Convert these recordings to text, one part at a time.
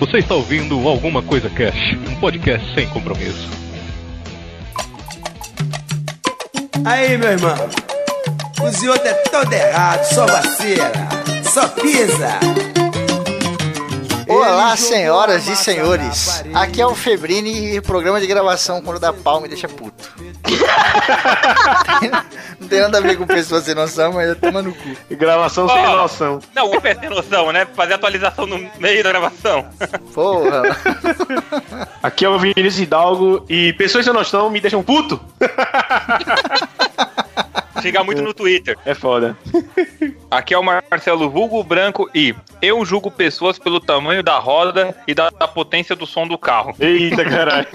Você está ouvindo Alguma Coisa Cash, um podcast sem compromisso. Aí, meu irmão. O Zioto é todo errado, só vacila, só pisa. Olá, senhoras e senhores. Aqui é o Febrini e programa de gravação quando dá pau me deixa puto. Não tem nada a ver com pessoas sem noção, mas eu toma no cu. Gravação sem noção. Não, o Uber tem noção, né? Fazer atualização no meio da gravação. Porra. Aqui é o Vinícius Hidalgo e pessoas sem noção me deixam puto. Xingar muito no Twitter. É foda. Aqui é o Marcelo Vulgo Branco e eu julgo pessoas pelo tamanho da roda e da, da potência do som do carro. Eita, caralho.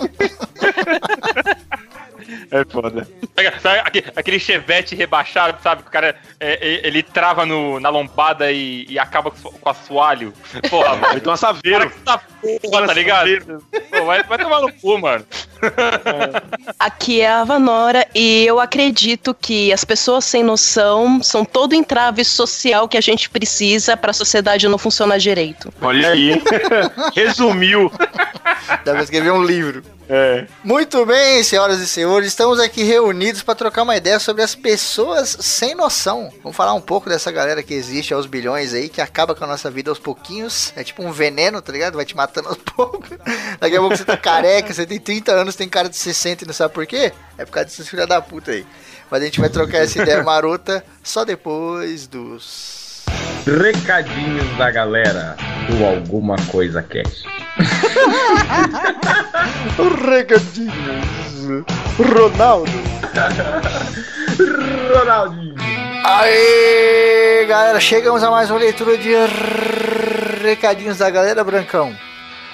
É foda. Sabe, sabe aquele, aquele chevette rebaixado, sabe? Que o cara é, é, ele trava no, na lombada e, e acaba com, com assoalho. Porra, mano. Então a Cara saveiro. que tá porra, tá ligado? Pô, vai, vai tomar no cu, mano. Aqui é a Vanora e eu acredito que as pessoas sem noção são todo entrave social que a gente precisa para a sociedade não funcionar direito. Olha aí. Resumiu. Dá pra escrever um livro. É. Muito bem, senhoras e senhores, estamos aqui reunidos para trocar uma ideia sobre as pessoas sem noção. Vamos falar um pouco dessa galera que existe aos bilhões aí, que acaba com a nossa vida aos pouquinhos. É tipo um veneno, tá ligado? Vai te matando aos poucos. Daqui a pouco você tá careca, você tem 30 anos, tem cara de 60 e não sabe por quê? É por causa desses filha da puta aí. Mas a gente vai trocar essa ideia marota só depois dos. Recadinhos da galera do Alguma Coisa Cast. Recadinhos. Ronaldo. Ronaldinho. Aê, galera, chegamos a mais uma leitura de recadinhos da galera, Brancão.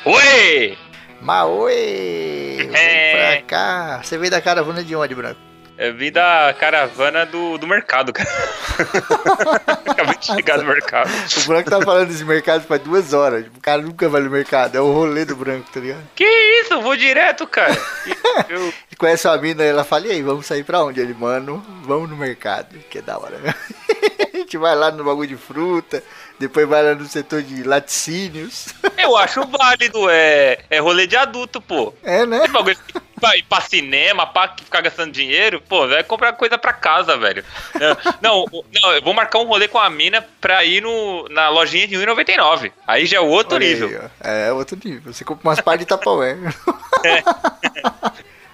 Oi! Maoi! Vem É. pra cá. Você veio da caravana de onde, Branco? Eu vim da caravana do, do mercado, cara. Acabei de chegar do mercado. O Branco tá falando desse mercado faz duas horas. O cara nunca vai no mercado. É o rolê do Branco, tá ligado? Que isso? Eu vou direto, cara. Eu, Ele conhece uma mina, ela fala, e aí, vamos sair pra onde? Ele, mano, vamos no mercado. Que é da hora? A gente vai lá no bagulho de fruta, depois vai lá no setor de laticínios. eu acho válido, é, é rolê de adulto, pô. É, né? Esse bagulho de pra ir pra cinema, pra ficar gastando dinheiro, pô, vai comprar coisa pra casa, velho. Não, não, não, eu vou marcar um rolê com a mina pra ir no, na lojinha de 1,99. Aí já é outro Olha aí, nível. ó. é, outro nível. Você compra umas partes de Tupperware.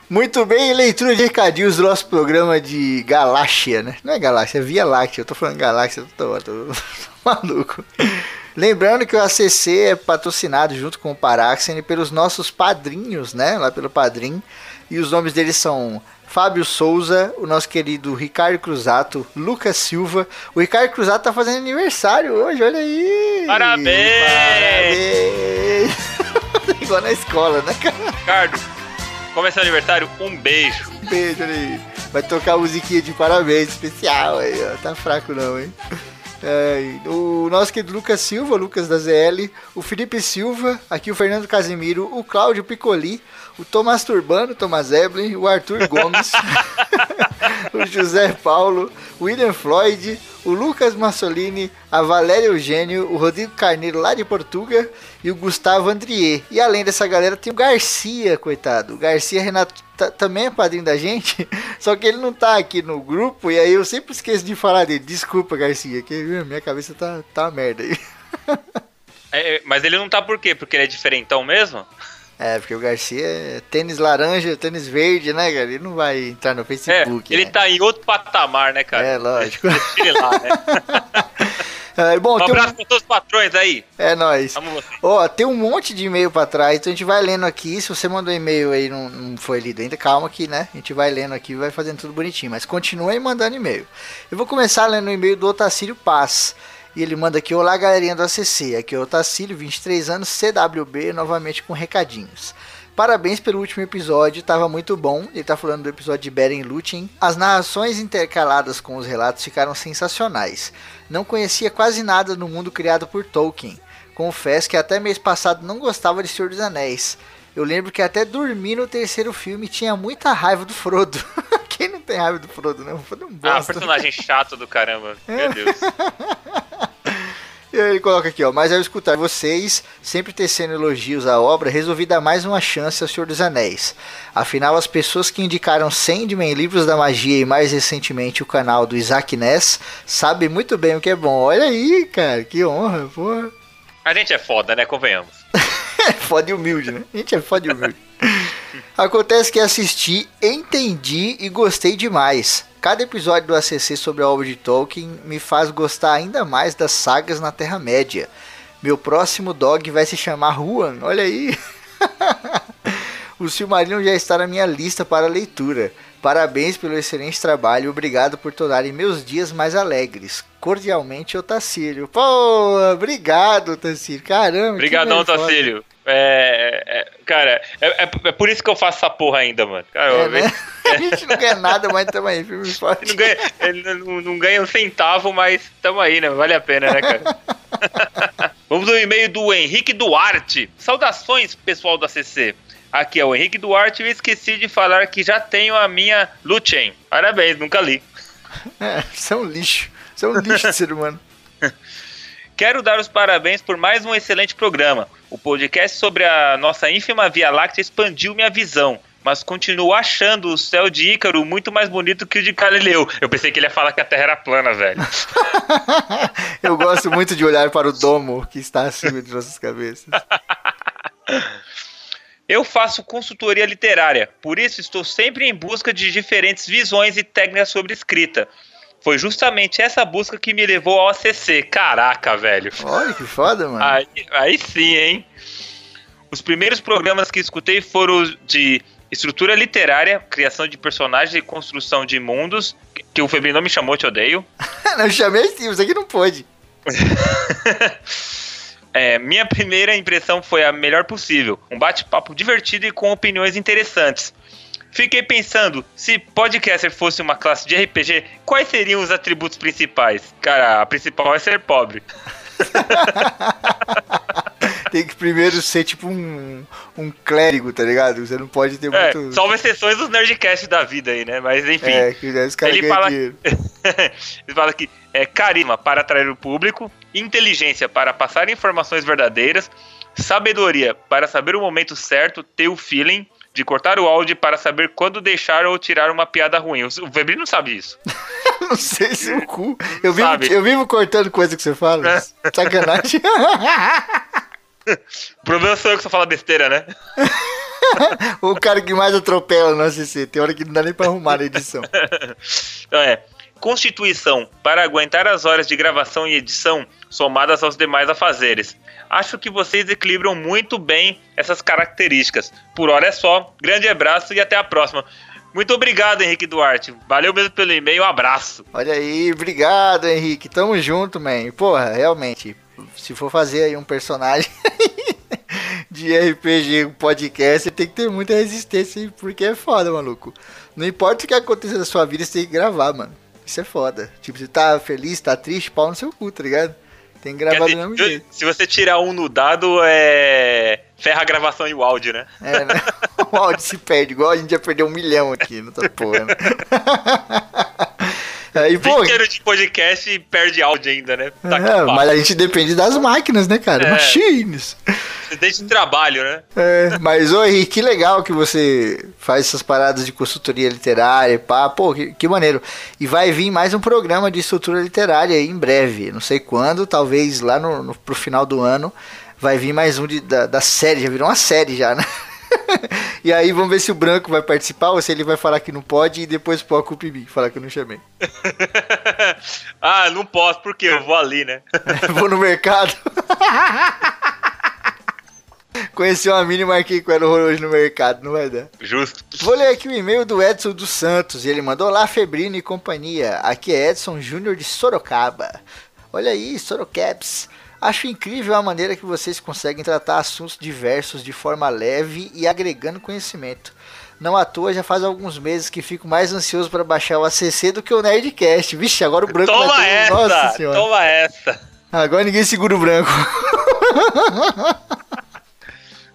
Muito bem, leitura de recadinhos do nosso programa de Galáxia, né? Não é Galáxia, é Via Láctea. Eu tô falando Galáxia, eu tô, tô, tô maluco. Lembrando que o ACC é patrocinado junto com o Paraxene pelos nossos padrinhos, né? Lá pelo Padrim. E os nomes deles são Fábio Souza, o nosso querido Ricardo Cruzato, Lucas Silva. O Ricardo Cruzato tá fazendo aniversário hoje, olha aí! Parabéns! Parabéns! Igual na escola, né, cara? Ricardo, como é seu aniversário, um beijo. Um beijo, olha aí. Vai tocar a musiquinha de parabéns especial aí, ó. Tá fraco não, hein? É, o nosso querido Lucas Silva, Lucas da ZL, o Felipe Silva, aqui o Fernando Casimiro, o Cláudio Piccoli, o Tomás Turbano, Tomás Eblin, o Arthur Gomes, o José Paulo, o William Floyd, o Lucas Massolini, a Valéria Eugênio, o Rodrigo Carneiro lá de Portugal e o Gustavo Andrier. E além dessa galera tem o Garcia, coitado. O Garcia Renato também é padrinho da gente, só que ele não tá aqui no grupo e aí eu sempre esqueço de falar dele. Desculpa, Garcia, que minha cabeça tá, tá uma merda aí. É, é, mas ele não tá por quê? Porque ele é diferentão mesmo? É, porque o Garcia é tênis laranja, tênis verde, né, cara? Ele não vai entrar no É, Facebook. ele né? tá em outro patamar, né, cara? É, lógico. Ele lá, né? É, bom, Um tem um- abraço pra todos os patrões aí. É nóis. Ó, tem um monte de e-mail pra trás, então a gente vai lendo aqui. Se você mandou e-mail aí e não, não foi lido ainda, calma que, né? A gente vai lendo aqui e vai fazendo tudo bonitinho. Mas continua aí mandando e-mail. Eu vou começar lendo o e-mail do Otacílio Paz. E ele manda aqui: Olá, galerinha do ACC. Aqui é o Otacílio, 23 anos, CWB, novamente com recadinhos. Parabéns pelo último episódio, tava muito bom. Ele tá falando do episódio de Beren Lúthien. As narrações intercaladas com os relatos ficaram sensacionais. Não conhecia quase nada no mundo criado por Tolkien. Confesso que até mês passado não gostava de Senhor dos Anéis. Eu lembro que até dormi no terceiro filme tinha muita raiva do Frodo. Quem não tem raiva do Frodo, né? O Frodo é um Ah, bosta. personagem chato do caramba. Meu Deus. E aí ele coloca aqui, ó. Mas ao escutar vocês, sempre tecendo elogios à obra, resolvi dar mais uma chance ao Senhor dos Anéis. Afinal, as pessoas que indicaram Sandman, Livros da Magia e mais recentemente o canal do Isaac Ness sabem muito bem o que é bom. Olha aí, cara, que honra, porra. A gente é foda, né? Convenhamos. É foda e humilde, né? A gente é foda e humilde. Acontece que assisti, entendi e gostei demais. Cada episódio do ACC sobre a obra de Tolkien me faz gostar ainda mais das sagas na Terra-média. Meu próximo dog vai se chamar Juan, olha aí. o Silmarillion já está na minha lista para leitura. Parabéns pelo excelente trabalho obrigado por tornarem meus dias mais alegres. Cordialmente, Otacílio. Pô, obrigado, Otacílio. Caramba. Obrigadão, que velho foda. Tacílio. É, é, cara, é, é- é por isso que eu faço essa porra ainda, mano. Cara, É, né? A gente não ganha nada, mas tamo aí, firme e forte. não, ganha, ele não, não ganha um centavo, mas tamo aí, né? Vale a pena, né, cara? Vamos no e-mail do Henrique Duarte. Saudações, pessoal da CC. Aqui é o Henrique Duarte e eu esqueci de falar que já tenho a minha Luchen. Parabéns, nunca li. É, você é um lixo. Você é um lixo de ser humano. Quero dar os parabéns por mais um excelente programa. O podcast sobre a nossa ínfima Via Láctea expandiu minha visão, mas continuo achando o céu de Ícaro muito mais bonito que o de Galileu. Eu pensei que ele ia falar que a Terra era plana, velho. Eu gosto muito de olhar para o domo que está acima de nossas cabeças. Eu faço consultoria literária, por isso estou sempre em busca de diferentes visões e técnicas sobre escrita. Foi justamente essa busca que me levou ao ACC. Caraca, velho. Olha que foda, mano. Aí, aí sim, hein? Os primeiros programas que escutei foram de estrutura literária, criação de personagens e construção de mundos, que- que o Febrino me chamou, te odeio. Não, chamei assim, isso aqui não pode. É, minha primeira impressão foi a melhor possível. Um bate-papo divertido e com opiniões interessantes. Fiquei pensando, se podcaster fosse uma classe de RPG, quais seriam os atributos principais? Cara, a principal é ser pobre. Tem que primeiro ser tipo um, um clérigo, tá ligado? Você não pode ter É, muito. salvo exceções dos Nerdcasts da vida aí, né? Mas enfim. É, que os caras Ele fala, ele fala que é carisma para atrair o público, inteligência para passar informações verdadeiras, sabedoria para saber o momento certo, ter o feeling de cortar o áudio para saber quando deixar ou tirar uma piada ruim. O o Febrinho não sabe isso. Não sei se o cu. Eu vivo, Sabe. eu vivo cortando coisa que você fala. É. Sacanagem. O problema sou eu que só falo besteira, né? o cara que mais atropela no ACC. Tem hora que não dá nem pra arrumar na edição. Então é. Constituição para aguentar as horas de gravação e edição somadas aos demais afazeres. Acho que vocês equilibram muito bem essas características. Por hora é só. Grande abraço e até a próxima. Muito obrigado, Henrique Duarte. Valeu mesmo pelo e-mail. Um abraço. Olha aí, obrigado, Henrique. Tamo junto, man. Porra, realmente, se for fazer aí um personagem de RPG, um podcast, tem que ter muita resistência, porque é foda, maluco. Não importa o que aconteça na sua vida, você tem que gravar, mano. Isso é foda. Tipo, você tá feliz, tá triste, pau no seu cu, tá ligado? Tem que Quer gravar do dizer, mesmo jeito. se você tirar um no dado, é. Ferra a gravação e o áudio, né? É, né? O áudio se perde, igual a gente já perdeu um milhão aqui nessa porra, né? Aí, pô, Inteiro de podcast e perde áudio ainda, né? Tá é, mas a gente depende das máquinas, né, cara? É. Machines. Desde o trabalho, né? É, mas, ô Henrique, que legal que você faz essas paradas de consultoria literária, pá, pô, que, que maneiro. E vai vir mais um programa de estrutura literária aí em breve, não sei quando, talvez lá no, no, pro final do ano, vai vir mais um de, da, da série, já virou uma série já, né? e aí vamos ver se o Branco vai participar ou se ele vai falar que não pode e depois pôr a culpa em mim, falar que eu não chamei. ah, não posso, porque eu vou ali, né? Vou no mercado. Conheci uma mina e marquei com ela hoje no mercado, não vai dar. Justo. Vou ler aqui o e-mail do Edson dos Santos. E ele mandou lá Febrino e companhia. Aqui é Edson Júnior de Sorocaba. Olha aí, Sorocaps. Acho incrível a maneira que vocês conseguem tratar assuntos diversos de forma leve e agregando conhecimento. Não à toa, já faz alguns meses que fico mais ansioso para baixar o ACC do que o Nerdcast. Vixe, agora o branco Toma bateu. essa! Nossa senhora. Toma essa! Agora ninguém segura o branco.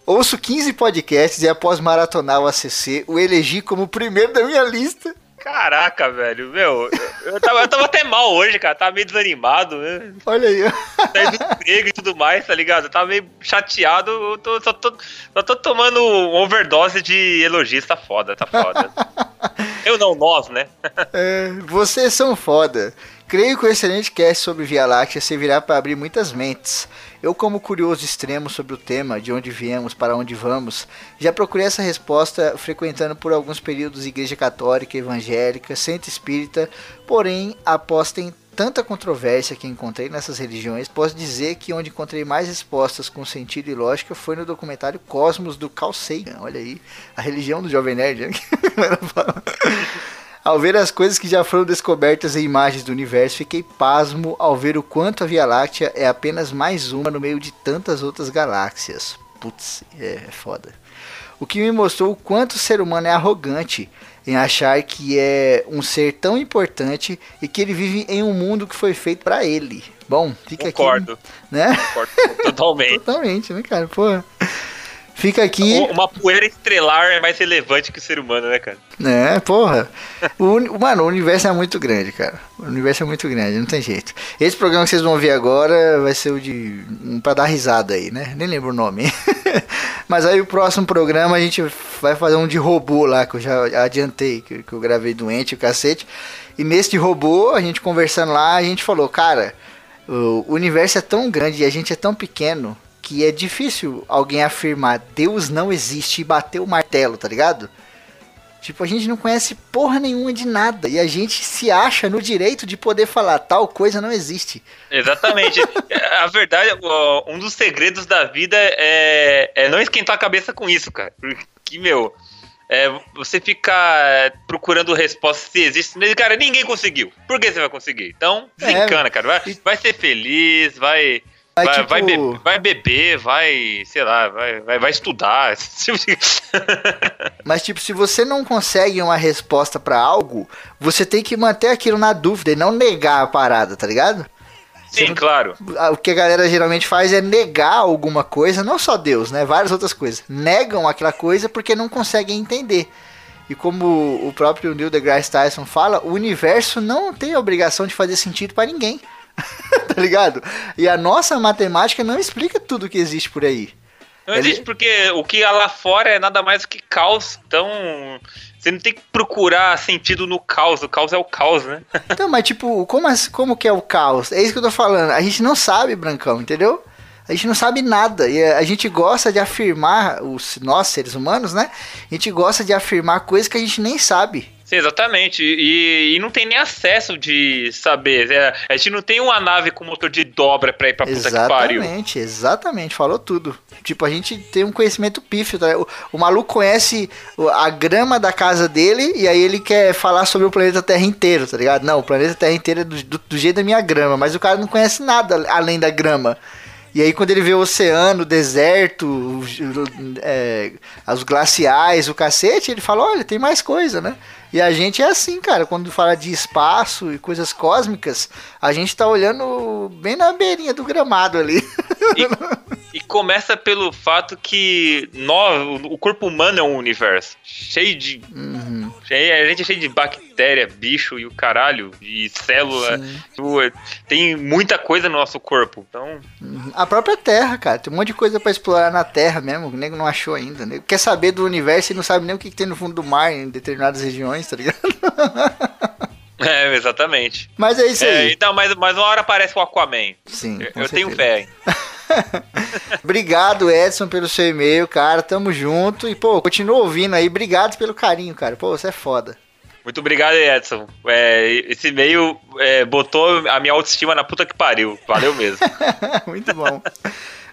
Ouço 15 podcasts e após maratonar o ACC, o elegi como o primeiro da minha lista. Caraca, velho, meu, eu tava, eu tava até mal hoje, cara, tava meio desanimado, né? Olha aí. Saí do emprego e tudo mais, tá ligado? Eu tava meio chateado, eu tô, só, tô, só tô tomando overdose de elogios, tá foda, tá foda. Eu não, nós, né? É, vocês são foda. Creio que o excelente cast sobre Via Láctea servirá para abrir muitas mentes. Eu, como curioso extremo sobre o tema, de onde viemos, para onde vamos, já procurei essa resposta frequentando por alguns períodos igreja católica, evangélica, centro espírita, porém, após tanta controvérsia que encontrei nessas religiões, posso dizer que onde encontrei mais respostas com sentido e lógica foi no documentário Cosmos do Carl Sagan. Olha aí, a religião do Jovem Nerd. Ao ver as coisas que já foram descobertas em imagens do universo, fiquei pasmo ao ver o quanto a Via Láctea é apenas mais uma no meio de tantas outras galáxias. Putz, é, é foda. O que me mostrou o quanto o ser humano é arrogante em achar que é um ser tão importante e que ele vive em um mundo que foi feito para ele. Bom, fica Concordo. aqui, né? Concordo totalmente. Totalmente, né, cara? Pô. Fica aqui. Uma poeira estrelar é mais relevante que o ser humano, né, cara? É, porra. O, mano, o universo é muito grande, cara. O universo é muito grande, não tem jeito. Esse programa que vocês vão ver agora vai ser o de. pra dar risada aí, né? Nem lembro o nome. Mas aí o próximo programa a gente vai fazer um de robô lá, que eu já adiantei, que, que eu gravei doente, o cacete. E nesse de robô, a gente conversando lá, a gente falou, cara, o universo é tão grande e a gente é tão pequeno que é difícil alguém afirmar Deus não existe e bater o martelo, tá ligado? Tipo, a gente não conhece porra nenhuma de nada e a gente se acha no direito de poder falar tal coisa não existe. Exatamente. a verdade, um dos segredos da vida é, é não esquentar a cabeça com isso, cara. Porque, meu, é, você fica é, procurando respostas se existe. Cara, ninguém conseguiu. Por que você vai conseguir? Então, desencana, cara. Vai, vai ser feliz, vai. Vai, tipo, vai, be- vai beber, vai, sei lá, vai, vai, vai estudar. Mas tipo, se você não consegue uma resposta pra algo, você tem que manter aquilo na dúvida e não negar a parada, tá ligado? Sim, claro. Ah, O que a galera geralmente faz é negar alguma coisa, não só Deus, né? Várias outras coisas. Negam aquela coisa porque não conseguem entender. E como o próprio Neil deGrasse Tyson fala, o universo não tem a obrigação de fazer sentido pra ninguém. tá ligado? E a nossa matemática não explica tudo que existe por aí. Não Ele- existe porque o que há lá fora é nada mais do que caos. Então, você não tem que procurar sentido no caos. O caos é o caos, né? Então, mas tipo, como, como que é o caos? É isso que eu tô falando. A gente não sabe, Brancão, entendeu? A gente não sabe nada. E a gente gosta de afirmar, os, nós seres humanos, né? A gente gosta de afirmar coisas que a gente nem sabe. Exatamente. E, e não tem nem acesso de saber. É, a gente não tem uma nave com motor de dobra pra ir pra puta que pariu. Exatamente, exatamente, falou tudo. Tipo, a gente tem um conhecimento pífio, tá? o, o maluco conhece a grama da casa dele e aí ele quer falar sobre o planeta Terra inteiro, tá ligado? Não, o planeta Terra inteiro é do, do- do jeito da minha grama, mas o cara não conhece nada além da grama. E aí quando ele vê o oceano, o deserto, os, é, os glaciais, o cacete, ele fala, olha, tem mais coisa, né? E a gente é assim, cara, quando fala de espaço e coisas cósmicas, a gente tá olhando bem na beirinha do gramado ali. E começa pelo fato que nós, o corpo humano é um universo cheio de. Uhum. cheio- a gente é cheio de bactéria, bicho e o caralho, e célula. Tipo, Tem muita coisa no nosso corpo. Então, A própria Terra, cara, tem um monte de coisa pra explorar na Terra mesmo, o nego não achou ainda. Nego quer saber do universo e não sabe nem o que, que tem no fundo do mar em determinadas regiões, tá ligado? é, exatamente. Mas é isso É, aí. então, mas, mas uma hora aparece o Aquaman. Sim, Eu, tenho fé. Obrigado, Edson, pelo seu e-mail, cara. Tamo junto. E, pô, continua ouvindo aí. Obrigado pelo carinho, cara. Pô, você é foda. Muito obrigado, Edson. É, esse e-mail é, botou a minha autoestima na puta que pariu. Valeu mesmo. Muito bom.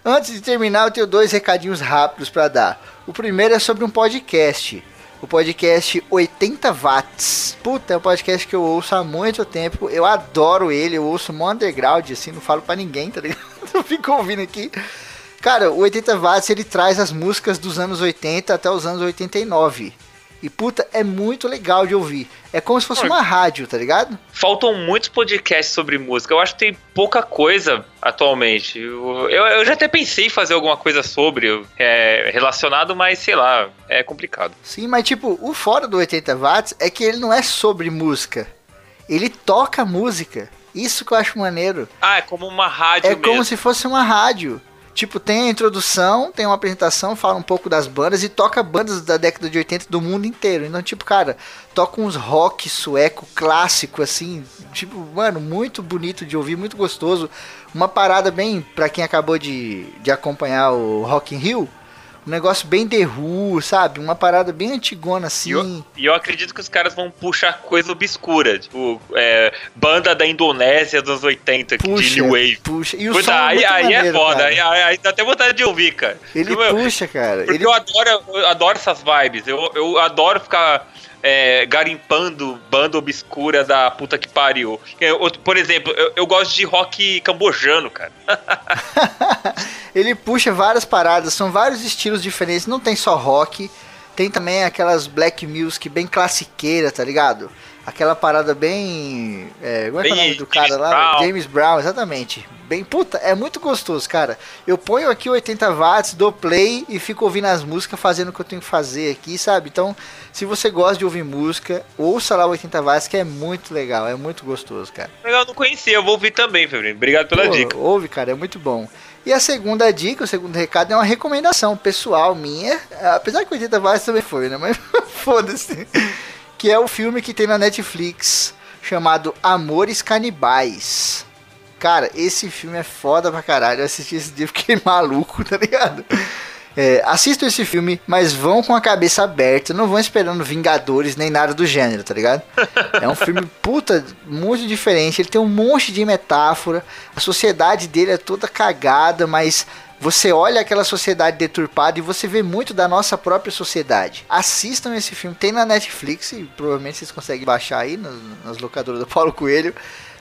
Antes de terminar, eu tenho dois recadinhos rápidos pra dar. O primeiro é sobre um podcast. O podcast 80 Watts. Puta, é um podcast que eu ouço há muito tempo. Eu adoro ele, eu ouço mó underground, assim, não falo pra ninguém, tá ligado? Eu fico ouvindo aqui. Cara, o 80 Watts ele traz as músicas dos anos 80 até os anos 89. E puta, é muito legal de ouvir. É como se fosse uma rádio, tá ligado? Faltam muitos podcasts sobre música. Eu acho que tem pouca coisa atualmente. Eu, eu, já até pensei em fazer alguma coisa sobre é, relacionado, mas sei lá, é complicado. Sim, mas tipo, o fora do 80 watts é que ele não é sobre música. Ele toca música. Isso que eu acho maneiro. Ah, é como uma rádio É mesmo. como se fosse uma rádio. Tipo, tem a introdução, tem uma apresentação, fala um pouco das bandas e toca bandas da década de 80 do mundo inteiro. Então, tipo, cara, toca uns rock sueco clássico, assim. Tipo, mano, muito bonito de ouvir, muito gostoso. Uma parada bem, pra quem acabou de, de acompanhar o Rock in Rio, um negócio bem The Who, sabe? Uma parada bem antigona, E assim. eu, e eu acredito que os caras vão puxar coisa obscura, tipo, é, banda da Indonésia dos 80, de Puxa, New Wave. puxa. E o Puta, som é aí, muito aí é maneiro, foda, cara. aí, aí- dá até vontade de ouvir, cara. Ele Porque, puxa, cara. Porque Ele eu adoro, eu adoro essas vibes. Eu, eu adoro ficar é, garimpando banda obscura da puta que pariu. Eu- por exemplo, eu, eu gosto de rock cambojano, cara. ele puxa várias paradas, são vários estilos diferentes, não tem só rock, tem também aquelas black music bem classiqueira, tá ligado? Aquela parada bem. É, como é que é o nome do cara James lá? Brown. James Brown, exatamente. Bem, puta, é muito gostoso, cara. Eu ponho aqui 80 watts, dou play e fico ouvindo as músicas, fazendo o que eu tenho que fazer aqui, sabe? Então, se você gosta de ouvir música, ouça lá o 80 watts, que é muito legal, é muito gostoso, cara. Legal, não conhecia, eu vou ouvir também, Febrinho. Obrigado pela Pô, dica. Ouve, cara, é muito bom. E a segunda dica, o segundo recado é uma recomendação pessoal minha. Apesar que 80 watts também foi, né? Mas foda-se. Que é o filme que tem na Netflix chamado Amores Canibais. Cara, esse filme é foda pra caralho. Eu assisti esse dia e fiquei maluco, tá ligado? É, assistam esse filme, mas vão com a cabeça aberta. Não vão esperando Vingadores nem nada do gênero, tá ligado? É um filme, puta, muito diferente. Ele tem um monte de metáfora. A sociedade dele é toda cagada, mas você olha aquela sociedade deturpada e você vê muito da nossa própria sociedade. Assistam esse filme, tem na Netflix e provavelmente vocês conseguem baixar aí nas, nas locadoras do Paulo Coelho.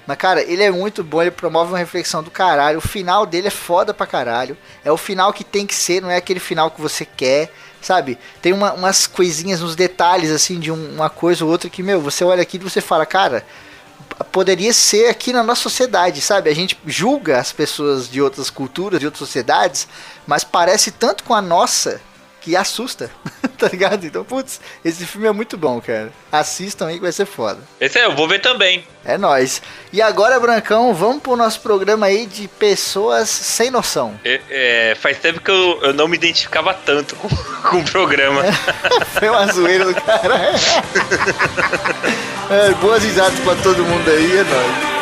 Mas, cara, ele é muito bom, ele promove uma reflexão do caralho. O final dele é foda pra caralho. É o final que tem que ser, não é aquele final que você quer, sabe? Tem uma- umas coisinhas, uns detalhes, assim, de um- uma coisa ou outra que, meu, você olha aqui e você fala, cara, poderia ser aqui na nossa sociedade, sabe? A gente julga as pessoas de outras culturas, de outras sociedades, mas parece tanto com a nossa que assusta, tá ligado? Então, putz, esse filme é muito bom, cara. Assistam aí que vai ser foda. Esse é, eu vou ver também. É nóis. E agora, Brancão, vamos pro nosso programa aí de pessoas sem noção. É, é, faz tempo que eu, eu não me identificava tanto com, com o programa. Foi uma zoeira do cara. É, boas risadas pra todo mundo aí, é nóis.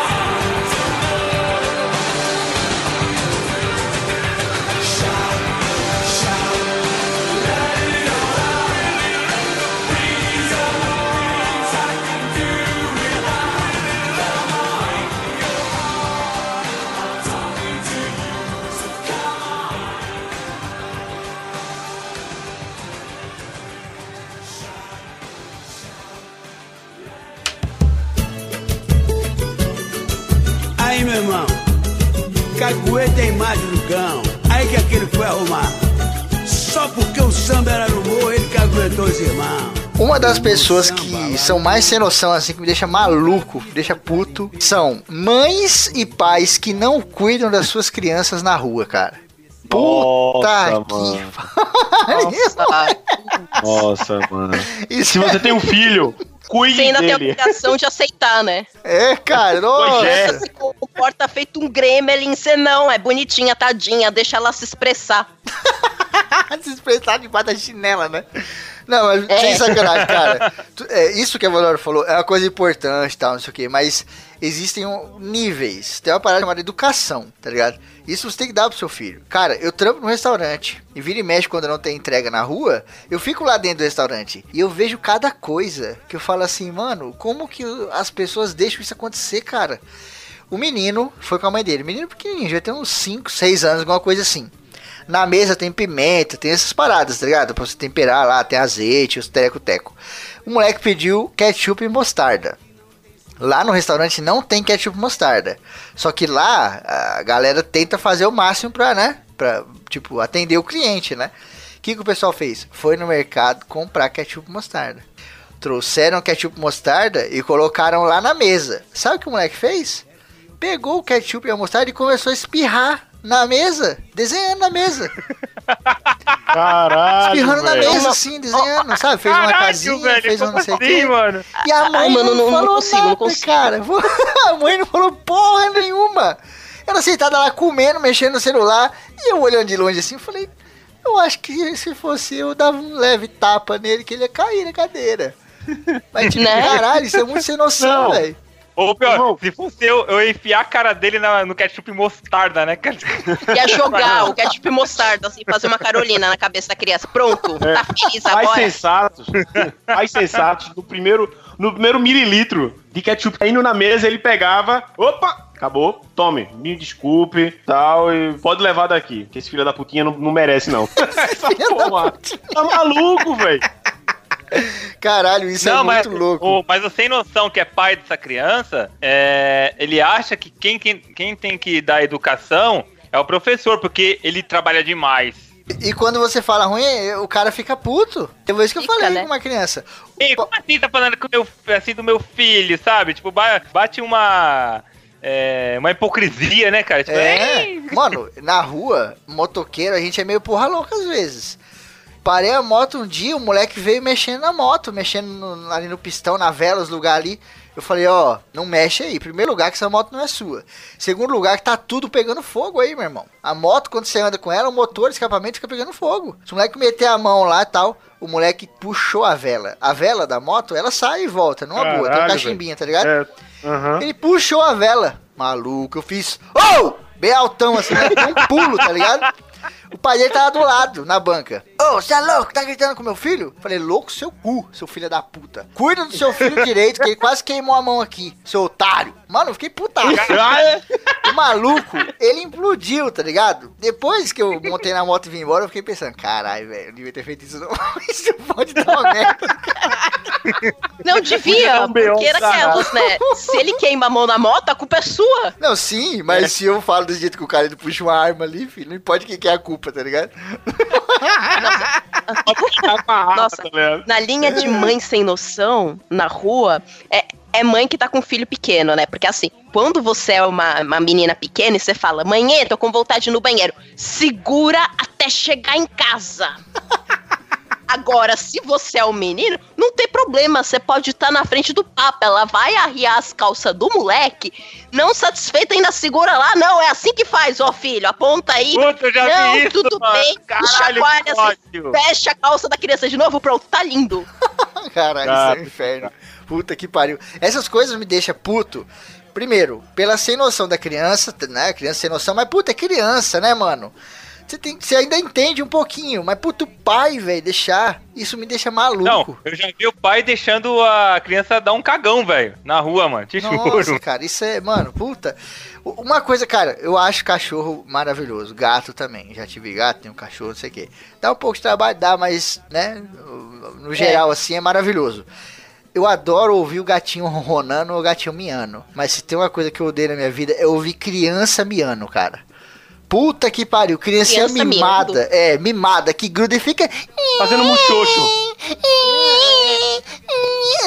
Irmão, cagueta tem imagem do cão. Aí que aquele foi arrumar. Só porque o samba era no morro, ele caguetou os irmãos. Uma das pessoas que são mais sem noção, assim, que me deixa maluco, me deixa puto, são mães e pais que não cuidam das suas crianças na rua, cara. Puta Nossa, que mano. Nossa, mano. Isso Se você tem um filho, cuide Você ainda tem a dele. obrigação de aceitar, né? é, cara, nossa. Pois é. Se comporta feito um gremlin, você não. É bonitinha, tadinha, deixa ela se expressar. se expressar debaixo da chinela, né? Não, mas É. sem sacanagem, cara. É, isso que a Valora falou é uma coisa importante e tal, não sei o quê, mas existem um- níveis. Tem uma parada chamada educação, tá ligado? Isso você tem que dar pro seu filho. Cara, eu trampo no restaurante e vira e mexe quando não tem entrega na rua, eu fico lá dentro do restaurante e eu vejo cada coisa que eu falo assim, mano, como que as pessoas deixam isso acontecer, cara? O menino foi com a mãe dele, menino pequenininho, já tem uns 5, 6 anos, alguma coisa assim. Na mesa tem pimenta, tem essas paradas, tá ligado? Pra você temperar lá, tem azeite, os teco-teco. O moleque pediu ketchup e mostarda. Lá no restaurante não tem ketchup e mostarda. Só que lá a galera tenta fazer o máximo pra, né? Pra, tipo, atender o cliente, né? O que, que o pessoal fez? Foi no mercado comprar ketchup mostarda. Trouxeram ketchup mostarda e colocaram lá na mesa. Sabe o que o moleque fez? Pegou o ketchup e a mostarda e começou a espirrar na mesa, desenhando na mesa. Caralho. Espirrando na velho. mesa, assim, desenhando, sabe? Fez uma Caralho, casinha, velho, fez um como não sei o assim, quê. mano? E a mãe Ai, mano, não, não- não falou consigo, nada, não consigo. cara. A mãe não falou porra nenhuma. Ela sentada lá comendo, mexendo no celular. E eu olhando de longe assim, falei... Eu acho que se fosse eu, dava um leve tapa nele, que ele ia cair na cadeira. Mas, tipo, Né? caralho, isso é muito sem noção, velho. Ou pior, Irmão. se fosse eu, eu ia enfiar a cara dele na- no ketchup mostarda, né, cara? Ia jogar o ketchup mostarda, assim, fazer uma carolina na cabeça da criança. Pronto, tá feliz agora. sensatos, pais sensatos, no primeiro, no primeiro mililitro de ketchup caindo na mesa, ele pegava, opa, acabou, tome, me desculpe, tal, e pode levar daqui, que esse filho da putinha não, não merece, não. Essa porra, tá maluco, velho. Caralho, isso Não, é mas, muito louco. o- mas o sem noção que é pai dessa criança, é, ele acha que quem, quem, quem tem que dar educação é o professor, porque ele trabalha demais. E quando você fala ruim, o cara fica puto. É isso que eu Fica, falei né? com uma criança. Ei, como assim tá falando com o meu, assim do meu filho, sabe? Tipo, ba- bate uma. é, uma hipocrisia, né, cara? Tipo, É, "Ei, mano, na rua, motoqueiro, a gente é meio porra louca às vezes. Parei a moto um dia, o moleque veio mexendo na moto, mexendo no- ali no pistão, na vela, os lugares ali. Eu falei, ó, não mexe aí. Primeiro lugar que essa moto não é sua. Segundo lugar que tá tudo pegando fogo aí, meu irmão. A moto, quando você anda com ela, o motor, o escapamento fica pegando fogo. Se o moleque meter a mão lá e tal, o moleque puxou a vela. A vela da moto, ela sai e volta, numa boa. Tem um Caralho, cachimbinha, tá ligado? É, aham. Ele puxou a vela. Maluco, eu fiz. Oh! Bem altão assim, né? Um pulo, tá ligado? O pai dele tava do lado, na banca. Ô, você é louco? Tá gritando com meu filho? Falei, louco seu cu, seu filho da puta. Cuida do seu filho direito, que ele quase queimou a mão aqui, seu otário. Mano, eu fiquei putaço. Ah, é? O maluco, ele implodiu, tá ligado? Depois que eu montei na moto e vim embora, eu fiquei pensando, caralho, velho, eu devia ter feito isso não. Isso pode dar uma merda. Não Podia devia, um porque era caralho. aquelas, né? Se ele queima a mão na moto, a culpa é sua. Não, sim, mas se eu falo do jeito que o cara ele puxa uma arma ali, filho, não importa quem que é a culpa, tá ligado? Nossa, tá ligado? na linha de mãe sem noção, na rua, é, é mãe que tá com filho pequeno, né? Porque assim, quando você é uma, uma menina pequena e você fala, mãe, tô com vontade no banheiro, segura até chegar em casa. Agora, se você é um menino, não tem problema, você pode estar na frente do papo, ela vai arriar as calças do moleque, não satisfeita ainda segura lá, não, é assim que faz, ó filho, aponta aí, Puta, já não, vi isso, tudo mano. bem, Caralho, chacoalha assim, fecha a calça da criança de novo, pronto, tá lindo. Caralho, Ah, isso é um inferno. Puta que pariu. Essas coisas me deixam puto. Primeiro, pela sem noção da criança, né? Criança sem noção, mas puta, é criança, né, mano? Você, tem, você ainda entende um pouquinho, mas puto, o pai, velho, deixar, isso me deixa maluco. Não, eu já vi o pai deixando a criança dar um cagão, velho, na rua, mano. Te Nossa, juro. cara, isso é, mano, puta. Uma coisa, cara, eu acho cachorro maravilhoso. Gato também. Já tive gato, tenho um cachorro, não sei o quê. Dá um pouco de trabalho, dá, mas, né, no geral, assim, é maravilhoso. Eu adoro ouvir o gatinho ronronando ou o gatinho miando. Mas se tem uma coisa que eu odeio na minha vida, é ouvir criança miando, cara. Puta que pariu, criancinha Criança mimada. miando. É, mimada, que gruda e fica. Fazendo muxoxo.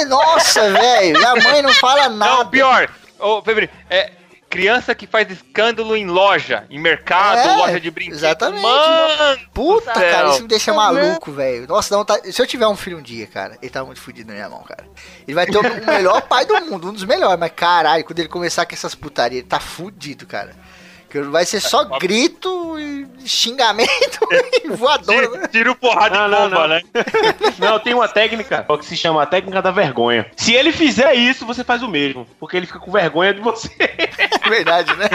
Nossa, velho, e a mãe não fala nada. Não, pior. Ô, Febre, é criança que faz escândalo em loja, em mercado, É, loja de brinquedos. exatamente. Mano, Puta, cara, isso me deixa maluco, velho. Nossa, não, tá... se eu tiver um filho um dia, cara, ele tá muito fudido na minha mão, cara. Ele vai ter o o melhor pai do mundo, um dos melhores, mas caralho, quando ele começar com essas putarias, ele tá fudido, cara. Que vai ser só grito e xingamento e voadora. né? Tira, tira o porrada Não, de não, bomba, não. né? Não, tem uma técnica que se chama a técnica da vergonha. Se ele fizer isso, você faz o mesmo. Porque ele fica com vergonha de você. Verdade, né?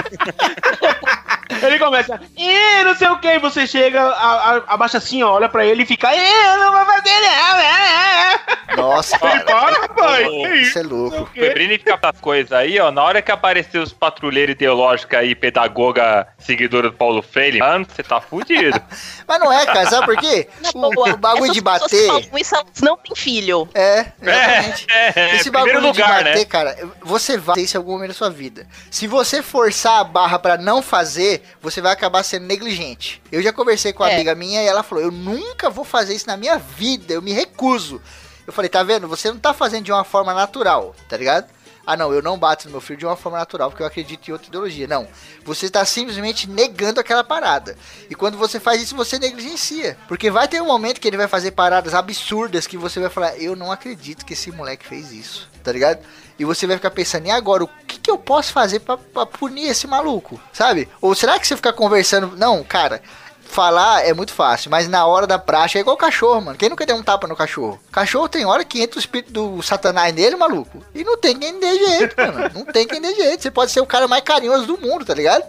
Ele começa, "Ih, não sei o que, e você chega, a- a- abaixa assim, ó, olha pra ele e fica, "Ih, eu não vou fazer não. é, é, é." Nossa, cara. para, pai. Isso? Isso é louco. O Febrini fica essas coisas aí, ó. Na hora que aparecer os patrulheiros ideológicos aí, pedagoga, seguidora do Paulo Freire, mano, você tá fudido. Mas não é, cara, sabe por quê? Na O, o bagulho de bater. falam Isso, não têm filho. É, exatamente. É, é, Esse primeiro bagulho lugar, de bater, né? cara, você vai ter isso em algum momento da sua vida. Se você forçar a barra pra não fazer, você vai acabar sendo negligente. Eu já conversei com uma É. amiga minha e ela falou: Eu nunca vou fazer isso na minha vida, eu me recuso. Eu falei: Tá vendo? Você não tá fazendo de uma forma natural, tá ligado? Ah, não, eu não bato no meu filho de uma forma natural porque eu acredito em outra ideologia. Não. Você está simplesmente negando aquela parada. E quando você faz isso, você negligencia. Porque vai ter um momento que ele vai fazer paradas absurdas que você vai falar: Eu não acredito que esse moleque fez isso, tá ligado? E você vai ficar pensando, e agora, o que, que eu posso fazer pra punir esse maluco? Sabe? Ou será que você ficar conversando. Não, cara. Falar é muito fácil, mas na hora da praxe é igual cachorro, mano. Quem nunca deu um tapa no cachorro? Cachorro tem hora que entra o espírito do satanás nele, maluco. E não tem quem dê jeito, mano. Não tem quem dê jeito. Você pode ser o cara mais carinhoso do mundo, tá ligado?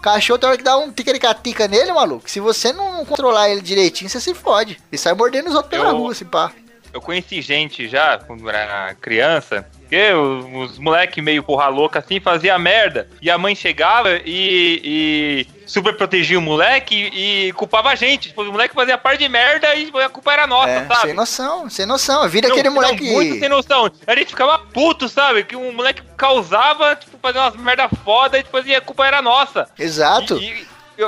Cachorro tem hora que dá um ticaricatica nele, maluco. Se você não controlar ele direitinho, você se fode. E sai mordendo os outros pela Eu- rua, assim, pá. Eu conheci gente já, quando era criança, que os, os moleque meio porra louca assim, fazia merda. E a mãe chegava e, e super protegia o moleque e, e culpava a gente. Tipo, o moleque fazia par de merda e a culpa era nossa, É, sabe? sem noção, sem noção. Vira Não, aquele não, moleque. muito sem noção. A gente ficava puto, sabe? Que um moleque causava, tipo, fazia umas merda foda e depois a culpa era nossa. Exato. E, e-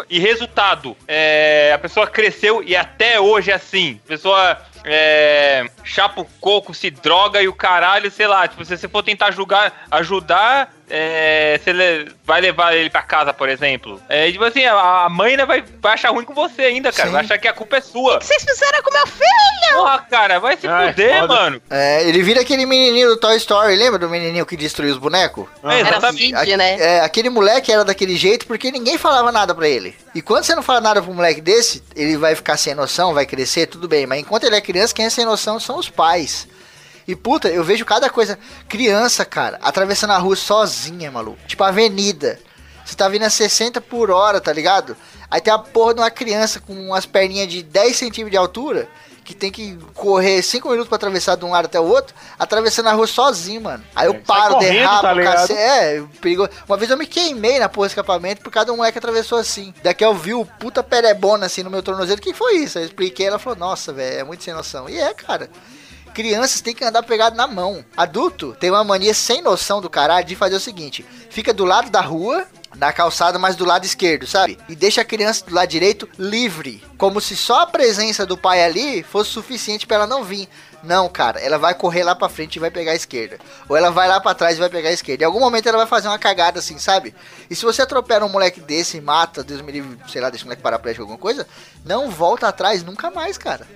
e resultado, é, a pessoa cresceu e até hoje é assim. A pessoa é, chapa o coco, se droga e o caralho, sei lá. Tipo, se você for tentar julgar, ajudar, é, você le- vai levar ele pra casa, por exemplo. É, tipo assim, a, a mãe né, vai, vai achar ruim com você ainda, cara. Sim. Vai achar que a culpa é sua. O que vocês fizeram com meu filho? Porra, cara, vai se Ai, fuder, foda. mano. É, ele vira aquele menininho do Toy Story, lembra do menininho que destruiu os bonecos? É, Era exatamente. Né? É, aquele moleque era daquele jeito porque ninguém falava nada pra ele. E quando você não fala nada um moleque desse, ele vai ficar sem noção, vai crescer, tudo bem. Mas enquanto ele é criança, quem é sem noção são os pais. E puta, eu vejo cada coisa. Criança, cara, atravessando a rua sozinha, maluco. Tipo, avenida. Você tá vindo a 60 por hora, tá ligado? Aí tem a porra de uma criança com umas perninhas de 10 centímetros de altura. Que tem que correr 5 minutos pra atravessar de um lado até o outro, atravessando a rua sozinho, mano. Aí eu É, paro, correndo, derrabo, tá cacete. É, perigo. Uma vez eu me queimei na porra do escapamento por causa de um moleque que atravessou assim. Daqui eu vi o puta perebona assim no meu tornozelo. O que foi isso? Aí eu expliquei, ela falou, nossa, velho, é muito sem noção. E é, cara. Crianças têm que andar pegado na mão. Adulto tem uma mania sem noção do caralho de fazer o seguinte: fica do lado da rua, na calçada, mas do lado esquerdo, sabe? E deixa a criança do lado direito livre. Como se só a presença do pai ali fosse suficiente pra ela não vir. Não, cara, ela vai correr lá pra frente e vai pegar a esquerda. Ou ela vai lá pra trás e vai pegar a esquerda. Em algum momento ela vai fazer uma cagada assim, sabe? E se você atropela um moleque desse e mata, Deus me livre, sei lá, deixa o moleque paraplégico alguma coisa, não volta atrás nunca mais, cara.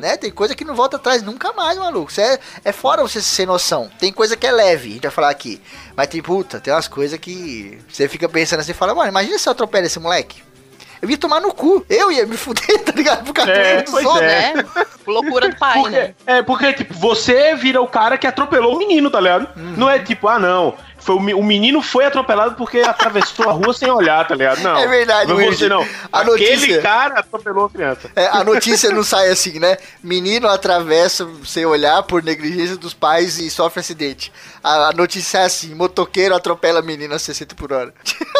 Né? Tem coisa que não volta atrás nunca mais, maluco. Isso é, é fora você ser noção. Tem coisa que é leve, a gente vai falar aqui. Mas tem, puta, tem umas coisas que você fica pensando assim e fala, mano, imagina se eu atropelo esse moleque. Eu ia tomar no cu. Eu ia me fuder, tá ligado? Por causa É, pois outros. é. Né? Loucura do pai, Porque, né? é, porque, tipo, você vira o cara que atropelou o menino, tá ligado? Não é tipo, ah, não. Foi o, me- o menino foi atropelado porque atravessou a rua sem olhar, tá ligado? Não. É verdade, Não você não. A Aquele notícia- cara atropelou a criança. É, a notícia não sai assim, né? Menino atravessa sem olhar por negligência dos pais e sofre acidente. A, a notícia é assim: motoqueiro atropela menino a 60 por hora.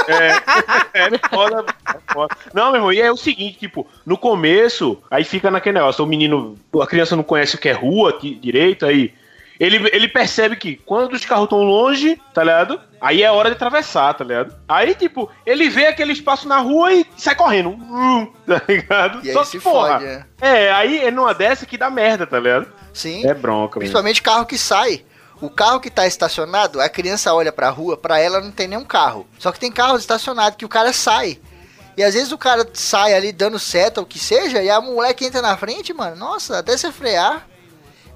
É foda, é foda. Não, meu irmão, e é o seguinte, tipo, no começo, aí fica naquele negócio, o menino, a criança não conhece o que é rua di- direito, aí ele, ele percebe que quando os carros estão longe, tá ligado? Aí é hora de atravessar, tá ligado? Aí, tipo, ele vê aquele espaço na rua e sai correndo. Hum, tá ligado? E Só se que, porra, fode, é. é, aí é numa dessa que dá merda, tá ligado? Sim. É bronca, mesmo. Principalmente carro que sai. O carro que tá estacionado, a criança olha pra rua, pra ela não tem nenhum carro. Só que tem carros estacionados que o cara sai. E às vezes o cara sai ali dando seta, ou o que seja, e a moleque entra na frente, mano. Nossa, até você frear.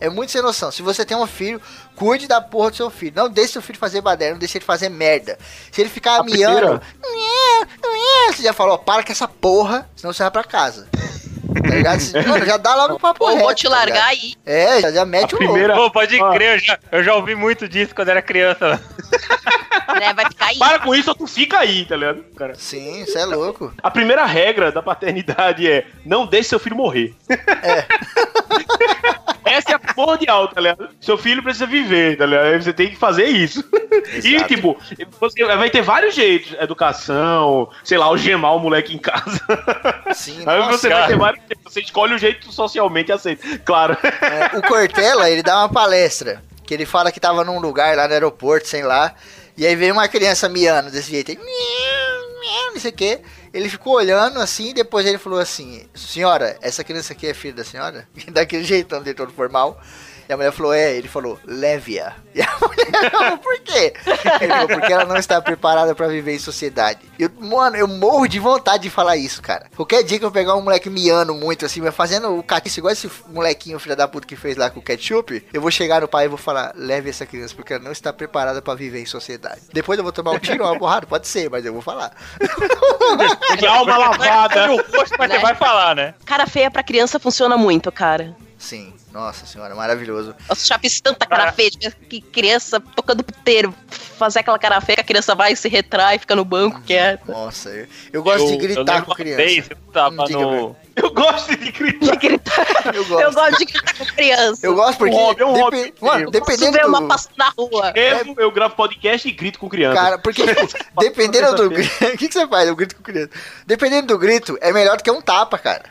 É muito sem noção. Se você tem um filho, cuide da porra do seu filho. Não deixe seu filho fazer baderna, não deixe ele fazer merda. Se ele ficar A miando, você já falou, ó, para com essa porra, senão você vai pra casa. Tá ligado? Mano, já dá logo Ou reto, vou te tá largar ligado? aí. É, já, já mete A o primeira- Pô, pode crer, eu já, eu já ouvi muito disso quando era criança. Né? Vai ficar aí. Para com isso ou tu fica aí, tá ligado? Cara. Sim, você é louco. A primeira regra da paternidade é não deixe seu filho morrer. essa é a primordial, tá ligado? Seu filho precisa viver, tá ligado? Você tem que fazer isso. E, Exato. tipo, você vai ter vários jeitos. Educação, sei lá, algemar o moleque em casa. Sim, Aí nossa, você vai ter vários jeitos. Você escolhe o jeito socialmente aceito. Claro. É, o Cortella, ele dá uma palestra. Que ele fala que tava num lugar lá no aeroporto, sei lá. E aí veio uma criança miando desse jeito. Aí, miau, miau, não sei o que. Ele ficou olhando assim, e depois ele falou assim: Senhora, essa criança aqui é filha da senhora? Daquele jeitão dele todo formal. E a mulher falou: É. Ele falou: Leve-a. E a mulher falou: Por quê? Ele falou: Porque ela não está preparada pra viver em sociedade. Eu, mano, eu morro de vontade de falar isso, cara. Qualquer dia que eu pegar um moleque miando muito assim, fazendo o catiço igual esse molequinho, filho da puta, que fez lá com o ketchup, eu vou chegar no pai e vou falar: Leve essa criança, porque ela não está preparada pra viver em sociedade. Depois eu vou tomar um tiro, uma porrada, pode ser, mas eu vou falar. De alma lavada. O rosto, mas Né? você vai falar, né? Cara feia pra criança funciona muito, cara. Sim, nossa senhora, maravilhoso. Nossa, já fiz tanta cara feia de que criança tocando puteiro, fazer aquela cara feia que a criança vai se retrai, fica no banco quieta. Nossa, eu, eu gosto de Eu- eu gritar com uma criança. vez, eu tava no. Eu gosto de gritar. De gritar. Eu gosto. Eu gosto de gritar com criança. Eu gosto porque. Um hobby, é um hobby. Mano, Eu dependendo uma do. passando na rua. Eu, eu gravo podcast e grito com criança. Cara, porque dependendo do grito. O que, que você faz? Eu grito com criança. Dependendo do grito, é melhor do que um tapa, cara.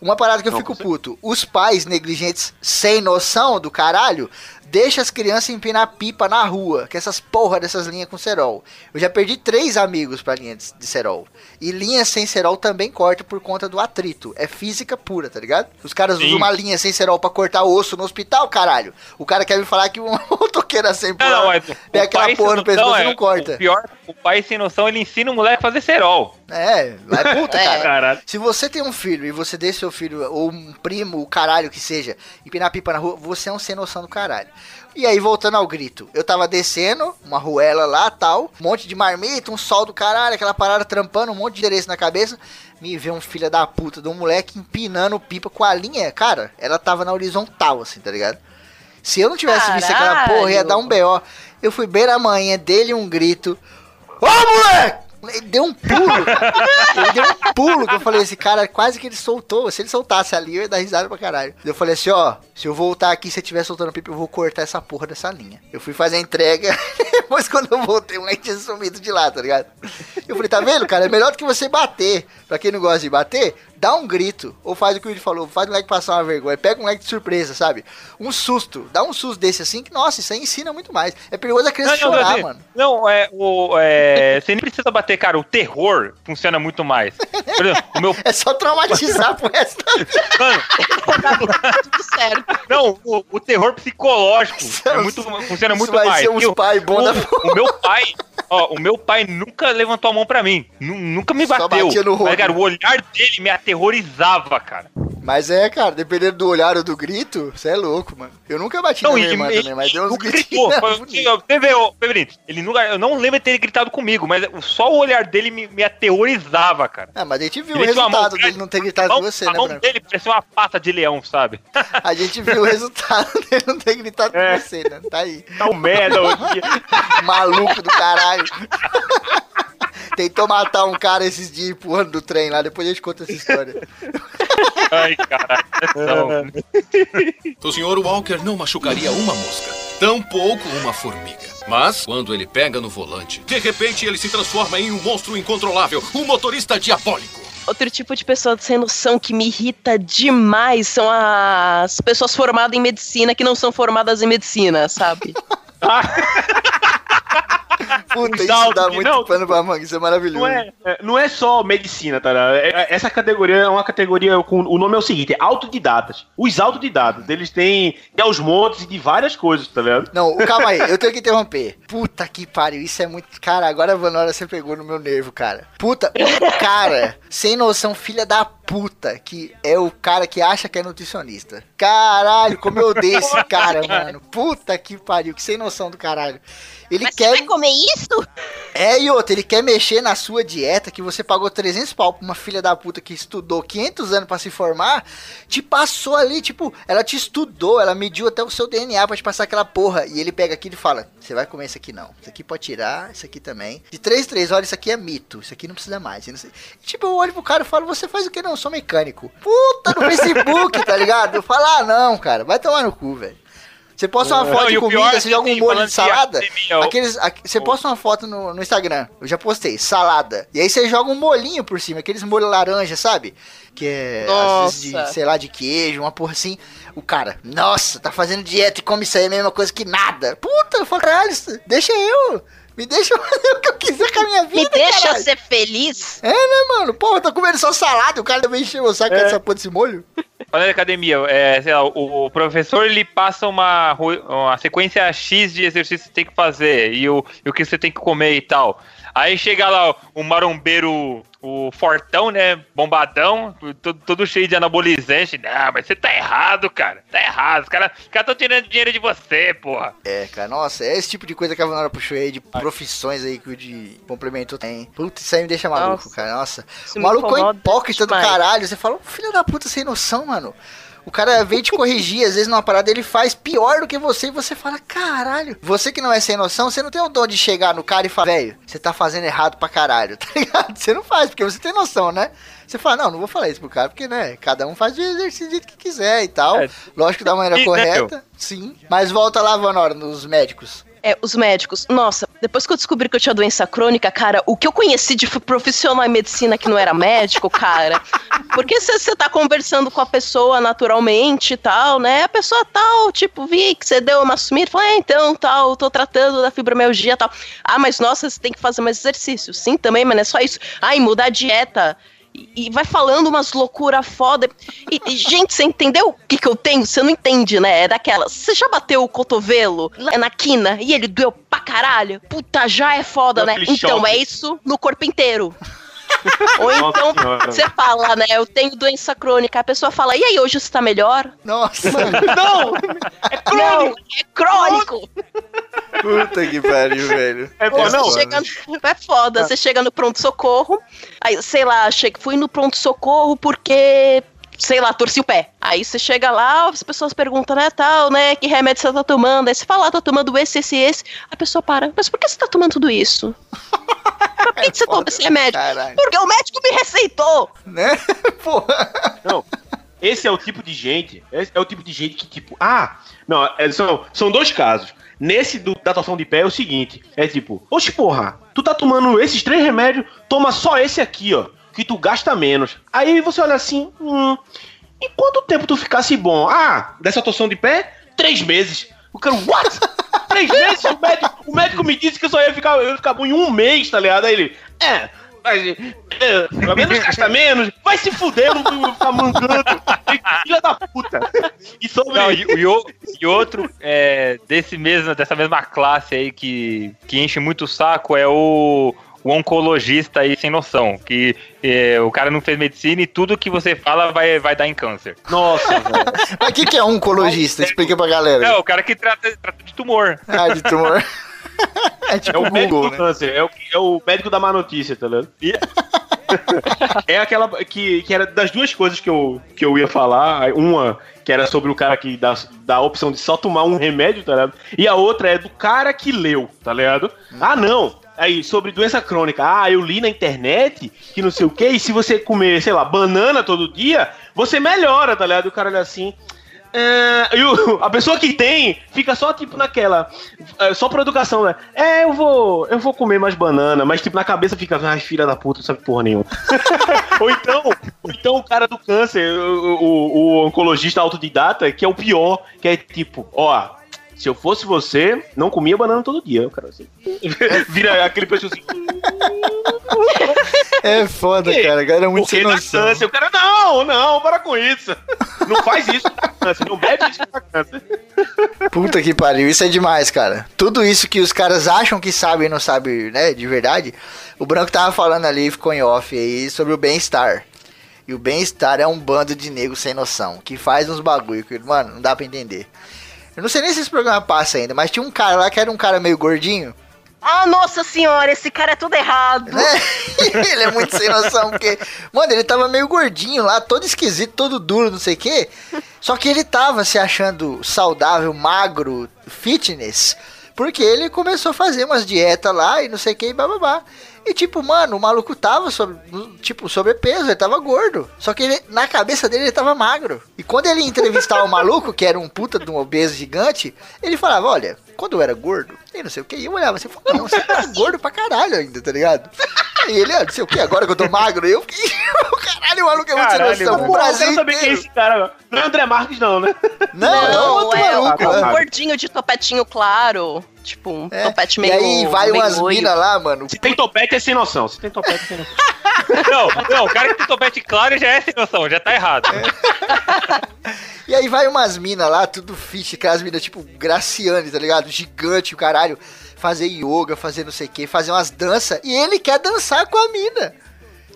Uma parada que eu Não, fico puto. Os pais negligentes sem noção do caralho deixam as crianças empinar pipa na rua. Que essas porra dessas linhas com cerol. Eu já perdi três amigos pra linha de, de cerol. E linha sem cerol também corta por conta do atrito. É física pura, tá ligado? Os caras Sim. usam uma linha sem cerol pra cortar osso no hospital, caralho. O cara quer me falar que um motoqueiro sem Não, não, o pega aquela porra no pescoço noção e é- não corta. O pior, o pai sem noção, ele ensina o moleque a fazer cerol. É, vai puta, É. cara. Caralho. Se você tem um filho e você deixa seu filho, ou um primo, o caralho que seja, empinar pipa na rua, você é um sem noção do caralho. E aí, voltando ao grito, eu tava descendo, uma ruela lá tal, um monte de marmita, um sol do caralho, aquela parada trampando, um monte de endereço na cabeça. Me vê um filho da puta de um moleque empinando pipa com a linha, cara, ela tava na horizontal, assim, tá ligado? Se eu não tivesse visto aquela Caralho. porra, ia dar um BO. Eu fui bem na manhã dele um grito. Ô moleque! Ele deu um pulo. ele deu um pulo que eu falei, esse cara quase que ele soltou. Se ele soltasse ali, eu ia dar risada pra caralho. Eu falei assim, ó, se eu voltar aqui, se você estiver soltando pipa, eu vou cortar essa porra dessa linha. Eu fui fazer a entrega, depois quando eu voltei, o moleque tinha sumido de lá, tá ligado? Eu falei, tá vendo, cara? É melhor do que você bater. Pra quem não gosta de bater, dá um grito. Ou faz o que o Willi falou, faz o moleque passar uma vergonha. Pega o moleque de surpresa, sabe? Um susto. Dá um susto desse assim, que, nossa, isso aí ensina muito mais. É perigoso a criança chorar, assim, mano. Não, é, o, é, você nem precisa bater, cara. O terror funciona muito mais. Por exemplo, o meu. É só traumatizar pro resto da vida. Mano, Tudo certo. não, o, o terror psicológico Isso- é muito, funciona isso muito vai mais. ser uns pai bom da o, o meu pai, ó, o meu pai nunca levantou a mão pra mim. Nu- Nunca me Só bateu. batia no rodo. Mas, cara, o olhar dele me aterrorizava, cara. Mas é, cara, dependendo do olhar ou do grito, você é louco, mano. Eu nunca bati na Não, minha e, irmã e- também, mas deu uns gritou. Você vê, ô, Peverino, ele nunca, eu não lembro de ter gritado comigo, mas o- só o olhar dele me, me aterrorizava, cara. Ah, mas a gente viu o Ele mão resultado grande, dele não ter gritado a com você, a né, mão Branco? dele parecia uma pata de leão, sabe? A gente viu o resultado dele não ter gritado É. com você, né? Tá aí. Tá um merda hoje. Maluco do caralho. Tentou matar um cara esses dias empurrando do trem lá, depois a gente conta essa história. Ai, caralho. Então, O Sr. Walker não machucaria uma mosca, tampouco uma formiga. Mas, quando ele pega no volante, de repente ele se transforma em um monstro incontrolável, um motorista diabólico. Outro tipo de pessoa sem noção que me irrita demais são as pessoas formadas em medicina que não são formadas em medicina, sabe? Puta, isso dá muito não, pano pra manga, isso é maravilhoso. Não é, é, não é só medicina, tá ligado? É- é- Essa categoria é uma categoria com. O nome é o seguinte: é autodidatas. Os autodidatas, eles têm, aos montes de várias coisas, tá ligado? Não, calma aí, eu tenho que interromper. Puta que pariu, isso é muito. Cara, agora a Vanora você pegou no meu nervo, cara. Puta, cara, sem noção, filha da puta, que é o cara que acha que é nutricionista. Caralho, como eu odeio esse cara, mano. Puta que pariu, que sem noção do caralho. Ele Mas quer. você vai comer isso? É, e outra, ele quer mexer na sua dieta que você pagou 300 pau pra uma filha da puta que estudou 500 anos pra se formar, te passou ali, tipo, ela te estudou, ela mediu até o seu DNA pra te passar aquela porra. E ele pega aquilo e fala: Você vai comer isso aqui não. Isso aqui pode tirar, isso aqui também. De 3 3, olha, isso aqui é mito. Isso aqui não precisa mais. e tipo, eu olho pro cara e falo: Você faz o que não? Eu sou mecânico. Puta, no Facebook, tá ligado? Falo: Ah, não, cara, vai tomar no cu, velho. Você posta uma Não, foto e de comida, é você joga um molho de de salada. academia, o- Aqueles, aqu- você posta uma foto no, no Instagram, eu já postei, salada. E aí você joga um molinho por cima, aqueles molhos laranja, sabe? Que é, às vezes, Nossa. de, sei lá, de queijo, uma porra assim. O cara, nossa, tá fazendo dieta e come isso aí, é a mesma coisa que nada. Puta, eu falo, caralho, deixa eu. Me deixa fazer o que eu quiser com a minha vida. Me deixa caralho. ser feliz. É, né, mano? Pô, eu tô comendo só salada o cara também encheu o saco com essa porra desse molho. Falando de academia, é, lá, o, professor ele passa uma, uma sequência X de exercícios que você tem que fazer e o, e o que você tem que comer e tal. Aí chega lá o marombeiro, o fortão, né? Bombadão, todo, todo cheio de anabolizante. Não, mas você tá errado, cara. Tá errado. Os caras estão tirando dinheiro de você, porra. É, cara, nossa, é esse tipo de coisa que a Vanora puxou aí, de profissões aí que o de complemento tem. Putz, isso aí me deixa maluco, Nossa. cara, nossa. O maluco é hipócrita do caralho. Você fala, filho da puta sem noção, mano. O cara vem te corrigir, às vezes numa parada ele faz pior do que você e você fala, caralho. Você que não é sem noção, você não tem o dom de chegar no cara e falar, velho, você tá fazendo errado pra caralho, tá ligado? Você não faz, porque você tem noção, né? Você fala, não, não vou falar isso pro cara, porque, né, cada um faz o exercício que quiser e tal. É. Lógico da maneira E, né, correta, sim. Mas volta lá, Vanora, nos médicos. É, os médicos. Nossa, depois que eu descobri que eu tinha doença crônica, cara, o que eu conheci de profissional em medicina que não era médico, cara. Porque você tá conversando com a pessoa naturalmente e tal, né? A pessoa tal, tipo, vi que você deu uma sumida, fala, é, então, tal, tô tratando da fibromialgia tal. Ah, mas nossa, você tem que fazer mais exercício. Sim, também, mas não é só isso. E mudar a dieta. E, vai falando umas loucura foda. E, e, gente, você entendeu o que, que eu tenho? Você não entende, né? É daquela. Você já bateu o cotovelo lá na quina e ele doeu pra caralho? Puta, já é foda, Deu né? Então, choque. é isso no corpo inteiro. Ou Nossa então, Senhora. você fala, né? Eu tenho doença crônica. A pessoa fala, e aí, hoje você tá melhor? Nossa, Não! É Não, é crônico. puta que pariu, velho. É, você não. chega no- É foda, você chega no pronto-socorro, aí, sei lá, chega, fui no pronto-socorro porque, sei lá, torci o pé. Aí você chega lá, as pessoas perguntam, né, tal, né, que remédio você tá tomando? Aí você fala, ah, tô tomando esse, esse, esse. A pessoa para, mas por que você tá tomando tudo isso? Por que, que você toma esse remédio? Caralho. Porque o médico me receitou. Né? Porra. Não. Esse é o tipo de gente. Esse é o tipo de gente que, tipo, ah, não, é, são, são dois casos. Nesse do, da torção de pé é o seguinte: é tipo, oxe, porra, tu tá tomando esses três remédios, toma só esse aqui, ó, que tu gasta menos. Aí você olha assim, hum, e quanto tempo tu ficasse bom? Ah, dessa torção de pé? Três meses. O cara, what? Três meses? O médico, o médico me disse que eu só ia ficar, eu ia ficar bom em um mês, tá ligado? Aí ele, é, mas, é, pelo menos gasta menos, vai se fuder, não não ficar mangando. Filha da puta. E sobre Não, e, e o- e outro é, desse mesmo, dessa mesma classe aí que, que enche muito o saco é o, o oncologista aí sem noção. Que é, o cara não fez medicina e tudo que você fala vai, vai dar em câncer. Nossa, velho. Mas o que, que é um oncologista? Explica pra É, galera. o cara que trata, trata de tumor. Ah, de tumor. É É tipo o o médico Google, do né? câncer, é o, é o médico da má notícia, tá ligado? E- é aquela que, que era das duas coisas que eu, que eu ia falar. Uma que era sobre o cara que dá, dá a opção de só tomar um remédio, tá ligado? E a outra é do cara que leu, tá ligado? Ah, não! Aí, sobre doença crônica. Ah, eu li na internet que não sei o que, e se você comer, sei lá, banana todo dia, você melhora, tá ligado? O cara olha assim. É, e o- a pessoa que tem fica só tipo naquela. é, só por educação, né? É, eu vou. Eu vou comer mais banana, mas tipo na cabeça fica, ai, filha da puta, não sabe porra nenhuma. ou então, ou então o cara do câncer, o, o- o oncologista autodidata, que é o pior, que é tipo, ó. Se eu fosse você, não comia banana todo dia. O cara assim. Vira aquele peixe assim. É foda, cara. A galera é muito Porque sem dá noção. câncer. O cara, não, não, para com isso. Não faz isso, dá câncer. Não bebe isso, dá câncer. Puta que pariu, isso é demais, cara. Tudo isso que os caras acham que sabem e não sabem, né, de verdade. O Branco tava falando ali, ficou em off aí, sobre o bem-estar. E o bem-estar é um bando de negros sem noção, que faz uns bagulho que, mano, não dá pra entender. Eu não sei nem se esse programa passa ainda, mas tinha um cara lá que era um cara meio gordinho. Ah, nossa senhora, esse cara é tudo errado. né? ele é muito sem noção, porque, mano, ele tava meio gordinho lá, todo esquisito, todo duro, não sei o quê. Só que ele tava se achando saudável, magro, fitness, porque ele começou a fazer umas dietas lá e não sei o que, e bababá. E tipo, mano, o maluco tava sobre, tipo, sobrepeso, ele tava gordo. Só que ele- na cabeça dele ele tava magro. E quando ele ia entrevistar o maluco, que era um puta de um obeso gigante, ele falava, olha, quando eu era gordo, e não sei o que, e eu olhava assim, falava, não, você tá gordo pra caralho ainda, tá ligado? E ele, ah, não sei o que, agora que eu tô magro, eu fiquei, caralho, o maluco é muito sem Caralho, noção, mano. o Brasil eu quero saber quem é inteiro. esse cara. Não é André Marques, não, né? Não, não, outro é, maluco, o, né? o gordinho de topetinho claro. Tipo, um É, topete E meio. aí vai umas minas lá, mano. Se tem topete, é sem noção. Se tem topete, é sem noção. Não, não, o cara que tem topete claro já é sem noção, já tá errado. E aí vai umas minas lá, tudo fit, aquelas minas tipo Graciane, tá ligado? Gigante, o caralho. Fazer yoga, fazer não sei o que, fazer umas danças. E ele quer dançar com a mina.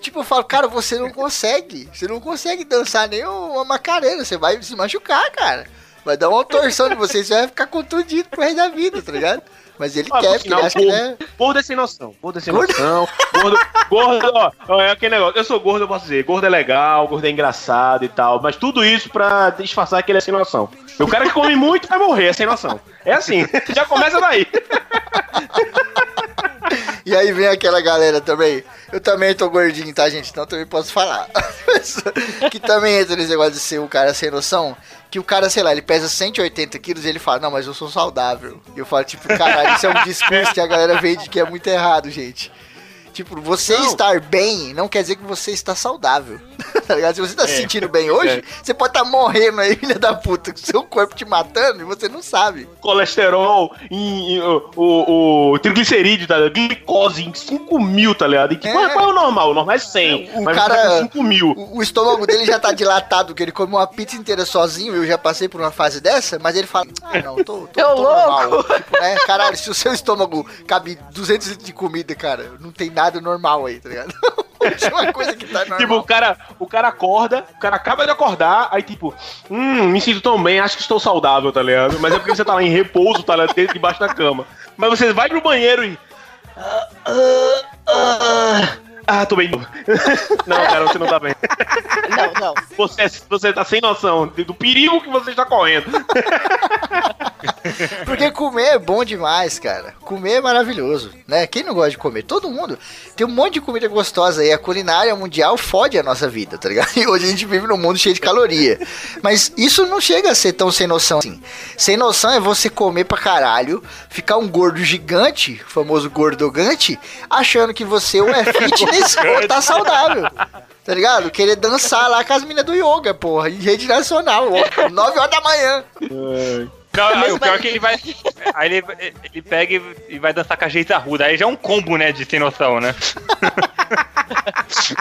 Tipo, eu falo, cara, você não consegue. Você não consegue dançar nem uma macarena. Você vai se machucar, cara. Vai dar uma torção de você, você vai ficar contundido pro resto da vida, tá ligado? Mas ele Ah, quer, por porque ele acha que ele é. gordo, gordo é sem noção. Gordo é sem Gordo? noção. Gordo, gordo, ó, ó, é aquele negócio. Eu sou gordo, eu posso dizer. Gordo é legal, gordo é engraçado e tal. Mas tudo isso pra disfarçar que ele é sem noção. O cara que come muito vai morrer, é sem noção. É assim, já começa daí. E aí vem aquela galera também. Eu também tô gordinho, tá, gente? Então também posso falar. que também entra nesse negócio de ser um cara sem noção. Que o cara, sei lá, ele pesa 180 quilos e ele fala, não, mas eu sou saudável. E eu falo, tipo, caralho, isso é um discurso que a galera vende que é muito errado, gente. Tipo, você Não. estar bem não quer dizer que você está saudável. tá ligado? Se você tá se É. sentindo bem hoje, É. você pode estar morrendo aí, filha da puta, com seu corpo te matando e você não sabe. Colesterol, em, em- o, o, o triglicerídeo, tá ligado? Glicose em 5 mil, tá ligado? E tipo, É. qual é o normal? O normal é 100. O mas cara- com 5 mil. O, o estômago dele já tá dilatado, que ele come uma pizza inteira sozinho. Eu já passei por uma fase dessa, mas ele fala: Ah, não, tô, tô, tô normal. Tipo, né? Caralho, se o seu estômago cabe 200 litros de comida, cara, não tem nada normal aí, tá ligado? É uma coisa que tá normal. Tipo, o cara, o cara acorda, o cara acaba de acordar, aí tipo, hum, me sinto tão bem, acho que estou saudável, tá ligado? Mas é porque você tá lá em repouso, tá ligado? Dentro, debaixo da cama. Mas você vai pro banheiro e. Ah, ah, ah, ah, tô bem. Não, cara, você não tá bem. Não, não. Você, você tá sem noção do perigo que você está correndo. Porque comer é bom demais, cara. Comer é maravilhoso, né? Quem não gosta de comer? Todo mundo. Tem um monte de comida gostosa aí. A culinária mundial fode a nossa vida, tá ligado? E hoje a gente vive num mundo cheio de caloria. Mas isso não chega a ser tão sem noção assim. Sem noção é você comer pra caralho, ficar um gordo gigante, o famoso gordogante, achando que você ou é fitness ou tá saudável. Tá ligado? Querer dançar lá com as minas do yoga, porra, em rede nacional, 9 horas da manhã. Não, aí Mas o pior é que ele vai. Aí ele, ele pega e- e vai dançar com a Geisa Arruda. Aí já é um combo, né, de sem noção, né?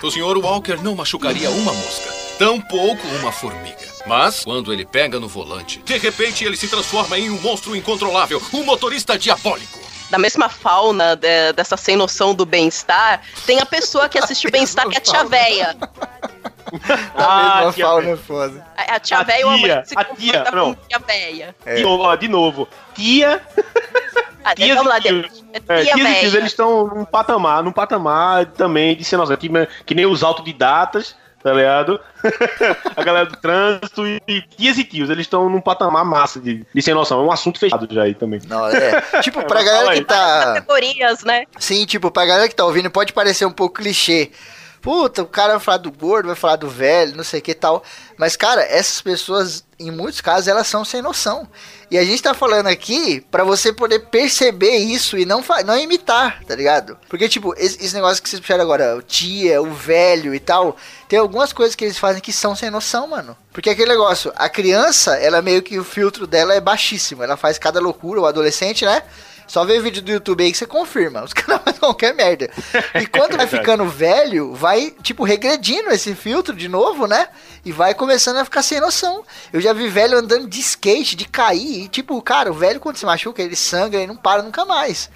O Sr. Walker não machucaria uma mosca, tampouco uma formiga. Mas, quando ele pega no volante, de repente ele se transforma em um monstro incontrolável, um motorista diabólico. Da mesma fauna de- dessa sem noção do bem-estar, tem a pessoa que assiste o bem-estar, que é a tia véia. A Ah, mesma tia fauna véia. é foda. A a tia A véia é uma mãe se a tia, não. tia véia. É. De novo, ó, de novo. Tia, Ah, tias vamos lá, e tios. é É, tia tias e tios, eles estão num patamar, num patamar também de ser nossa, que, que nem os autodidatas, tá ligado? a galera do trânsito e, e tias e tios, eles estão num patamar massa de, de sem noção. É um assunto fechado já aí também. Não, é. Tipo, pra galera que tá. Categorias, né? Sim, tipo, pra galera que tá ouvindo, pode parecer um pouco clichê. Puta, o cara vai falar do gordo, vai falar do velho, não sei o que tal. Mas, cara, essas pessoas, em muitos casos, elas são sem noção. E a gente tá falando aqui pra você poder perceber isso e não, não imitar, tá ligado? Porque, tipo, esse, esse negócio que vocês puxaram agora, o tia, o velho e tal, tem algumas coisas que eles fazem que são sem noção, mano. Porque aquele negócio, a criança, ela meio que o filtro dela é baixíssimo. Ela faz cada loucura, o adolescente, né? Só vê vídeo do YouTube aí que você confirma. Os caras fazem qualquer merda. E quando vai ficando velho, vai, tipo, regredindo esse filtro de novo, né? E vai começando a ficar sem noção. Eu já vi velho andando de skate, de cair. E, tipo, cara, o velho quando se machuca, ele sangra e não para nunca mais.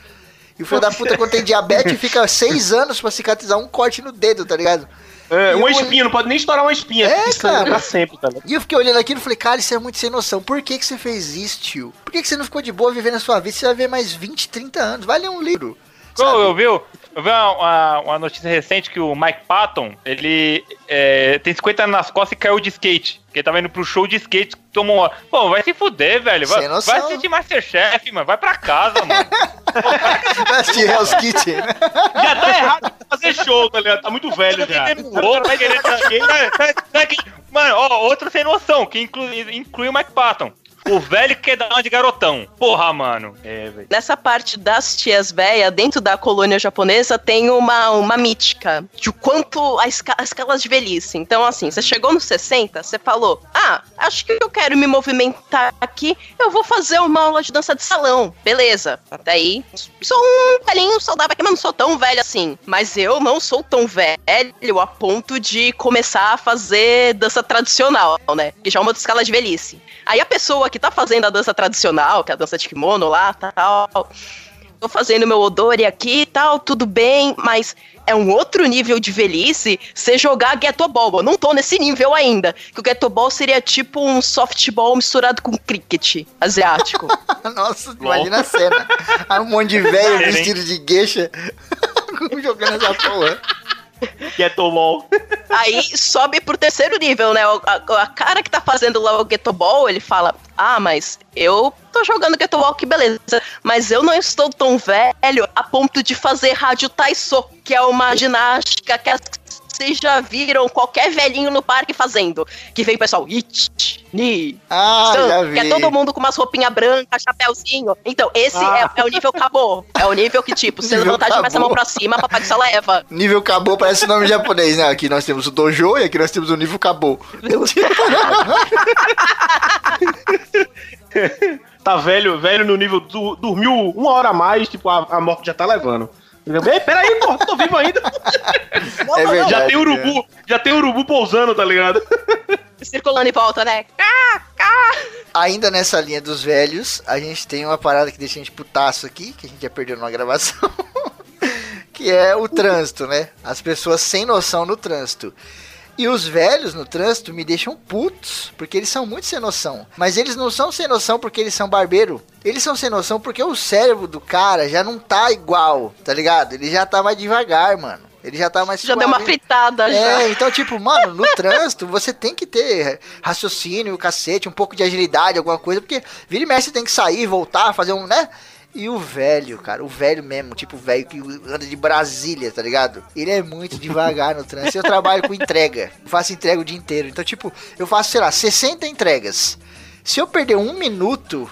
E o filho da puta, quando tem diabetes, fica seis anos pra cicatrizar um corte no dedo, tá ligado? É, uma eu- espinha, não pode nem estourar uma espinha. É, Isso cara. pra sempre, tá ligado? E eu fiquei olhando aquilo e falei, cara, isso é muito sem noção. Por que, que você fez isso, tio? Por que, que você não ficou de boa vivendo a sua vida? Você vai ver mais 20, 30 anos. Vai ler um livro. Sabe? eu vi, eu vi uma, uma- uma notícia recente que o Mike Patton, ele é, tem 50 anos nas costas e caiu de skate. Porque ele tava indo pro show de skate, tomou uma... Pô, vai se fuder, velho. Vai, vai assistir Masterchef, mano. Vai pra casa, mano. Vai assistir Hell's Kitchen. Já tá errado de fazer show, tá ligado? Tá muito velho já. Outro vai querer que- Mano, ó, outro sem noção, que inclui, inclui o Mike Patton. O velho que quer dar uma de garotão. Porra, mano. É, velho. Nessa parte das tias véia, dentro da colônia japonesa, tem uma, uma mítica de quanto a esca- as escalas de velhice. Então, assim, você chegou nos 60, você falou: Ah, acho que eu quero me movimentar aqui, eu vou fazer uma aula de dança de salão. Beleza, até aí. Sou um velhinho saudável aqui, mas não sou tão velho assim. Mas eu não sou tão velho a ponto de começar a fazer dança tradicional, né? Que já é uma escala de velhice. Aí a pessoa que tá fazendo a dança tradicional, que é a dança de kimono lá, tal, tô fazendo meu odori aqui e tal, tudo bem, mas é um outro nível de velhice você jogar Ghetto Ball. Eu não tô nesse nível ainda. Que o Ghetto Ball seria tipo um softball misturado com cricket asiático. Nossa, imagina a cena. Aí um monte de velho vestido de gueixa jogando essa porra. Ghetto LOL. Aí sobe pro terceiro nível, né? A, a cara que tá fazendo lá o Ghetto Ball, ele fala: Ah, mas eu tô jogando Ghetto Ball, que beleza. Mas eu não estou tão velho a ponto de fazer Rádio Taiso, que é uma ginástica que as- vocês já viram qualquer velhinho no parque fazendo. Que vem o pessoal, it, ni, Ah, san, já vi. que é todo mundo com umas roupinhas brancas, chapéuzinho. Então, esse Ah. é, é o nível acabou. É o nível que, tipo, você levantar demais a mão acabou. pra cima, papai do céu leva. Nível Cabô parece nome japonês, né? Aqui nós temos o Dojo e aqui nós temos o nível Cabô. Tá velho, velho no nível. Du, dormiu uma hora a mais, tipo, a, a morte já tá levando. Ei, peraí, porra, tô vivo ainda. É verdade. já tem urubu, já tem urubu pousando, tá ligado? Circulando em volta, né? Ainda nessa linha dos velhos, a gente tem uma parada que deixa a gente putaço aqui, que a gente já perdeu numa gravação. que é o trânsito, né? As pessoas sem noção no trânsito. E os velhos no trânsito me deixam putos, porque eles são muito sem noção. Mas eles não são sem noção porque eles são barbeiro. Eles são sem noção porque o cérebro do cara já não tá igual, tá ligado? Ele já tá mais devagar, mano. Ele já tá mais Já deu uma suave. fritada já. É, então, tipo, mano, no trânsito você tem que ter raciocínio, cacete, um pouco de agilidade, alguma coisa, porque vira e mexe você tem que sair, voltar, fazer um, né? E o velho, cara, o velho mesmo, tipo o velho que anda de Brasília, tá ligado? Ele é muito devagar no trânsito. Eu trabalho com entrega, faço entrega o dia inteiro. Então, tipo, eu faço, sei lá, 60 entregas. Se eu perder um minuto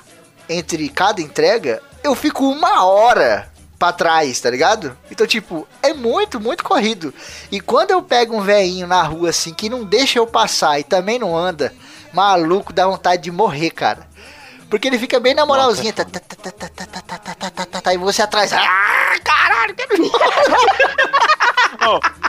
entre cada entrega, eu fico uma hora pra trás, tá ligado? Então, tipo, é muito, muito corrido. E quando eu pego um velhinho na rua assim que não deixa eu passar e também não anda, maluco, dá vontade de morrer, cara. Porque ele fica bem na moralzinha. Tá, tá, tá, tá, tá, tá, tá, tá, tá, tá, tá, tá, tá, e você atrás. Ah, caralho, que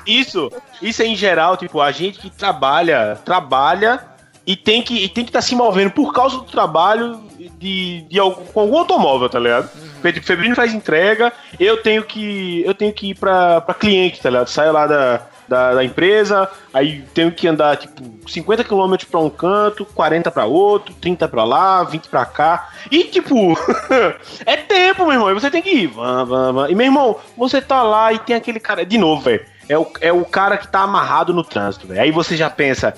isso, isso é em geral, tipo, a gente que trabalha, trabalha e tem que e tem que estar se movendo por causa do trabalho de, de algum, com algum automóvel, tá ligado? Fe- Febrino faz entrega, eu tenho que eu tenho que ir pra, pra cliente, tá ligado? Saio lá da, da, da empresa, aí tenho que andar tipo 50 km pra um canto, 40 pra outro, 30 pra lá, 20 pra cá. E tipo, é tempo, meu irmão. E você tem que ir. Vã, vã. E meu irmão, você tá lá e tem aquele cara. De novo, velho. É o, é o cara que tá amarrado no trânsito, velho. Aí você já pensa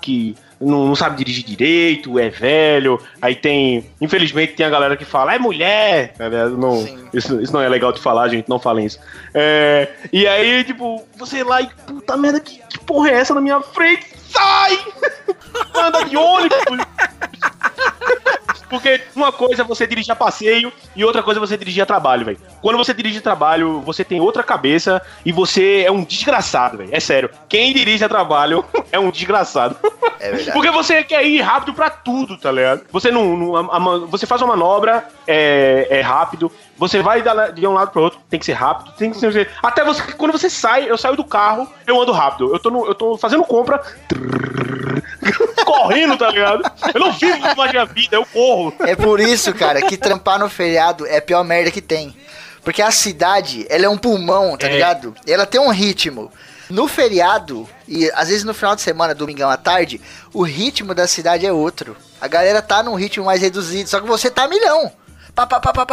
que não, não sabe dirigir direito, é velho. Aí tem. Infelizmente tem a galera que fala, é mulher. tá? Não, isso, isso não é legal de falar, gente. Não falem isso. É, e aí, tipo, você lá e. Puta merda, que, que porra é essa na minha frente? Sai! Anda de ônibus! Porque uma coisa é você dirigir a passeio e outra coisa é você dirigir a trabalho, velho. Quando você dirige a trabalho, você tem outra cabeça e você é um desgraçado, velho. É sério. Quem dirige a trabalho é um desgraçado. É verdade. Porque você quer ir rápido pra tudo, tá ligado? Você não. não- a- a- você faz uma manobra, é, é rápido. Você vai de um lado pro outro, tem que ser rápido, tem que ser. Até você. Quando você sai, eu saio do carro, eu ando rápido. Eu tô, no- eu tô fazendo compra. correndo, tá ligado? Eu não vivo mais minha vida, eu corro. É por isso, cara, que trampar no feriado é a pior merda que tem. Porque a cidade, ela é um pulmão, tá É. ligado? Ela tem um ritmo. No feriado, e às vezes no final de semana, domingão à tarde, o ritmo da cidade é outro. A galera tá num ritmo mais reduzido, só que você tá a milhão. Pá, pá, pá,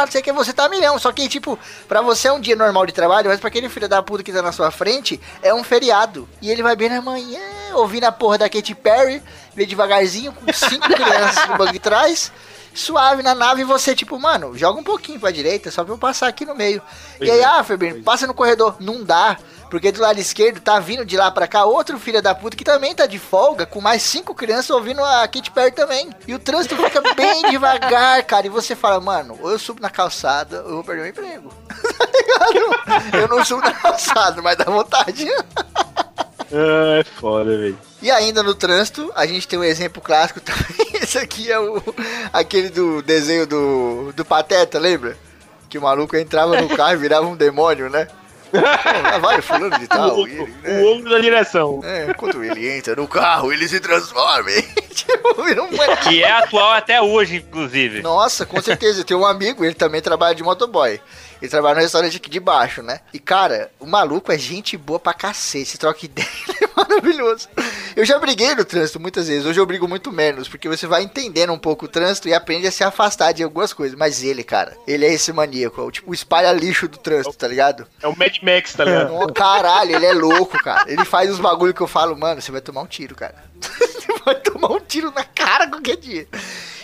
não sei que, você tá milhão. Só que, tipo, pra você é um dia normal de trabalho, mas pra aquele filho da puta que tá na sua frente, é um feriado. E ele vai bem na manhã, ouvindo a porra da Katy Perry, vem devagarzinho, com cinco crianças no banco de trás, suave na nave, e você, tipo, mano, joga um pouquinho pra direita, só pra eu passar aqui no meio. E aí, ah, Febrino, passa no corredor. Não dá. Porque do lado esquerdo tá vindo de lá pra cá outro filho da puta que também tá de folga, com mais cinco crianças ouvindo a Katy Perry também. E o trânsito fica bem devagar, cara. E você fala, mano, ou eu subo na calçada, ou eu vou perder meu emprego. tá? Eu não subo na calçada, mas dá vontade. Ah, é foda, velho. E ainda no trânsito, a gente tem um exemplo clássico também. Esse aqui é o aquele do desenho do, do Pateta, lembra? Que o maluco entrava no carro e virava um demônio, né? Lá vai fulano de tal. o, ele, né? o ombro da direção. É, quando ele entra no carro, ele se transforma. hein? tipo. Que é atual até hoje, inclusive. Nossa, com certeza. Tenho um amigo, ele também trabalha de motoboy. Ele trabalha no restaurante aqui de baixo, né? E, cara, o maluco é gente boa pra cacete. Você troca ideia, ele é maravilhoso. Eu já briguei no trânsito muitas vezes. Hoje eu brigo muito menos, porque você vai entendendo um pouco o trânsito e aprende a se afastar de algumas coisas. Mas ele, cara, ele é esse maníaco. É o tipo o espalha lixo do trânsito, tá ligado? É o Mad Max, tá ligado? Não, caralho, ele é louco, cara. Ele faz uns bagulho que eu falo, mano, você vai tomar um tiro, cara. Você vai tomar um tiro na cara qualquer dia.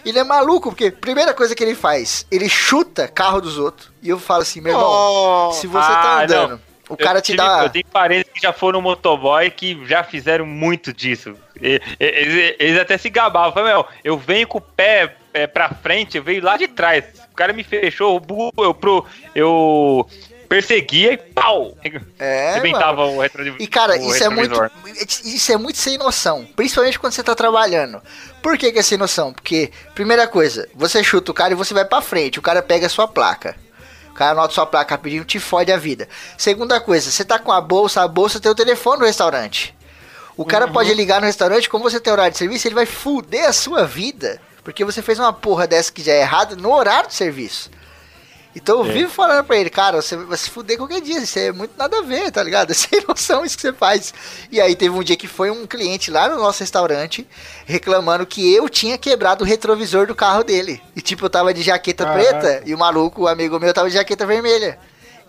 Ele é maluco, porque primeira coisa que ele faz, ele chuta carro dos outros. E eu falo assim, meu irmão, se você tá Ah, andando, não. o cara eu te tive- dá. Eu tenho parentes que já foram motoboy que já fizeram muito disso. E- Eles, eles até se gabavam. Falaram, meu, eu venho com o pé é, pra frente, eu venho lá de trás. O cara me fechou, eu, pro, eu perseguia e pau! É, Arrebentava o retro E cara, isso é muito isso é muito sem noção, principalmente quando você tá trabalhando. Por que, que é sem noção? Porque primeira coisa, você chuta o cara e você vai pra frente, o cara pega a sua placa. O cara anota sua placa rapidinho, te fode a vida. Segunda coisa, você tá com a bolsa, a bolsa tem o telefone no restaurante. O cara pode ligar no restaurante, como você tem horário de serviço, ele vai fuder a sua vida. Porque você fez uma porra dessa que já é errada no horário de serviço. Então eu vivo falando pra ele, cara, você vai se fuder qualquer dia, isso é muito nada a ver, tá ligado? É sem noção isso que você faz. E aí teve um dia que foi um cliente lá no nosso restaurante reclamando que eu tinha quebrado o retrovisor do carro dele. E tipo, eu tava de jaqueta preta e o maluco, o amigo meu, tava de jaqueta vermelha.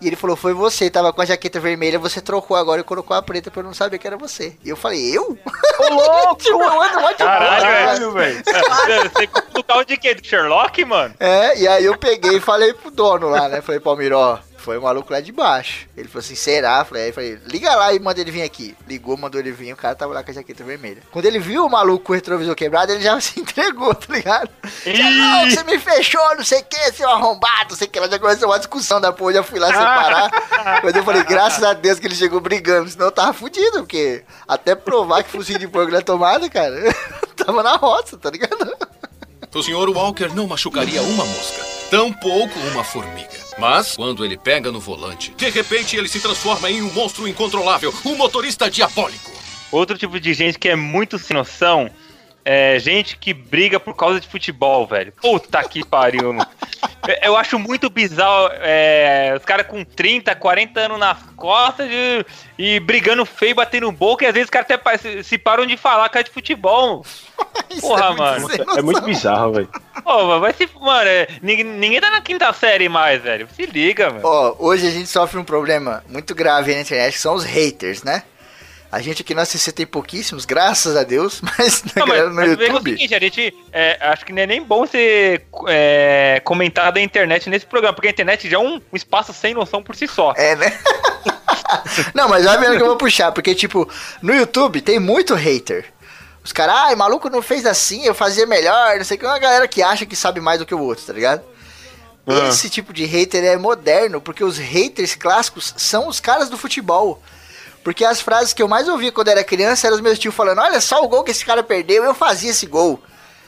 E ele falou, foi você, tava com a jaqueta vermelha, você trocou agora e colocou a preta pra eu não saber que era você. E eu falei, eu? Ô, louco! eu ando mó de Caralho, velho. Você comprou no carro de quê? Do Sherlock, mano? É, e aí eu peguei e falei pro dono lá, né? Falei, Palmiro, ó, foi o maluco lá de baixo. Ele falou assim, será? Falei, aí falei, liga lá e manda ele vir aqui. Ligou, mandou ele vir, o cara tava lá com a jaqueta vermelha. Quando ele viu o maluco com o retrovisor quebrado, ele já se entregou, tá ligado? Já, não, você me fechou, não sei o que, seu arrombado, não sei o que. Mas já começou uma discussão da porra, já fui lá separar. Mas eu falei, graças a Deus que ele chegou brigando, senão eu tava fudido, porque até provar que focinho de porco na tomada, cara, tava na roça, tá ligado? O Sr. Walker não machucaria uma mosca, tampouco uma formiga. Mas, quando ele pega no volante, de repente ele se transforma em um monstro incontrolável, um motorista diabólico. Outro tipo de gente que é muito sem noção é gente que briga por causa de futebol, velho. Puta que pariu. Eu- acho muito bizarro é, os caras com 30, 40 anos nas costas e, e brigando feio, batendo boca, e às vezes os caras até pa- se, se param de falar que é de futebol. Porra, muito mano. É muito bizarro, velho. Pô, vai se. Mano, é, ninguém, ninguém tá na quinta série mais, velho. Se liga, mano. Ó, hoje a gente sofre um problema muito grave aí na internet, que são os haters, né? A gente aqui na CC tem pouquíssimos, graças a Deus, mas na Não, galera mas, no mas que é o YouTube. seguinte, a gente é, acho que não é nem bom ser é, comentado a internet nesse programa, porque a internet já é um, um espaço sem noção por si só. É, né? Não, mas vai vendo que eu vou puxar, porque, tipo, no YouTube tem muito hater. Os caras, ai, maluco não fez assim, eu fazia melhor, não sei o que. Uma galera que acha que sabe mais do que o outro, tá ligado? Ah. Esse tipo de hater é moderno, porque os haters clássicos são os caras do futebol. Porque as frases que eu mais ouvia quando era criança eram os meus tios falando: Olha só o gol que esse cara perdeu, eu fazia esse gol.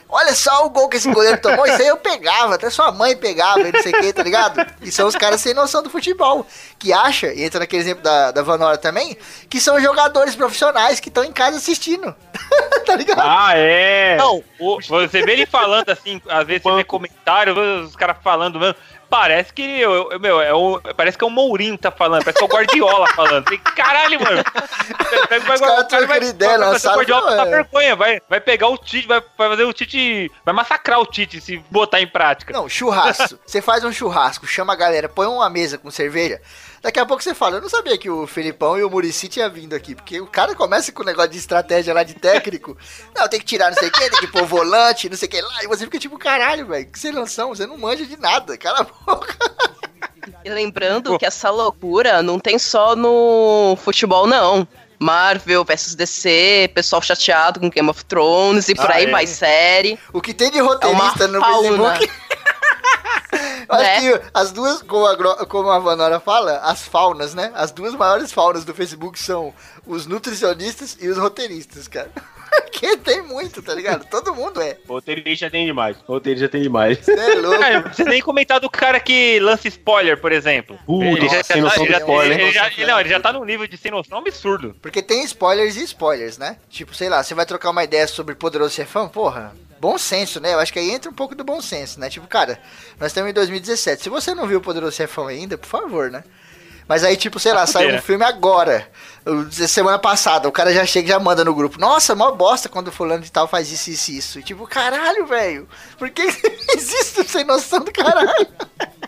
Olha só o gol que esse goleiro tomou, isso aí eu pegava, até sua mãe pegava, e não sei o que, tá ligado? E são os caras sem noção do futebol, que acha, e entra naquele exemplo da, da Vanora também, que são jogadores profissionais que estão em casa assistindo. tá ligado? Ah, é? Não, O- você vê ele falando assim, às vezes você vê comentário, os caras falando mesmo. Parece que, eu, eu- meu, é o, parece que é o Mourinho que tá falando, parece que é o Guardiola falando. Tem, caralho, mano. Vai, ideia o Guardiola vergonha, vai, vai pegar o Tite, vai, vai fazer o Tite, vai massacrar o Tite se botar em prática. Não, churrasco. Você faz um churrasco, chama a galera, põe uma mesa com cerveja. Daqui a pouco você fala, eu não sabia que o Felipão e o Murici tinham vindo aqui, porque o cara começa com o negócio de estratégia lá de técnico. Não, tem que tirar não sei o que, tem que pôr volante, não sei o que lá. E você fica tipo, caralho, velho, que sem noção, você não manja de nada, cala a boca. E lembrando que essa loucura não tem só no futebol, não. Marvel versus DC, pessoal chateado com Game of Thrones e por Ah, aí é? vai série. O que tem de roteirista É no fauna. Facebook. Eu acho Né? que as duas, como a, como a Vanora fala, as faunas, né? As duas maiores faunas do Facebook são os nutricionistas e os roteiristas, cara. Porque tem muito, tá ligado? Todo mundo é. Roteirista tem demais. Roteirista tem demais. Você é louco. Cara, não precisa nem comentar do cara que lança spoiler, por exemplo. Puta, ele já, sem noção ele já- spoiler. ele já- ele- não, ele já tá num nível de sem noção absurdo. Porque tem spoilers e spoilers, né? Tipo, sei lá, você vai trocar uma ideia sobre Poderoso Chefão, porra, bom senso, né? Eu acho que aí entra um pouco do bom senso, né? Tipo, cara, nós estamos em 2017. Se você não viu o Poderoso Chefão ainda, por favor, né? Mas aí, tipo, sei lá, Tá saiu um fudeira. filme agora, o- semana passada, o cara já chega e já manda no grupo. Nossa, mó bosta quando o fulano de tal faz isso, isso, isso. E tipo, caralho, velho, por que existe sem noção do caralho?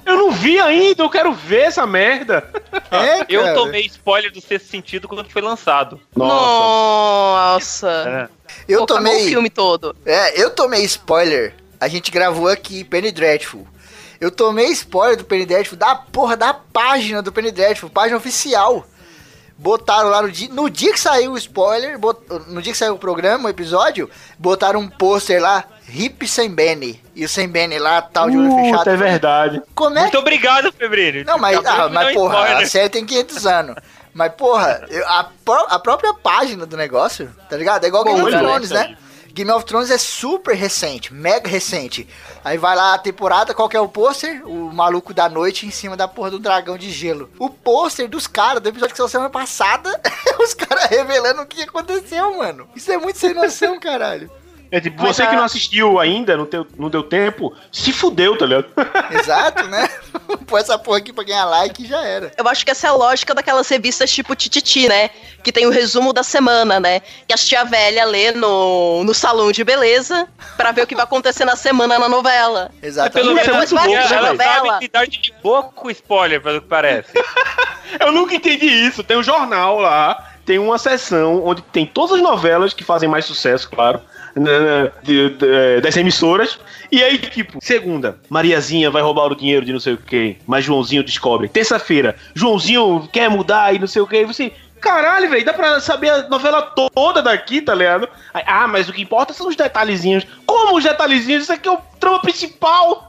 Eu não vi ainda, eu quero ver essa merda. É, Eu tomei spoiler do sexto sentido quando foi lançado. Nossa. É. Eu Pô, tomei... o filme todo. É, eu tomei spoiler. A gente gravou aqui Penny Dreadful. Eu tomei spoiler do Penny Dreadful da porra da página do Penny Dreadful, página oficial. Botaram lá no dia, no dia que saiu o spoiler, bot- no dia que saiu o programa, o episódio, botaram um pôster lá, Hip Sem Benny. E o Sem Benny lá, tal, de olho fechado. É verdade. Como é Muito obrigado, Febril. não, mas, ah, mas porra, spoiler. a série tem 500 anos. Mas, porra, eu- a, pró- a própria página do negócio, tá ligado? É igual Game of Thrones, né? Game of Thrones é super recente, mega recente. Aí vai lá a temporada, qual que é o pôster? O maluco da noite em cima da porra do dragão de gelo. O pôster dos caras, do episódio que saiu semana passada, os caras revelando o que aconteceu, mano. Isso é muito sem noção, caralho. É tipo, você que não assistiu ainda, não, teu, não deu tempo, se fudeu, tá ligado? Exato, né? Põe essa porra aqui pra ganhar like e já era. Eu acho que essa é a lógica daquelas revistas tipo Tititi, né? Que tem o resumo da semana, né? Que a tia velha lê no, no salão de beleza pra ver o que vai acontecer na semana na novela. Exato. Pelo Isso é menos muito né, a ela novela. sabe lidar de boa com spoiler, pelo que parece. Eu nunca entendi isso. Tem um jornal lá, tem uma seção onde tem todas as novelas que fazem mais sucesso, claro, de- de- das emissoras. E aí, tipo, segunda, Mariazinha vai roubar o dinheiro de não sei o que, mas Joãozinho descobre. Terça-feira, Joãozinho quer mudar e não sei o que. Você, caralho, velho, dá pra saber a novela toda daqui, tá ligado? Ah, mas o que importa são os detalhezinhos. Como os detalhezinhos? Isso aqui é o trama principal.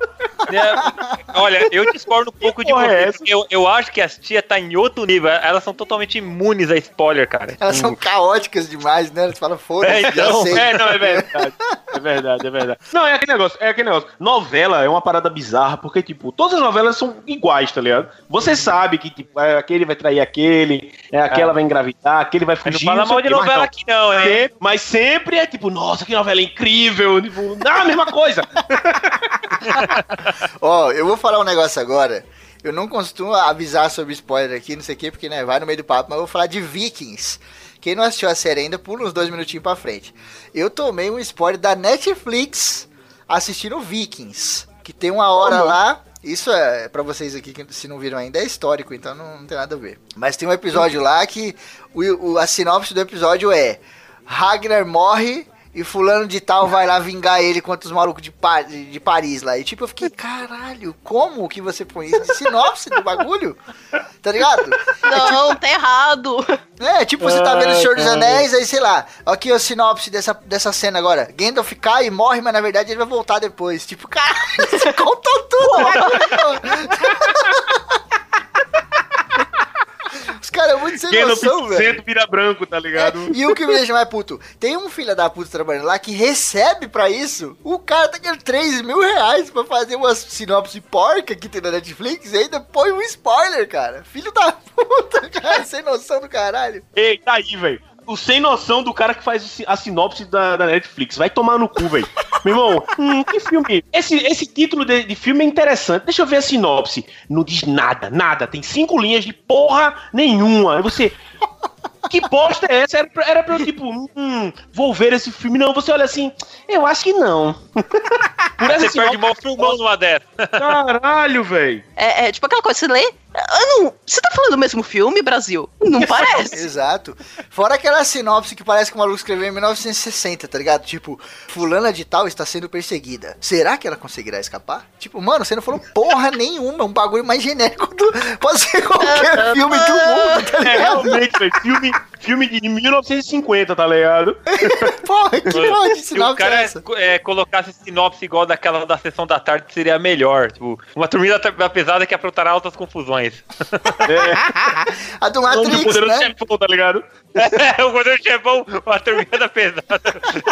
É, olha, eu discordo um pouco de é você, porque eu, eu acho que as tia tá em outro nível. Elas são totalmente imunes a spoiler, cara. Elas são caóticas demais, né? Eles falam, foda-se, É, então, sei. É, não, é verdade. É verdade, é verdade. Não, é aquele negócio, é aquele negócio. Novela é uma parada bizarra, porque, tipo, todas as novelas são iguais, tá ligado? Você sabe que, tipo, é, aquele vai trair aquele, é, aquela vai engravidar, aquele vai Mas não fugir. fala mal de novela aqui não? Sempre- mas sempre é tipo, nossa, que novela incrível. Tipo, não, a mesma coisa. Ó, eu vou falar um negócio agora. Eu não costumo avisar sobre spoiler aqui, não sei o quê, porque né, vai no meio do papo, mas eu vou falar de Vikings. Quem não assistiu a série ainda, pula uns dois minutinhos pra frente. Eu tomei um spoiler da Netflix assistindo Vikings, que tem uma hora lá. Isso é pra vocês aqui que se não viram ainda é histórico, então não, não tem nada a ver. Mas tem um episódio lá que o, o- a sinopse do episódio é Ragnar morre e fulano de tal vai lá vingar ele contra os malucos de, Pa- de, Paris lá. E tipo, eu fiquei, caralho, como que você põe isso? Sinopse do bagulho? Tá ligado? Não, tá errado. É, tipo, você tá vendo o Senhor dos cara. Anéis, aí sei lá, aqui a sinopse dessa, dessa cena agora. Gandalf cai e morre, mas na verdade ele vai voltar depois. Tipo, caralho, você contou tudo, bagulho. Os caras é muito sem Gandalf noção, velho. centro vira branco, tá ligado? É, e o que me deixa mais puto, tem um filho da puta trabalhando lá que recebe pra isso, o cara tá ganhando 3 mil reais pra fazer uma sinopse porca que tem na Netflix e ainda põe um spoiler, cara. Filho da puta, cara, sem noção do caralho. Ei, tá aí, velho. O sem noção do cara que faz a sinopse da, da Netflix. Vai tomar no cu, velho. Meu irmão, hum, que filme? Esse, esse título de, de filme é interessante. Deixa eu ver a sinopse. Não diz nada, nada. Tem cinco linhas de porra nenhuma. Aí você. Que bosta é essa? Era pra, era pra eu, tipo, hum, vou ver esse filme. Não, você olha assim, eu acho que não. Por essa Você perde sinopse, mó filmão numa dessa. Caralho, velho. É, é tipo aquela coisa, você lê. Ah, não, você tá falando do mesmo filme, Brasil? Não parece. Exato. Fora aquela sinopse que parece que o maluco escreveu em 1960, tá ligado? Tipo, fulana de tal está sendo perseguida. Será que ela conseguirá escapar? Tipo, mano, você não falou porra nenhuma. Um bagulho mais genérico do... Pode ser qualquer filme do mundo, tá É, ligado? realmente, velho. Filme, filme de 1950, tá ligado? Porra, que porra de Se o sinopse é cara essa? é, colocasse sinopse igual daquela da sessão da tarde, seria melhor. Tipo, uma turminha da pesada que aprontará altas confusões. A do Onde o Matrix, poderoso né? chefão, tá ligado? É, o goleiro chefão, uma turminha da pesada.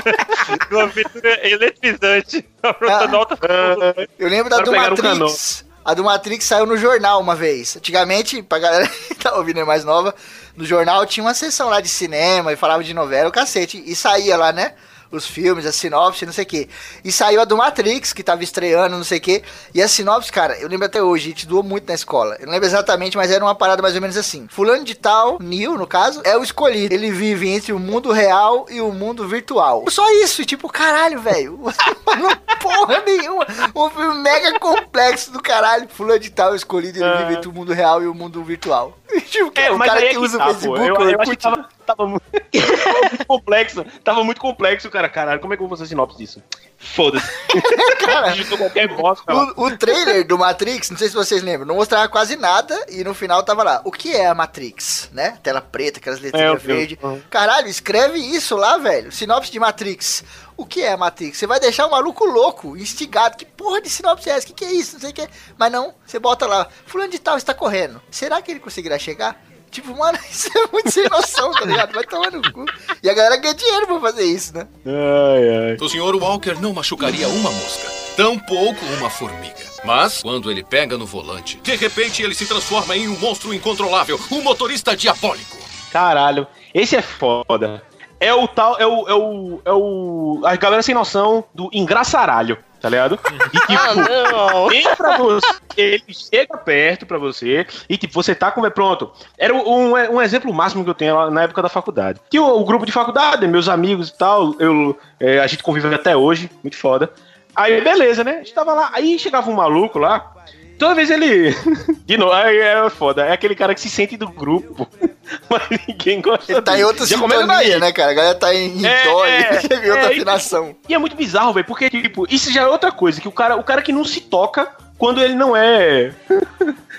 uma aventura eletrizante. Aprontando Ah. altas confusões. Eu lembro da do Matrix. A do Matrix saiu no jornal uma vez. Antigamente, pra galera que tá ouvindo é mais nova, no jornal tinha uma sessão lá de cinema e falava de novela, o cacete. E saía lá, né? Os filmes, a sinopse, não sei o quê. E saiu a do Matrix, que tava estreando, não sei o quê. E a sinopse, cara, eu lembro até hoje, a gente doou muito na escola. Eu não lembro exatamente, mas era uma parada mais ou menos assim. Fulano de tal, Neil, no caso, é o escolhido. Ele vive entre o mundo real e o mundo virtual. Só isso, e tipo, caralho, velho. Não porra nenhuma. Um filme mega complexo do caralho. Fulano de tal, é o escolhido, ele vive entre o mundo real e o mundo virtual. E, tipo, É, o cara é que usa tá, o. Facebook, Eu, o eu acho que tava, tava, muito, tava muito complexo. Tava muito complexo, cara. Caralho, como é que eu vou fazer sinopse disso? Foda-se. cara. Digitou qualquer bosta, cara. O, o trailer do Matrix, não sei se vocês lembram, não mostrava quase nada e no final tava lá. O que é a Matrix, né? Tela preta, aquelas É, letrinhas eu vi. verdes. Uhum. Caralho, escreve isso lá, velho. Sinopse de Matrix. O que é a Matrix? Você vai deixar o maluco louco, instigado. Que porra de sinopse é essa? Que que é isso? Não sei o que. Mas não, você bota lá. Fulano de tal está correndo. Será que ele conseguirá chegar? Tipo, mano, isso é muito sem noção, tá ligado? Vai tomar no cu. E a galera ganha dinheiro pra fazer isso, né? Ai, ai. O Sr. Walker não machucaria uma mosca, tampouco uma formiga. Mas, quando ele pega no volante, de repente ele se transforma em um monstro incontrolável, um motorista diabólico. Caralho, esse é foda. É o tal, é o, é o, é o, a galera sem noção do engraçaralho, tá ligado? E tipo, Ah, não. vem pra você, ele chega perto pra você e tipo, você tá com, pronto. Era um, um exemplo máximo que eu tenho na época da faculdade. Que o, o grupo de faculdade, meus amigos e tal, eu, é, a gente convive até hoje, muito foda. Aí, beleza, né? A gente tava lá, aí chegava um maluco lá, Toda vez ele. De novo, aí é foda. É aquele cara que se sente do grupo. Mas ninguém gosta Ele tá em outra Já sintonia, daí. né, cara? A galera tá em, É, dó, é, em outra é, e- afinação. E é muito bizarro, velho, porque, tipo, isso já é outra coisa, que o cara, o cara que não se toca quando ele não é.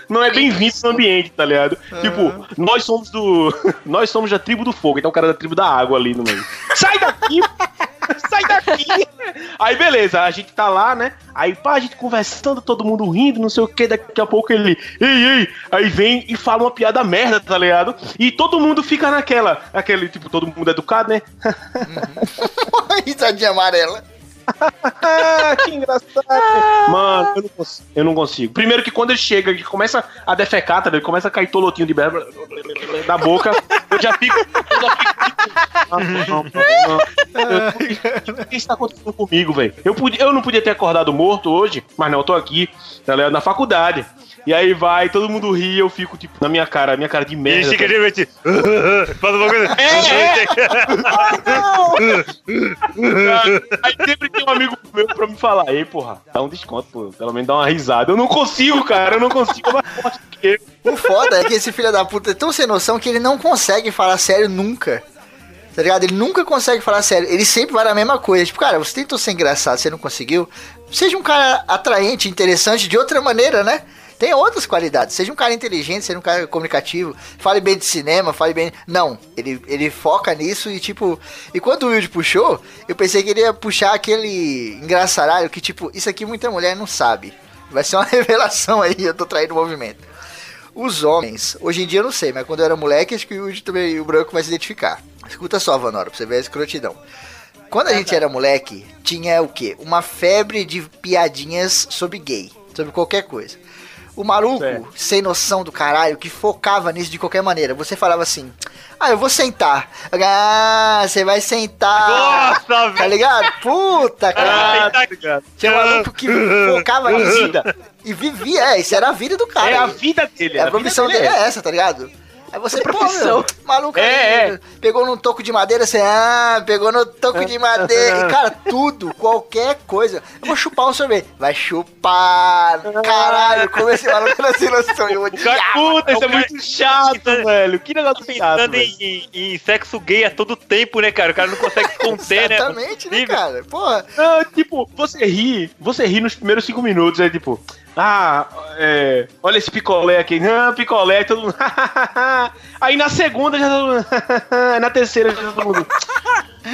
Não é bem-vindo no ambiente, tá ligado? Tipo, nós somos do. Nós somos da tribo do fogo, então o cara é da tribo da água ali no meio. Sai daqui! Sai daqui! Aí beleza, a gente tá lá, né? Aí pá, a gente conversando, todo mundo rindo, não sei o que, daqui a pouco ele. Ei, ei! Aí vem e fala uma piada merda, tá ligado? E todo mundo fica naquela. Aquele, tipo, todo mundo educado, né? Risadinha amarela. Ah, que engraçado. Mano, eu não, consigo, eu não consigo. Primeiro que quando ele chega e começa a defecar, tá ligado? começa a cair tolotinho de berba da boca, eu já fico. Eu já fico. Ah, O que está acontecendo comigo, velho? Eu, eu não podia ter acordado morto hoje, mas não, eu tô aqui, tá ligado? Na faculdade. E aí vai, todo mundo ri, eu fico, tipo, na minha cara, minha cara de E merda. fica tá de repente. Faz uma coisa. Aí sempre tem um amigo meu pra me falar, ei, porra, dá um desconto, pô, pelo menos dá uma risada. Eu não consigo, cara, eu não consigo, é mais forte do que eu. O foda é que esse filho da puta é tão sem noção que ele não consegue falar sério nunca. Tá ligado? Ele nunca consegue falar sério. Ele sempre vai na mesma coisa. Tipo, cara, você tentou ser engraçado, você não conseguiu. Seja um cara atraente, interessante de outra maneira, né? Tem outras qualidades. Seja um cara inteligente, seja um cara comunicativo. Fale bem de cinema, fale bem. Não, ele, ele foca nisso e, tipo. E quando o Wilde puxou, eu pensei que ele ia puxar aquele engraçaralho que, tipo, isso aqui muita mulher não sabe. Vai ser uma revelação aí, eu tô traindo o movimento. Os homens, hoje em dia eu não sei, mas quando eu era moleque, acho que o Wilde também, o branco vai se identificar. Escuta só, Vanora, pra você ver a escrotidão. Quando a gente era moleque, tinha o quê? Uma febre de piadinhas sobre gay, sobre qualquer coisa. O maluco, Certo. sem noção do caralho, que focava nisso de qualquer maneira. Você falava assim, ah, eu vou sentar. Ah, você vai sentar. Nossa, Tá ligado? Puta, cara. Ah, tá- Tinha um maluco que focava nisso e vivia. É, isso era a vida do cara. É a vida dele. É, a vida profissão dele é essa, tá ligado? Aí você, pô, meu, maluco É, aí, pegou num toco de madeira, você, ah, pegou no toco de madeira. E, cara, tudo, qualquer coisa. Eu vou chupar um sorvete. Vai chupar. Caralho, como esse maluco era sem noção. Eu odiava. Puta, isso é muito chato, velho. Que negócio chato, em, em- em sexo gay a todo tempo, né, cara? O cara não consegue se conter, né? Exatamente, né, cara? Porra. Não, tipo, você ri, você ri nos primeiros cinco minutos, é tipo, ah, é, olha esse picolé aqui, ah, picolé, todo mundo, aí na segunda já todo mundo, na terceira já todo mundo,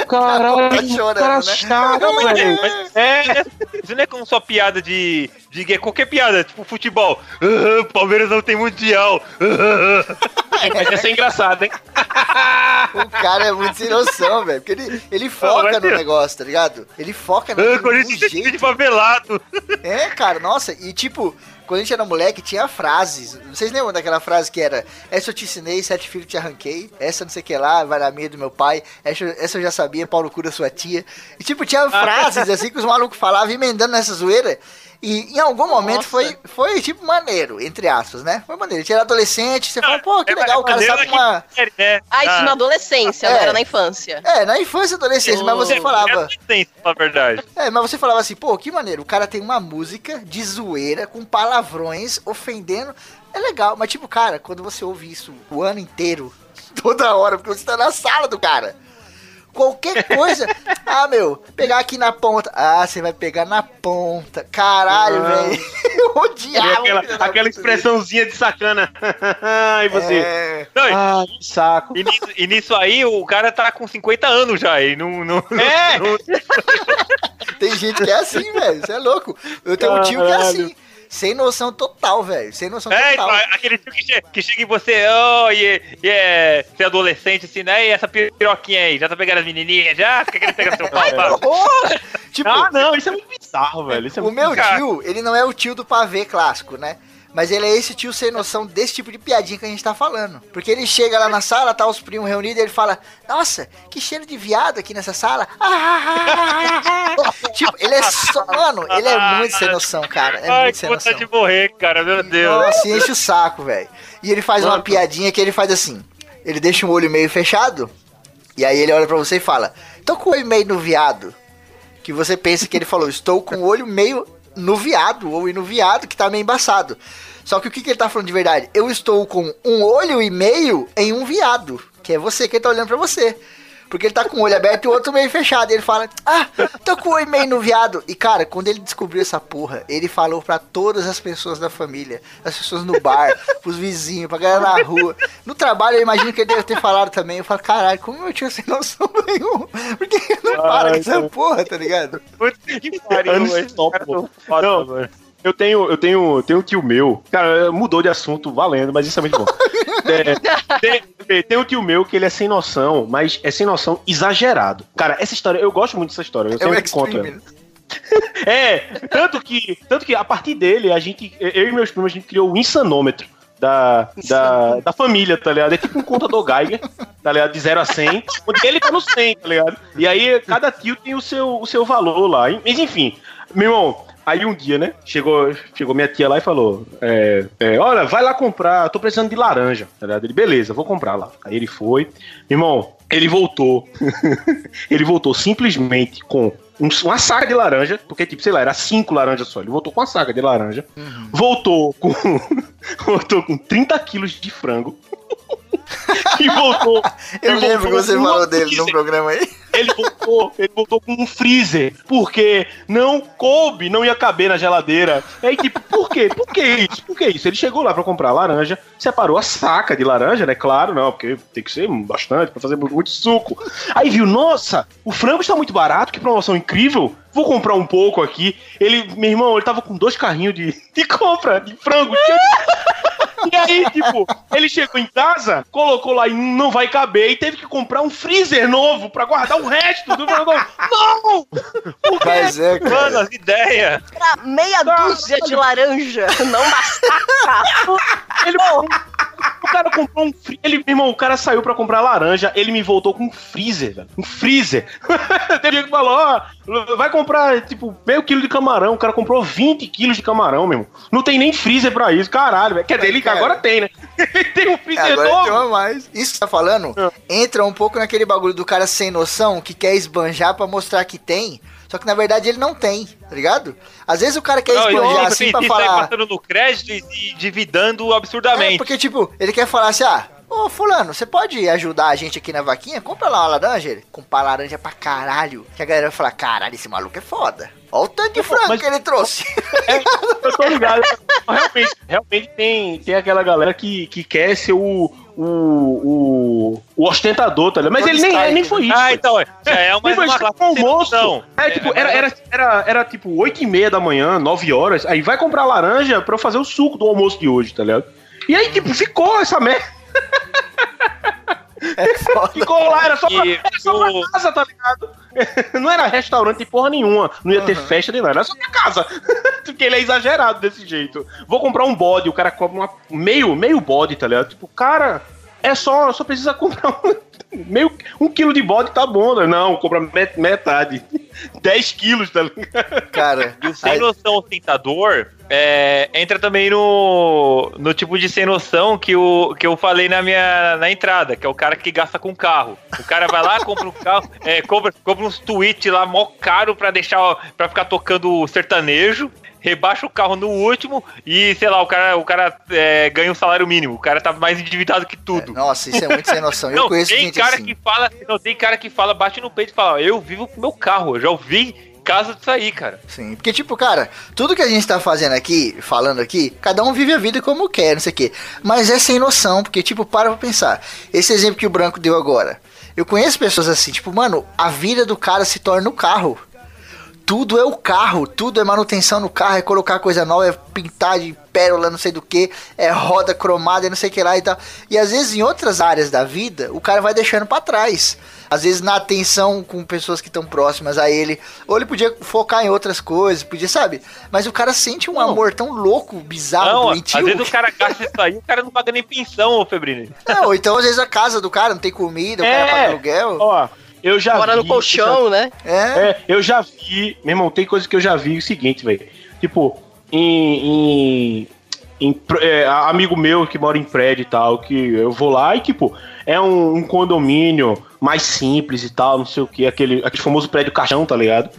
caralho, Tá chorando, cara né? chato, Não, mas, velho. mas é, isso não é como só piada de, de qualquer piada, tipo futebol. Ah, Palmeiras não tem mundial. Ah, Mas ia ser engraçado, hein? O cara é muito sem noção, velho. Porque ele, ele foca no ter. negócio, tá ligado? Ele foca no, no Corinthians de favelado. É, cara, nossa, e tipo, quando a gente era moleque, tinha frases. Vocês lembram daquela frase que era Essa eu te ensinei, sete filhos te arranquei. Essa não sei o que lá, vai na minha do meu pai. Essa, essa eu já sabia, Paulo cura sua tia. E tipo, tinha frases assim que os malucos falavam, emendando nessa zoeira. E em algum momento foi, foi tipo maneiro, entre aspas, né? Foi maneiro. A gente era adolescente, você fala, pô, que É legal, o cara sabe que- uma. né? Ah, isso na adolescência, não É. era na infância. É, na infância e adolescência, mas você É, falava. é na verdade. É, mas você falava assim, pô, que maneiro, o cara tem uma música de zoeira com palavrões ofendendo. É legal, mas tipo, cara, quando você ouve isso o ano inteiro, toda hora, porque você tá na sala do cara. Qualquer coisa. ah, meu, pegar aqui na ponta. Ah, você vai pegar na ponta. Caralho, Ah. velho. Eu odiava. aquela, da aquela puta expressãozinha de sacana. e você, É, Não, e- ah, que saco. e, nisso, e nisso aí, o cara tá com 50 anos já, e não... não É! não- tem gente que é assim, velho. Você é louco. Eu tenho um tio que é Caralho. assim. Sem noção total, velho. Sem noção É, total. então, aquele tio que chega, que chega em você, oh, e, e é, você é adolescente, assim, né? E essa piroquinha aí, já tá pegando as menininhas já? Fica querendo pegar seu? Porra! Tipo, Ah, não, isso é muito bizarro, velho. Isso é O muito meu bizarro. tio, ele não é o tio do pavê clássico, né? Mas ele é esse tio sem noção desse tipo de piadinha que a gente tá falando. Porque ele chega lá na sala, tá os primos reunidos, e ele fala: Nossa, que cheiro de viado aqui nessa sala. tipo, ele é só. Mano, ele é muito sem noção, cara. É Ai, muito sem noção. de morrer, cara, meu Deus. Nossa, enche o saco, velho. E ele faz uma piadinha que ele faz assim: ele deixa o olho meio fechado, e aí ele olha pra você e fala: Tô com o olho meio no viado. Que você pensa que ele falou: Estou com o olho meio no viado, ou no viado, que tá meio embaçado. Só que o que, que ele tá falando de verdade? Eu estou com um olho e meio em um viado, que é você que tá olhando pra você. Porque ele tá com o olho aberto e o outro meio fechado. E ele fala, ah, tô com o olho meio no viado. E cara, quando ele descobriu essa porra, ele falou pra todas as pessoas da família, as pessoas no bar, pros vizinhos, pra galera na rua. No trabalho, eu imagino que ele deve ter falado também. Eu falo, caralho, como meu tio sem noção nenhuma? Porque ele não para com essa porra, tá ligado? Puta que pariu, foda, Não. Eu tenho, eu tenho, tenho um tio meu. Cara, mudou de assunto valendo, mas isso é muito bom. É, tem, tem um tio meu que ele é sem noção, mas é sem noção exagerado. Cara, essa história, eu gosto muito dessa história. Eu É sempre conto ela. extreme. É, tanto que, tanto que a partir dele, a gente, eu e meus primos, a gente criou o insanômetro da, da, da família, tá ligado? É tipo um contador Geiger, tá ligado? De 0 a 100, onde ele tá no 100, tá ligado? E aí cada tio tem o seu, o seu valor lá. Mas enfim, meu irmão, aí um dia, né? Chegou, chegou minha tia lá e falou: é, é, Olha, vai lá comprar, tô precisando de laranja, tá? Ele, beleza, vou comprar lá. Aí ele foi, meu irmão, ele voltou. ele voltou simplesmente com um- uma saca de laranja, porque, tipo, sei lá, era cinco laranjas só. Ele voltou com uma saca de laranja, voltou com. voltou com 30 quilos de frango. e voltou. Eu ele lembro que voltou você com falou dele no programa aí. Ele voltou, ele voltou com um freezer, porque não coube, não ia caber na geladeira. Aí, tipo, por quê? Por que isso? Por que isso? Ele chegou lá pra comprar laranja, separou a saca de laranja, né? Claro, não, porque tem que ser bastante pra fazer muito suco. Aí viu, nossa, o frango está muito barato, que promoção incrível. Vou comprar um pouco aqui. Ele, meu irmão, ele tava com dois carrinhos de, de compra de frango. E aí, tipo, ele chegou em casa, colocou lá e não vai caber e teve que comprar um freezer novo pra guardar o resto do Não! Por quê? Mas é, Mano, cara. as ideias. Pra meia dúzia de laranja, não bastava. Ele, o cara comprou um freezer. Ele, irmão, o cara saiu pra comprar laranja, ele me voltou com um freezer, velho. Um freezer. Teve gente que falou, ó, vai comprar, tipo, meio quilo de camarão. O cara comprou 20 quilos de camarão, meu irmão. Não tem nem freezer pra isso, caralho, velho. Quer dizer, ele Cara. agora tem, né? Tem um freezer Agora novo. tem uma mais. Isso que tá falando entra um pouco naquele bagulho do cara sem noção que quer esbanjar pra mostrar que tem. Só que na verdade ele não tem, tá ligado? Às vezes o cara quer Não, esbanjar assim pra sai falar. passando no crédito e dividando É, absurdamente. porque, tipo, ele quer falar assim, ah, ô fulano, você pode ajudar a gente aqui na vaquinha? Compra lá uma laranja. Ele, comprar laranja pra caralho. Que a galera vai falar, caralho, esse maluco é foda. Ó o tanque de frango mas- que ele trouxe. É, eu tô ligado. Realmente, realmente tem, tem aquela galera que, que quer ser o, o, o, o ostentador, tá ligado? Mas ele nem, é, Stark, nem foi isso. Ah, velho. então, já é uma, foi uma foi um noção. É, tipo, era, era, era, era tipo 8 e meia da manhã, 9 horas. Aí vai comprar laranja pra eu fazer o suco do almoço de hoje, tá ligado? E aí, tipo, ficou essa merda. É foda. Ficou lá, era só pra, era só o- pra casa, tá ligado? Não era restaurante porra nenhuma. Não ia ter festa nem nada. Era só pra casa. Porque ele é exagerado desse jeito. Vou comprar um bode, o cara compra uma, meio, meio bode, tá ligado? Tipo, cara, é só, só precisa comprar um, meio, um quilo de bode, tá bom. Né? Não, compra met- metade. 10 quilos, tá ligado? Cara, E o sem aí- noção ostentador é, entra também no, no tipo de sem noção que, o, que eu falei na minha na entrada, que é o cara que gasta com carro. O cara vai lá, compra um carro, é, compra, compra uns tweets lá mó caro pra deixar para ficar tocando sertanejo. Rebaixa o carro no último e, sei lá, o cara, o cara é, ganha um salário mínimo. O cara tá mais endividado que tudo. Nossa, isso é muito sem noção. Eu Não, conheço tem gente cara assim. que fala, não, tem cara que fala, bate no peito e fala, eu vivo com meu carro, eu já ouvi caso disso aí, cara. Sim, porque tipo, cara, tudo que a gente tá fazendo aqui, falando aqui, cada um vive a vida como quer, não sei o quê. Mas é sem noção, porque tipo, para pra pensar. Esse exemplo que o Branco deu agora. Eu conheço pessoas assim, tipo, mano, a vida do cara se torna o carro. Tudo é o carro, tudo é manutenção no carro, é colocar coisa nova, é pintar de pérola, não sei do que, é roda cromada, e não sei o que lá e tal. E às vezes em outras áreas da vida, o cara vai deixando pra trás. Às vezes na atenção com pessoas que estão próximas a ele, ou ele podia focar em outras coisas, podia, sabe? Mas o cara sente um amor tão louco, bizarro, não, doentio. às vezes o cara gasta isso aí, o cara não paga nem pensão, ô Febrini. Não, então às vezes a casa do cara não tem comida, o cara É. paga aluguel. Ó, eu já Mora no vi- colchão, né? É. É, eu já vi, meu irmão, tem coisa que eu já vi o seguinte, velho. Tipo, em. em, em é, amigo meu que mora em prédio e tal, que eu vou lá e, tipo, é um, um condomínio mais simples e tal, não sei o que, aquele, aquele famoso prédio caixão, tá ligado?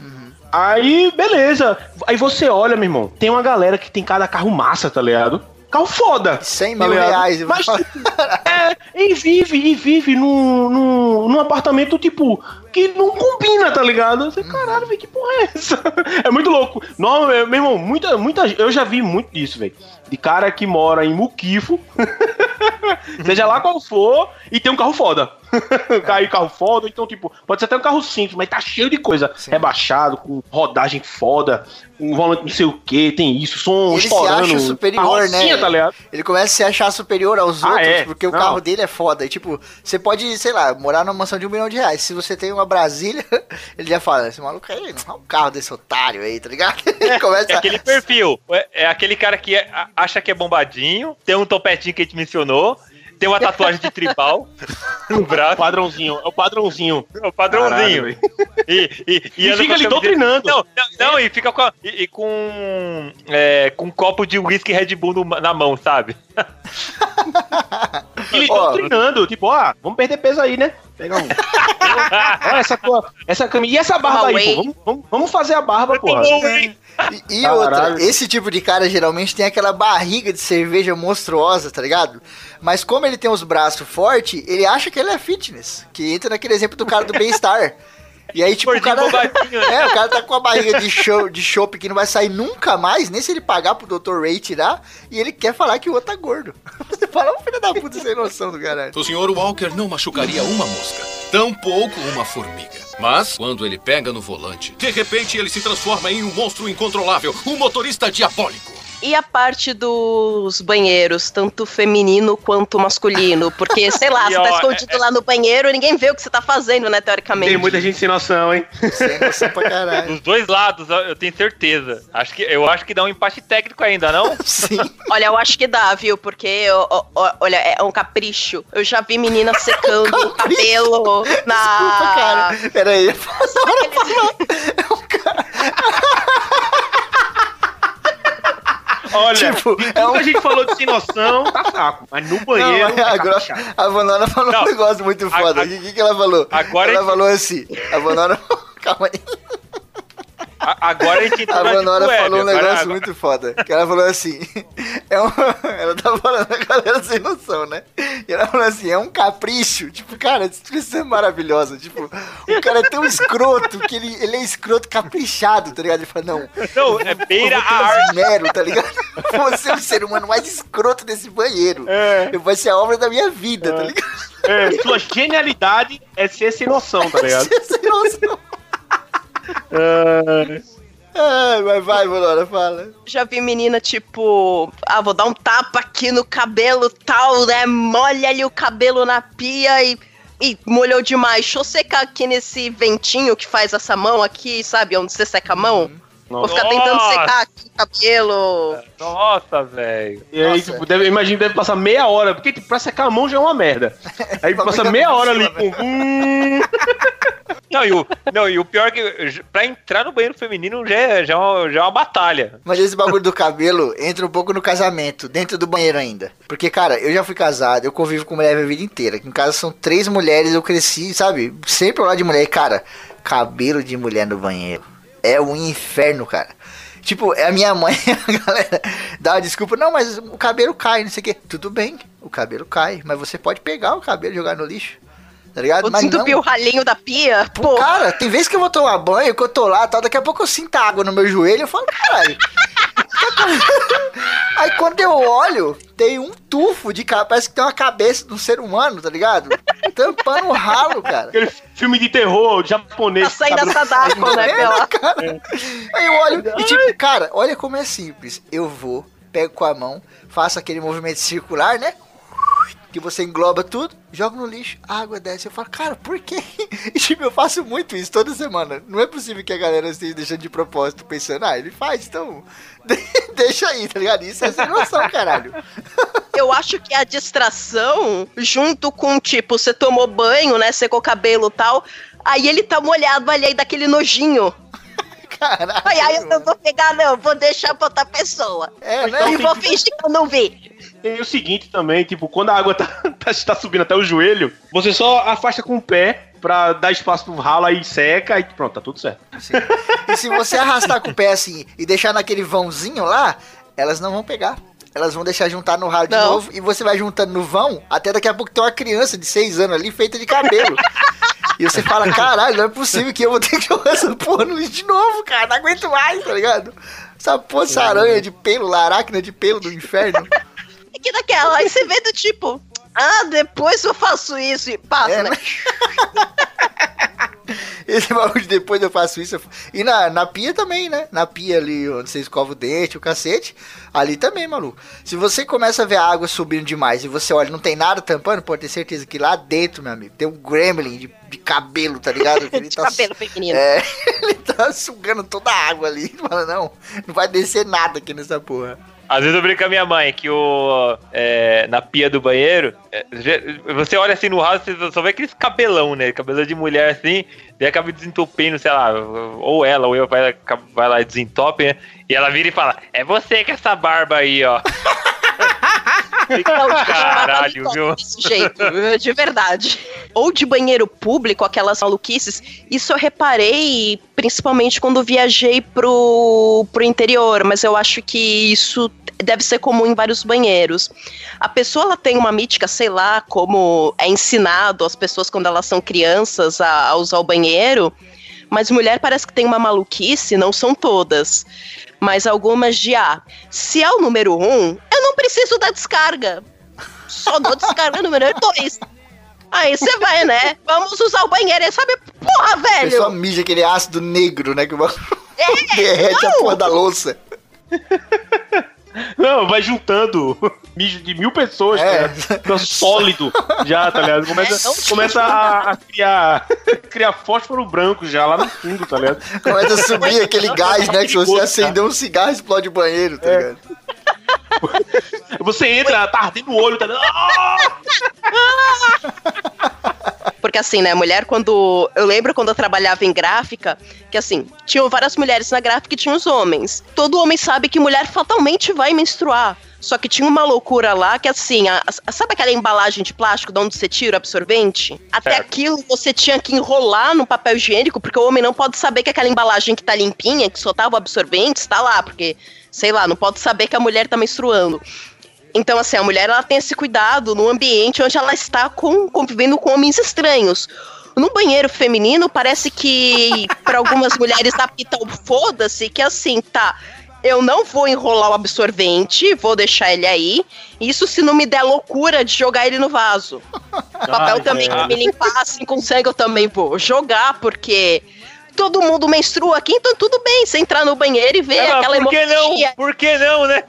Aí, beleza. Aí você olha, meu irmão, tem uma galera que tem cada carro massa, tá ligado? Carro foda. 100 tá mil ligado? reais. Mas, é, e vive, e vive num, num, num apartamento, tipo, que não combina, tá ligado? Você, caralho, velho, que porra é essa? É muito louco. Não, é, meu irmão, muita, muita, eu já vi muito disso, velho. De cara que mora em Muquifo, seja lá qual for, e tem um carro foda. Cai carro foda, então, tipo, pode ser até um carro simples, mas tá cheio de coisa. Sim. Rebaixado, com rodagem foda, um volante não sei o que, tem isso, som Ele se estourando. acha superior, né? tá ligado? Ele começa a se achar superior aos Ah, outros, é? porque o Não. carro dele é foda. E, tipo, você pode, sei lá, morar numa mansão de um milhão de reais. Se você tem uma Brasília, ele já fala, esse maluco aí, não é um carro desse otário aí, tá ligado? Ele começa É aquele perfil, é, é aquele cara que é- acha que é bombadinho, tem um topetinho que a gente mencionou, tem uma tatuagem de tribal no braço, padrãozinho, é o padrãozinho. é o padrãozinho. Caralho, e, e, E anda fica ali doutrinando. Não, não, não, e fica com, a- e, e com, é, com um copo de whisky Red Bull no- na mão, sabe? Ele Ó. doutrinando, tipo, ó, vamos perder peso aí, né? Pegar um. Olha essa tua, essa camisa. E essa barba aí, pô? Vamos, vamos, fazer a barba, porra. E, e outra, esse tipo de cara geralmente tem aquela barriga de cerveja monstruosa, tá ligado? Mas como ele tem os braços fortes, ele acha que ele é fitness. Que entra naquele exemplo do cara do bem-estar. E aí, tipo, o cara. né? É, o cara tá com a barriga de show de chopp que não vai sair nunca mais, nem se ele pagar pro Dr. Ray tirar, e ele quer falar que o outro tá gordo. Você fala, ô filho da puta sem noção do caralho. O Sr. Walker não machucaria uma mosca, tampouco uma formiga. Mas, quando ele pega no volante, de repente ele se transforma em um monstro incontrolável, um motorista diabólico. E a parte dos banheiros, tanto feminino quanto masculino? Porque, sei lá, E, você ó, tá escondido lá no banheiro, ninguém vê o que você tá fazendo, né, teoricamente. Tem muita gente sem noção, hein? Sem noção pra caralho. Dos dois lados, eu tenho certeza. Acho que, eu acho que dá um empate técnico ainda, não? Sim. Olha, eu acho que dá, viu? Porque, ó, ó, ó, olha, é um capricho. Eu já vi menina secando o cabelo na. Desculpa, cara. Pera aí. Bora falar. É um cara. Olha, Tipo, é tudo um- que a gente falou de sem noção, tá fraco. Mas no Não, banheiro. mas é agora caprichado. a Vanora falou Não. um negócio muito foda. O que, que, ela falou? Agora ela gente- falou assim. A Vanora. Calma aí. A- agora a gente entrou A Vanora falou um negócio agora- muito foda. Que ela falou assim. É um... Ela tá falando a galera sem noção, né? E ela falou assim: é um capricho. Tipo, cara, isso é maravilhosa. Tipo, o cara é tão escroto que ele, ele é escroto caprichado, tá ligado? Ele fala: não, Não, é beira a arte. esmero, tá ligado? Você é o ser humano mais escroto desse banheiro. É. Vai ser a obra da minha vida, tá ligado? É, sua genialidade é ser sem noção, tá ligado? Sem noção. Ai, mas vai, Vonora, fala. Já vi menina, tipo, ah, vou dar um tapa aqui no cabelo tal, né? Molha ali o cabelo na pia e. E molhou demais. Deixa eu secar aqui nesse ventinho que faz essa mão aqui, sabe? Onde você seca a mão. Vou ficar tentando secar aqui o cabelo. Nossa, velho. E aí, Nossa. tipo, deve, imagina deve passar meia hora, porque tipo, pra secar a mão já é uma merda. Aí passa meia hora ali com. Hum, Não, e o, não, e o pior é que pra entrar no banheiro feminino já é, já é, uma, já é uma batalha. Mas esse bagulho do cabelo entra um pouco no casamento, dentro do banheiro ainda. Porque, cara, eu já fui casado, eu convivo com mulher a minha vida inteira. Aqui em casa são três mulheres, eu cresci, sabe? Sempre ao lado de mulher. E, cara, cabelo de mulher no banheiro é um inferno, cara. Tipo, é a minha mãe, a galera dá desculpa. Não, mas o cabelo cai, não sei o quê. Tudo bem, o cabelo cai, mas você pode pegar o cabelo e jogar no lixo. Tá ligado? Não, desentupir o ralinho da pia. Pô, Cara, tem vezes que eu vou tomar banho, que eu tô lá tal, daqui a pouco eu sinto água no meu joelho eu falo, caralho. Aí quando eu olho, tem um tufo de cara, parece que tem uma cabeça de um ser humano, tá ligado? Tampando o ralo, cara. aquele filme de terror japonês. tá saindo sabe? a Sadako, né? Pela... cara. Aí eu olho e tipo, cara, olha como é simples. Eu vou, pego com a mão, faço aquele movimento circular, né? Que você engloba tudo, jogo no lixo, a água desce. Eu falo, cara, por quê? E tipo, eu faço muito isso toda semana. Não é possível que a galera esteja deixando de propósito, pensando, ah, ele faz, então deixa aí, tá ligado? Isso é sem noção, caralho. Eu acho que a distração, junto com, tipo, você tomou banho, né? Secou o cabelo e tal. Aí ele tá molhado ali, aí daquele nojinho. Caralho. Aí, aí eu não vou pegar, não, vou deixar pra outra pessoa. É, né? E vou fingir que eu não vi. Tem o seguinte também, tipo, quando a água tá, tá, tá subindo até o joelho, você só afasta com o pé pra dar espaço pro ralo, aí seca e pronto, tá tudo certo. Assim. E se você arrastar com o pé assim e deixar naquele vãozinho lá, elas não vão pegar. Elas vão deixar juntar no ralo de novo e você vai juntando no vão, até daqui a pouco tem uma criança de 6 anos ali feita de cabelo. e você fala, caralho, não é possível que eu vou ter que jogar essa porra no lixo de novo, cara. Não aguento mais, tá ligado? Essa porra, essa aranha de pelo, laracna de pelo do inferno. E que daquela, aí você vê do tipo, ah, depois eu faço isso e passa, É, né? né? Esse bagulho de depois eu faço isso. eu E na, na pia também, né? Na pia ali onde você escova o dente, o cacete. Ali também, maluco. Se você começa a ver a água subindo demais e você olha, não tem nada tampando, pode ter certeza que lá dentro, meu amigo, tem um gremlin de, de cabelo, tá ligado? Ele De tá cabelo feminino. É, ele tá sugando toda a água ali. Fala, não, não vai descer nada aqui nessa porra. Às vezes eu brinco com a minha mãe que o, é, na pia do banheiro, é, você olha assim no ralo, você só vê aqueles cabelão, né? Cabelo de mulher assim, e acaba desentupindo, sei lá, ou ela ou eu vai, vai lá e desentope, né? E ela vira e fala: É você com essa barba aí, ó. Gente, Caralho, viu? desse jeito, de verdade. Ou de banheiro público, aquelas maluquices. Isso eu reparei principalmente quando viajei pro, pro interior, mas eu acho que isso deve ser comum em vários banheiros. A pessoa ela tem uma mítica, sei lá, como é ensinado às pessoas quando elas são crianças a, a usar o banheiro. Mas mulher parece que tem uma maluquice, não são todas. Mas algumas de ah, se é o número um, eu não preciso da descarga. Só dou descarga número dois. Aí você vai, né? Vamos usar o banheiro. Aí sabe, porra, A pessoa velho! mija aquele ácido negro, né? Que É, derrete a não. porra da louça. Não, vai juntando mijo de mil pessoas, tá É. ligado? Fica sólido já, tá ligado? Começa, É, não- começa a, a criar, criar fósforo branco já lá no fundo, tá ligado? Começa a subir aquele gás, né? Que se você acender um cigarro, explode o banheiro, tá ligado? Você entra, tá ardendo o olho, tá ligado? Porque assim, né, mulher, quando. Eu lembro quando eu trabalhava em gráfica, que assim, tinham várias mulheres na gráfica e tinha os homens. Todo homem sabe que mulher fatalmente vai menstruar. Só que tinha uma loucura lá que assim, a- a- sabe aquela embalagem de plástico de onde você tira o absorvente? Até Certo. aquilo você tinha que enrolar no papel higiênico, porque o homem não pode saber que aquela embalagem que tá limpinha, que só tava o absorvente, está lá, porque, sei lá, não pode saber que a mulher tá menstruando. Então, assim, a mulher ela tem esse cuidado no ambiente onde ela está com- convivendo com homens estranhos. No banheiro feminino, parece que para algumas mulheres apita o foda-se, que assim, tá. Eu não vou enrolar o absorvente, vou deixar ele aí. Isso se não me der loucura de jogar ele no vaso. O papel Ai, também, que me limpar assim com sangue, eu também vou jogar, porque todo mundo menstrua aqui, então tudo bem. Você entrar no banheiro e ver Ah, aquela por que não? Por que não, né?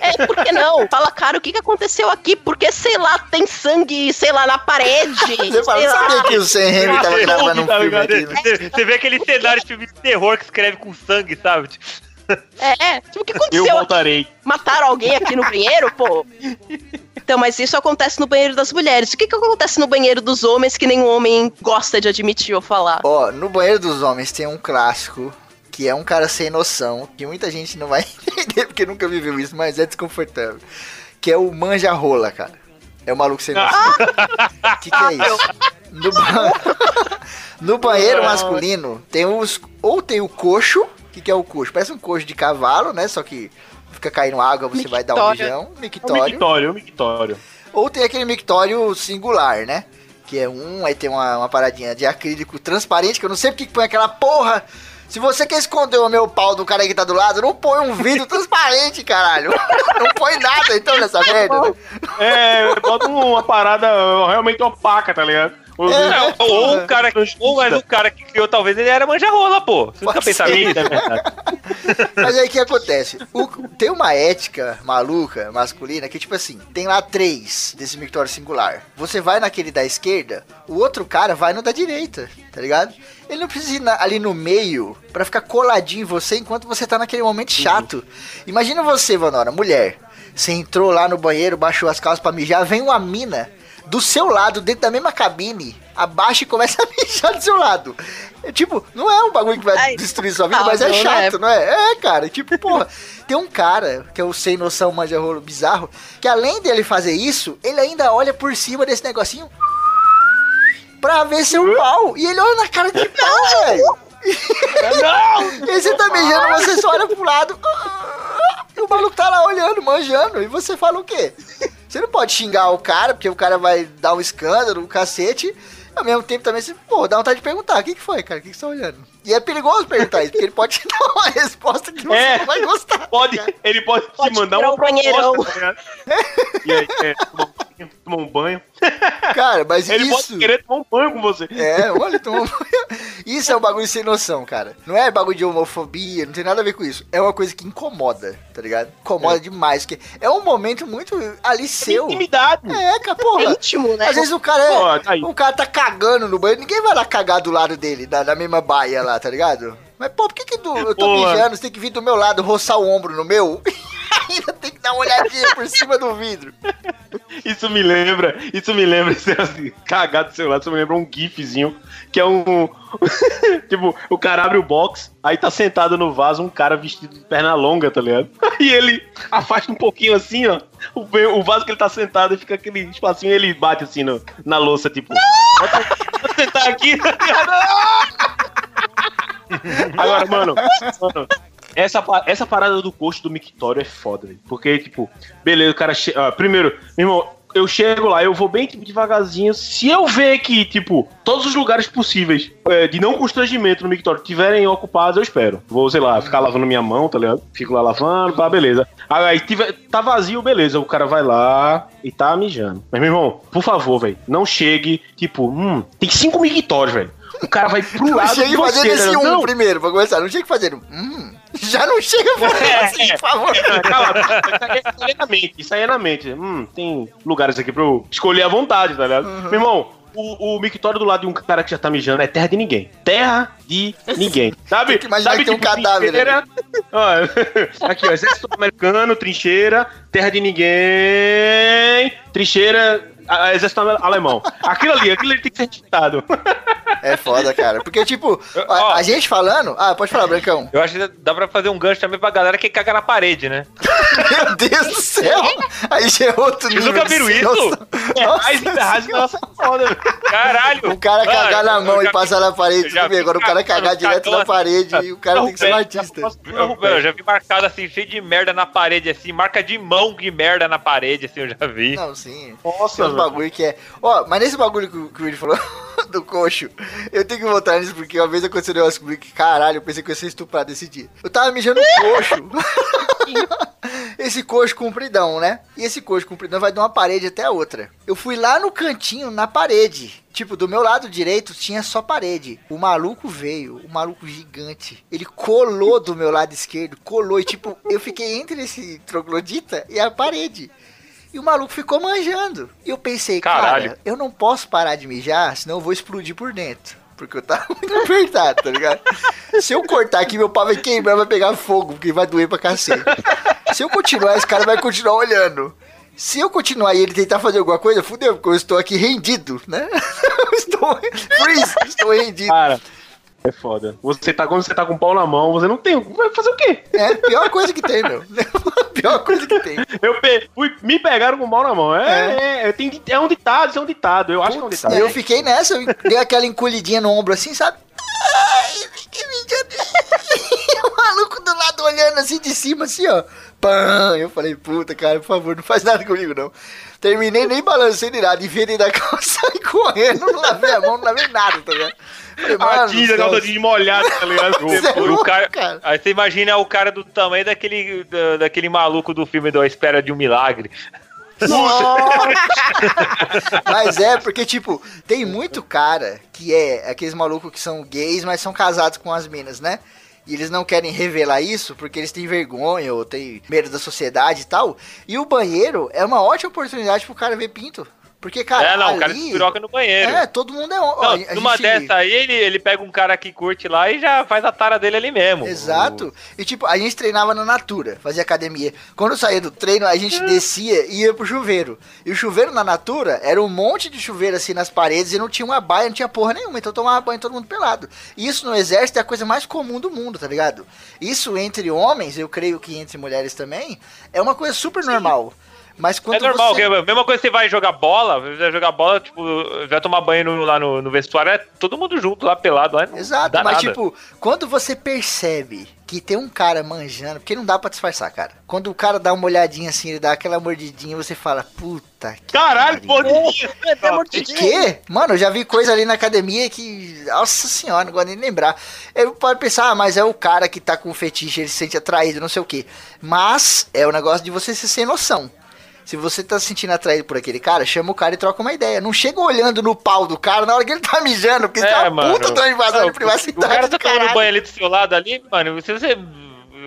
É, por que não? Fala, cara, o que, que aconteceu aqui? Porque, sei lá, tem sangue, sei lá, na parede. Você fala, sabia que o Sam Raimi tava Você gravando um filme aqui, né? Você vê aquele cenário de filme de terror que escreve com sangue, sabe? É, tipo, o que Eu aconteceu aqui? voltarei. Mataram alguém aqui no banheiro, pô? Então, mas isso acontece no banheiro das mulheres. O que, que acontece no banheiro dos homens que nenhum homem gosta de admitir ou falar? Ó, no banheiro dos homens tem um clássico que é um cara sem noção, que muita gente não vai entender porque nunca viveu isso, mas é desconfortável. Que é o manja-rola, cara. É o maluco sem noção. O que, que é isso? No, ba- no banheiro masculino tem os. Ou tem o coxo. O que, que é o coxo? Parece um coxo de cavalo, né? Só que fica caindo água, você vai dar um Mictório. mijão. É um Mictório. mictório, é um mictório. Ou tem aquele mictório singular, né? Que é um, aí tem uma, uma paradinha de acrílico transparente, que eu não sei porque que põe aquela porra. Se você quer esconder o meu pau do cara que tá do lado, não põe um vidro transparente, caralho. Não põe nada então nessa merda. né? É, bota uma parada realmente opaca, tá ligado? Os- É. Ou o cara que. Ou o cara que criou, talvez ele era manjarrola, pô. Você nunca Pode ser. nisso? É verdade. Mas aí o que acontece? O- tem uma ética maluca, masculina, que tipo assim, tem lá três desse mictório singular. Você vai naquele da esquerda, o outro cara vai no da direita, tá ligado? Ele não precisa ir ali no meio pra ficar coladinho em você enquanto você tá naquele momento chato. Imagina você, Vanora, mulher. Você entrou lá no banheiro, baixou as calças pra mijar, vem uma mina do seu lado, dentro da mesma cabine, abaixa e começa a mijar do seu lado. É, tipo, não é um bagulho que vai Ai, destruir sua vida, ah, mas é não chato, não é? É, cara, tipo, porra, tem um cara que é o sem noção manja rolo bizarro, que além dele fazer isso, ele ainda olha por cima desse negocinho pra ver seu pau. E ele olha na cara de pau, velho. Não! E você tá beijando, você só olha pro lado. E o maluco tá lá olhando, manjando. E você fala o quê? Você não pode xingar o cara, porque o cara vai dar um escândalo, um cacete. Ao mesmo tempo também você, pô, dá vontade de perguntar, o que, que foi, cara? O que, que você tá olhando? E é perigoso perguntar isso, porque ele pode te dar uma resposta que você É. não vai gostar. Pode, cara. ele pode, Pode te mandar o banheirão. tá ligado? E aí, é, tomar um banho, tomar um banho. Cara, mas Ele isso... pode querer tomar um banho com você. É, olha, toma... Isso é um bagulho sem noção, cara. Não é bagulho de homofobia, não tem nada a ver com isso. É uma coisa que incomoda, tá ligado? Incomoda demais, porque é um momento muito ali seu. Intimidade. É, cara, É porra. íntimo, né? Às vezes o cara é. Ó, tá o cara tá cagando no banheiro, ninguém vai lá cagar do lado dele, na, na mesma baia lá, tá ligado? Mas, pô, por que, que do- eu tô Pô, mijando, você tem que vir do meu lado, roçar o ombro no meu? Ainda tem que dar uma olhadinha por cima do vidro. Isso me lembra, isso me lembra, é assim, cagar do lado, isso me lembra um gifzinho, que é um, tipo, o cara abre o box, aí tá sentado no vaso um cara vestido de perna longa, tá ligado? Aí ele afasta um pouquinho assim, ó, o, o vaso que ele tá sentado e fica aquele espacinho e ele bate assim no, na louça, tipo, vou sentar aqui, tá ligado? Agora, mano, mano, essa, essa parada do coxo do mictório é foda, velho. Porque, tipo, beleza, o cara chega. primeiro, meu irmão, eu chego lá, eu vou bem tipo, devagarzinho. Se eu ver que, tipo, todos os lugares possíveis é, de não constrangimento no mictório tiverem ocupados, eu espero. Vou, sei lá, ficar lavando minha mão, tá ligado? Fico lá lavando, pá, beleza. Aí tiver, tá vazio, beleza. O cara vai lá e tá mijando. Mas, meu irmão, por favor, velho, não chegue, tipo, hum, tem cinco mictórios, velho. O cara vai pro Não lado chega de fazendo você, esse um primeiro, pra começar. Não chega fazendo. Hum. Já não chega falando assim, por favor. Calma, isso aí, isso aí é na mente. Isso aí é na mente. Hum, tem lugares aqui pra eu escolher à vontade, tá ligado? Meu irmão, o, o mictório do lado de um cara que já tá mijando é terra de ninguém. Terra de ninguém. Sabe? Tem que Sabe, que tem um cadáver trincheira- Ó, aqui, ó. Exército americano, trincheira, terra de ninguém, trincheira, a- exército alemão. Aquilo ali, aquilo ali tem que ser ditado. É foda, cara. Porque, tipo, Ó. a, a gente falando. Ah, pode falar, Brancão. Eu acho que dá pra fazer um gancho também pra galera que caga na parede, né? Meu Deus do céu! Aí já é outro Vocês nunca viram isso? Nossa Ferraz, nossa, é foda. Caralho! O cara Mano, cagar na mão já e passar na parede, tudo bem. Agora o cara cagar direto na parede e o cara tem que ser um artista. Eu, eu já vi marcado assim, cheio de merda na parede, assim, marca de mão de merda na parede, assim, eu já vi. Não, sim. Nossa. Bagulho que é. Ó, mas nesse bagulho que, o- que o Willi falou do coxo, eu tenho que voltar nisso porque uma vez aconteceu um negócio comigo que, caralho, eu pensei que eu ia ser estuprado esse dia. Eu tava mijando coxo. esse coxo compridão, né? E esse coxo compridão vai de uma parede até a outra. Eu fui lá no cantinho, na parede. Tipo, do meu lado direito tinha só parede. O maluco veio, o maluco gigante. Ele colou do meu lado esquerdo, colou. E tipo, eu fiquei entre esse troglodita e a parede. E o maluco ficou manjando. E eu pensei, Caralho. cara, eu não posso parar de mijar, senão eu vou explodir por dentro. Porque eu tava muito apertado, tá ligado? Se eu cortar aqui, meu pau vai queimar, vai pegar fogo, porque vai doer pra cacete. Se eu continuar, esse cara vai continuar olhando. Se eu continuar e ele tentar fazer alguma coisa, fudeu, porque eu estou aqui rendido, né? Eu estou estou rendido. Cara, é foda. Você tá, quando você tá com o pau na mão, você não tem. Vai fazer o quê? É a pior coisa que tem, meu. pior coisa que tem. Eu pe- fui- me pegaram com o pau na mão. É, é, tem- é um ditado, isso é um ditado. Eu acho que é um ditado. E eu fiquei nessa, eu dei aquela encolhidinha no ombro assim, sabe? Ai, fiquei mijando. o maluco do lado olhando assim de cima, assim, ó. Pã! Eu falei, puta, cara, por favor, não faz nada comigo, não. Terminei, nem balancei nem nada. Enfiei da calça, saí correndo, não lavei a mão, não lavei nada, tá ligado? A tinta, de molhado, tá ligado? O louco, cara, cara. Aí você imagina o cara do tamanho daquele, da- daquele maluco do filme da Espera de um Milagre. Mas é, porque, tipo, tem muito cara que é aqueles malucos que são gays, mas são casados com as minas, né? E eles não querem revelar isso porque eles têm vergonha ou têm medo da sociedade e tal. E o banheiro é uma ótima oportunidade pro cara ver pinto. Porque, cara, é, não, ali, o cara se piroca no banheiro. É, todo mundo é... ó, Não, numa gente- dessa aí, ele, ele pega um cara que curte lá e já faz a tara dele ali mesmo. Exato. E tipo, a gente treinava na Natura, fazia academia. Quando eu saía do treino, a gente descia e ia pro chuveiro. E o chuveiro na Natura era um monte de chuveiro assim nas paredes e não tinha uma baia, não tinha porra nenhuma. Então eu tomava banho todo mundo pelado. E isso no exército é a coisa mais comum do mundo, tá ligado? Isso entre homens, eu creio que entre mulheres também, é uma coisa super normal. Mas É quando normal, você... que a mesma coisa que você vai jogar bola, você vai jogar bola, tipo, vai tomar banho no- lá no, no vestuário, é todo mundo junto lá, pelado lá. Exato, dá mas nada. tipo, quando você percebe que tem um cara manjando, porque não dá pra disfarçar, cara. Quando o cara dá uma olhadinha assim, ele dá aquela mordidinha, você fala, puta que Caralho, pariu. porra. De quê? Mano, eu já vi coisa ali na academia que. Nossa senhora, não gosto nem de lembrar. Eu pode pensar, ah, mas é o cara que tá com fetiche, ele se sente atraído, não sei o quê. Mas é o negócio de você ser sem noção. Se você tá se sentindo atraído por aquele cara, chama o cara e troca uma ideia. Não chega olhando no pau do cara na hora que ele tá mijando, porque é uma puta de uma invasão Não, de privacidade. O cara tá do tomando banho ali do seu lado ali, mano, se você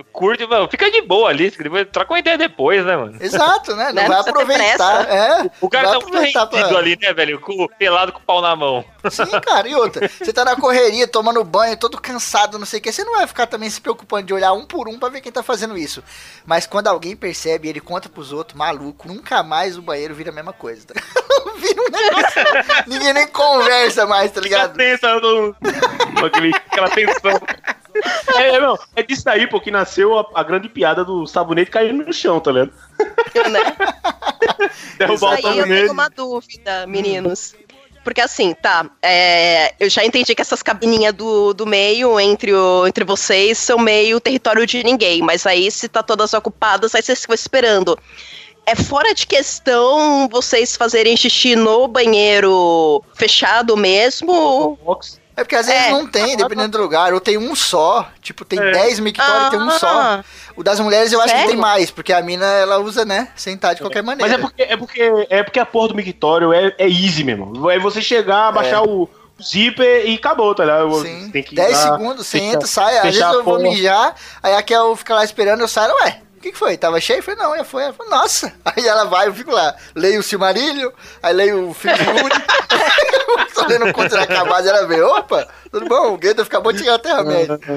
curte, mano, fica de boa ali, troca uma ideia depois, né, mano? Exato, né? Não Né? vai Não aproveitar. É. O cara tá muito rendido pra- ali, né, velho? Com, pelado com o pau na mão. Sim, cara, e outra, você tá na correria, tomando banho, todo cansado, não sei o que, você não vai ficar também se preocupando de olhar um por um pra ver quem tá fazendo isso. Mas quando alguém percebe e ele conta pros outros, maluco, nunca mais o banheiro vira a mesma coisa. Tá? vira um negócio, ninguém nem conversa mais, tá Fica ligado? tô- com aquele- aquela tensão. É, é, não, é disso aí, pô, que nasceu a, a grande piada do sabonete caindo no chão, tá ligado? né? Derrubar o Aí eu tenho uma dúvida, meninos. Porque assim, tá, é, eu já entendi que essas cabininhas do, do meio entre, o, entre vocês são meio território de ninguém, mas aí se tá todas ocupadas, aí vocês ficam esperando. É fora de questão vocês fazerem xixi no banheiro fechado mesmo? Box. É porque às vezes É. não tem, dependendo do lugar, ou tem um só, tipo, tem É. 10 mictórios, tem um só. Ah, O das mulheres eu acho que Sério? tem mais, porque a mina, ela usa, né, sentar de qualquer maneira. Mas é porque, é porque é porque a porra do mictório é, é easy, meu irmão. É você chegar, baixar o, zíper e acabou, tá ligado? Sim. Tem que 10 dar- segundos, você entra, sai. Às vezes eu vou mijar, aí a Kel fica lá esperando, eu saio, ué. O que, que foi? Tava cheio? Eu falei, não, já foi. Ela falou, nossa. Aí ela vai, eu fico lá. Leio o Silmarillion, aí leio o de Yuri. Tô lendo o conto acabado, ela vê, opa, tudo bom? O Gandalf acabou de chegar a Terra-média.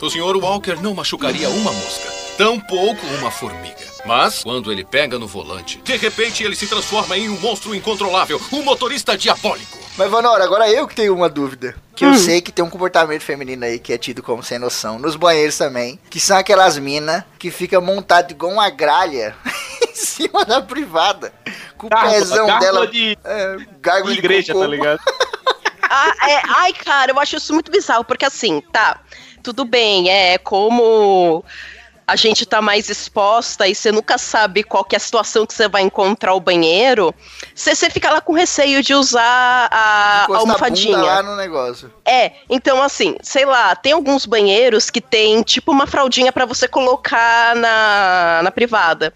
O Sr. Walker não machucaria uma mosca, tampouco uma formiga. Mas, quando ele pega no volante, de repente ele se transforma em um monstro incontrolável, um motorista diabólico. Mas, Vanora, agora eu que tenho uma dúvida. Que eu sei que tem um comportamento feminino aí que é tido como sem noção. Nos banheiros também. Que são aquelas minas que fica montado igual uma gralha em cima da privada. Com o Gárgula, pezão gárgula dela. de- é, gárgula de igreja, cocô. tá ligado? Ah, é, ai, cara, eu acho isso muito bizarro, porque assim, tá, tudo bem, é como a gente tá mais exposta e você nunca sabe qual que é a situação que você vai encontrar o banheiro, você, você fica lá com receio de usar a, a Encosta a almofadinha. lá no negócio. É, então assim, sei lá, tem alguns banheiros que tem tipo uma fraldinha pra você colocar na, na privada.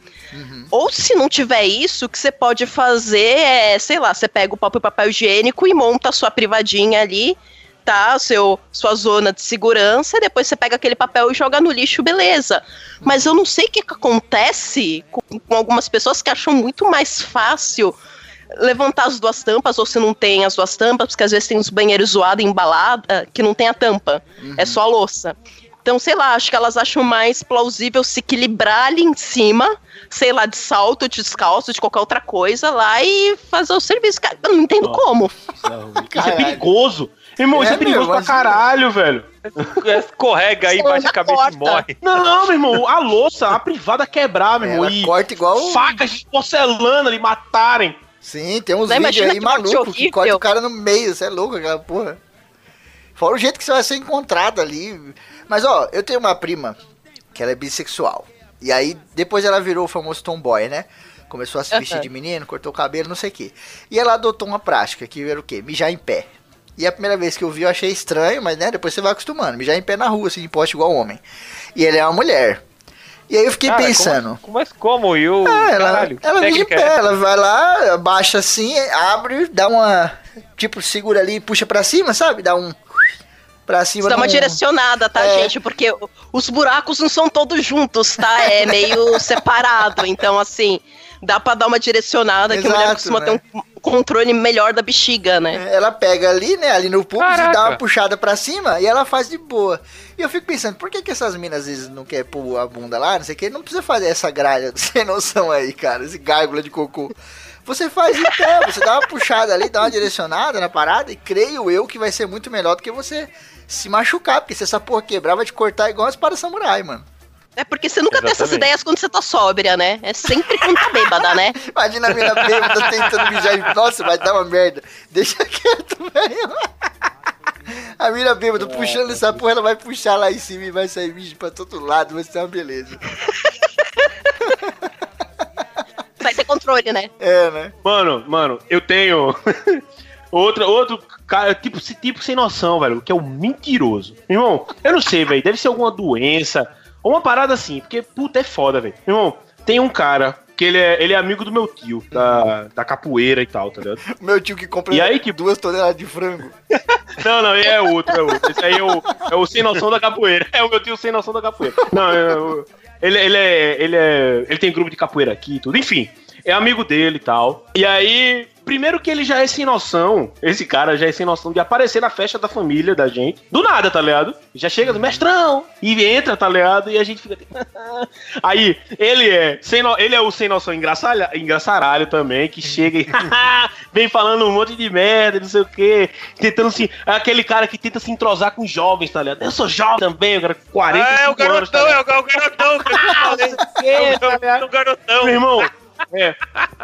Ou se não tiver isso, o que você pode fazer é, sei lá, você pega o próprio papel higiênico e monta a sua privadinha ali, tá? Seu, sua zona de segurança, e depois você pega aquele papel e joga no lixo, beleza. Mas eu não sei o que, que acontece com, com algumas pessoas que acham muito mais fácil levantar as duas tampas, ou se não tem as duas tampas, porque às vezes tem uns banheiros zoados, embalada, que não tem a tampa, é só a louça. Então, sei lá, acho que elas acham mais plausível se equilibrar ali em cima, sei lá, de salto, de descalço, de qualquer outra coisa lá e fazer o serviço. Cara, eu não entendo como. Isso é Caralho. perigoso. Irmão, isso É, é perigoso meu, pra caralho, velho. Escorrega aí, bate a cabeça e morre. Não, meu irmão, a louça, a privada quebrar, meu irmão. Ela E corta igual. facas de porcelana ali matarem. Sim, tem uns Não, vídeos aí malucos que corta o cara no meio, você é louco aquela porra. Fora o jeito que você vai ser encontrado ali. Mas ó, eu tenho uma prima que ela é bissexual. E aí depois ela virou o famoso tomboy, né? Começou a se vestir de menino, cortou o cabelo, não sei o quê. E ela adotou uma prática que era o quê? Mijar em pé. E a primeira vez que eu vi eu achei estranho, mas né, depois você vai acostumando. Mijar em pé na rua, assim, de poste igual homem. E ela é uma mulher. E aí eu fiquei Cara, pensando. Como, mas como? E o. Ah, ela, caralho, ela mija em técnica pé, é ela vai lá, abaixa assim, abre, dá uma. Tipo, segura ali e puxa pra cima, sabe? Dá um. Pra cima. Dá uma direcionada, tá, É. gente? Porque os buracos não são todos juntos, tá? É meio separado. Então, assim, dá pra dar uma direcionada que a mulher Exato, costuma né? ter um controle melhor da bexiga, né? Ela pega ali, né, ali no pulso e dá uma puxada pra cima e ela faz de boa. E eu fico pensando, por que, que essas minas às vezes não querem pôr a bunda lá, não sei o que, não precisa fazer essa gralha sem noção aí, cara, esse gárgula de cocô. Você faz em pé, você dá uma puxada ali, dá uma direcionada na parada e creio eu que vai ser muito melhor do que você se machucar, porque se essa porra quebrar vai te cortar igual uma espada samurai, mano. É porque você nunca tem essas Exatamente. ideias quando você tá sóbria, né? É sempre quando tá bêbada, né? Imagina a mina bêbada tentando mijar em... Nossa, vai dar uma merda. Deixa quieto, velho. A mina bêbada puxando essa porra, ela vai puxar lá em cima e vai sair mijo pra todo lado. Vai ser uma beleza. Vai ter controle, né? É, né? Mano, mano, eu tenho outra, outro cara, tipo, esse tipo sem noção, velho, que é o mentiroso. Irmão, eu não sei, velho, deve ser alguma doença uma parada assim, porque puta é foda, velho. Irmão, tem um cara que ele é, ele é amigo do meu tio, da, da capoeira e tal, tá ligado? Meu tio que compra E aí, tipo- duas toneladas de frango. Não, não, é outro, é outro. Esse aí é o, é o sem noção da capoeira. É o meu tio sem noção da capoeira. Não, é o- ele, ele é. Ele é. Ele tem grupo de capoeira aqui e tudo. Enfim, é amigo dele e tal. E aí. Primeiro que ele já é sem noção, esse cara já é sem noção de aparecer na festa da família da gente. Do nada, tá ligado? Já chega do mestrão e entra, tá ligado? E a gente fica. Aí, ele é, sem no- ele é o sem noção engraçalha, engraçaralho também, que chega e vem falando um monte de merda, não sei o quê, tentando se. É aquele cara que tenta se entrosar com jovens, tá ligado? Eu sou jovem também, eu quero 40 Ah, é o anos, tá garotão, é o, garotão que eu falei. É o, é o garotão. Meu irmão. É.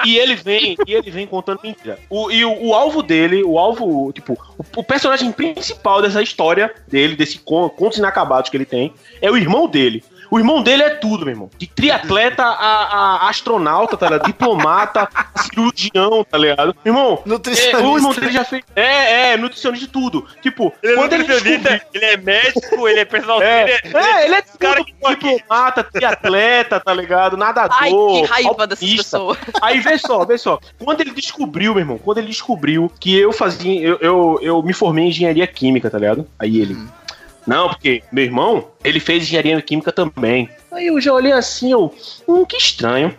E ele vem, e ele vem contando mentira. O, e o, o alvo dele, o alvo, tipo, o, o personagem principal dessa história dele, desse con- contos inacabados que ele tem, é o irmão dele. O irmão dele é tudo, meu irmão. De triatleta a, a astronauta, tá ligado? Diplomata, cirurgião, tá ligado? Irmão, Nutricionista. é, o irmão dele já fez. É, é, nutricionista de tudo. Tipo, Ele é quando ele nutricionista, descobriu. ele é médico, ele é personal É, trainer. é, ele é Esse cara cara que tá aqui. diplomata, triatleta, tá ligado? Nadador. Ai, que raiva dessas pessoas. Aí vê só, vê só. Quando ele descobriu, meu irmão, quando ele descobriu que eu fazia. Eu, eu, eu me formei em engenharia química, tá ligado? Aí ele. Não, porque meu irmão, ele fez engenharia química também. Aí eu já olhei assim, eu. Hum, que estranho.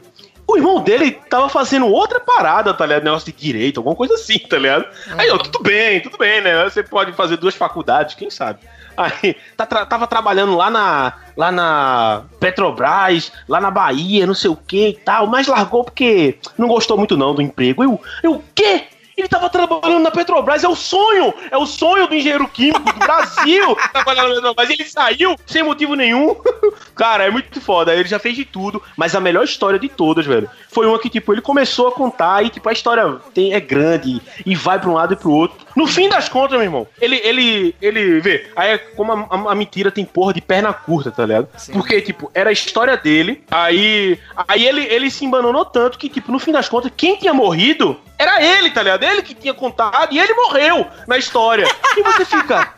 O irmão dele tava fazendo outra parada, tá ligado? Negócio de direito, alguma coisa assim, tá ligado? Aí eu, tudo bem, tudo bem, né? Você pode fazer duas faculdades, quem sabe? Aí, tá tra- tava trabalhando lá na, lá na Petrobras, lá na Bahia, não sei o que e tal, mas largou porque não gostou muito não do emprego. Eu, eu, o quê? Ele tava trabalhando na Petrobras, é o sonho! É o sonho do engenheiro químico do Brasil! trabalhando na Petrobras, ele saiu sem motivo nenhum. Cara, é muito foda. Ele já fez de tudo, mas a melhor história de todas, velho, foi uma que, tipo, ele começou a contar e, tipo, a história tem, é grande e vai pra um lado e pro outro. No fim das contas, meu irmão, ele, ele, ele, vê, aí é como a, a- a mentira tem porra de perna curta, tá ligado? Porque, tipo, era a história dele, aí, aí ele, ele se embananou tanto que, tipo, no fim das contas, quem tinha morrido era ele, tá ligado? Ele que tinha contado e ele morreu na história. E você fica?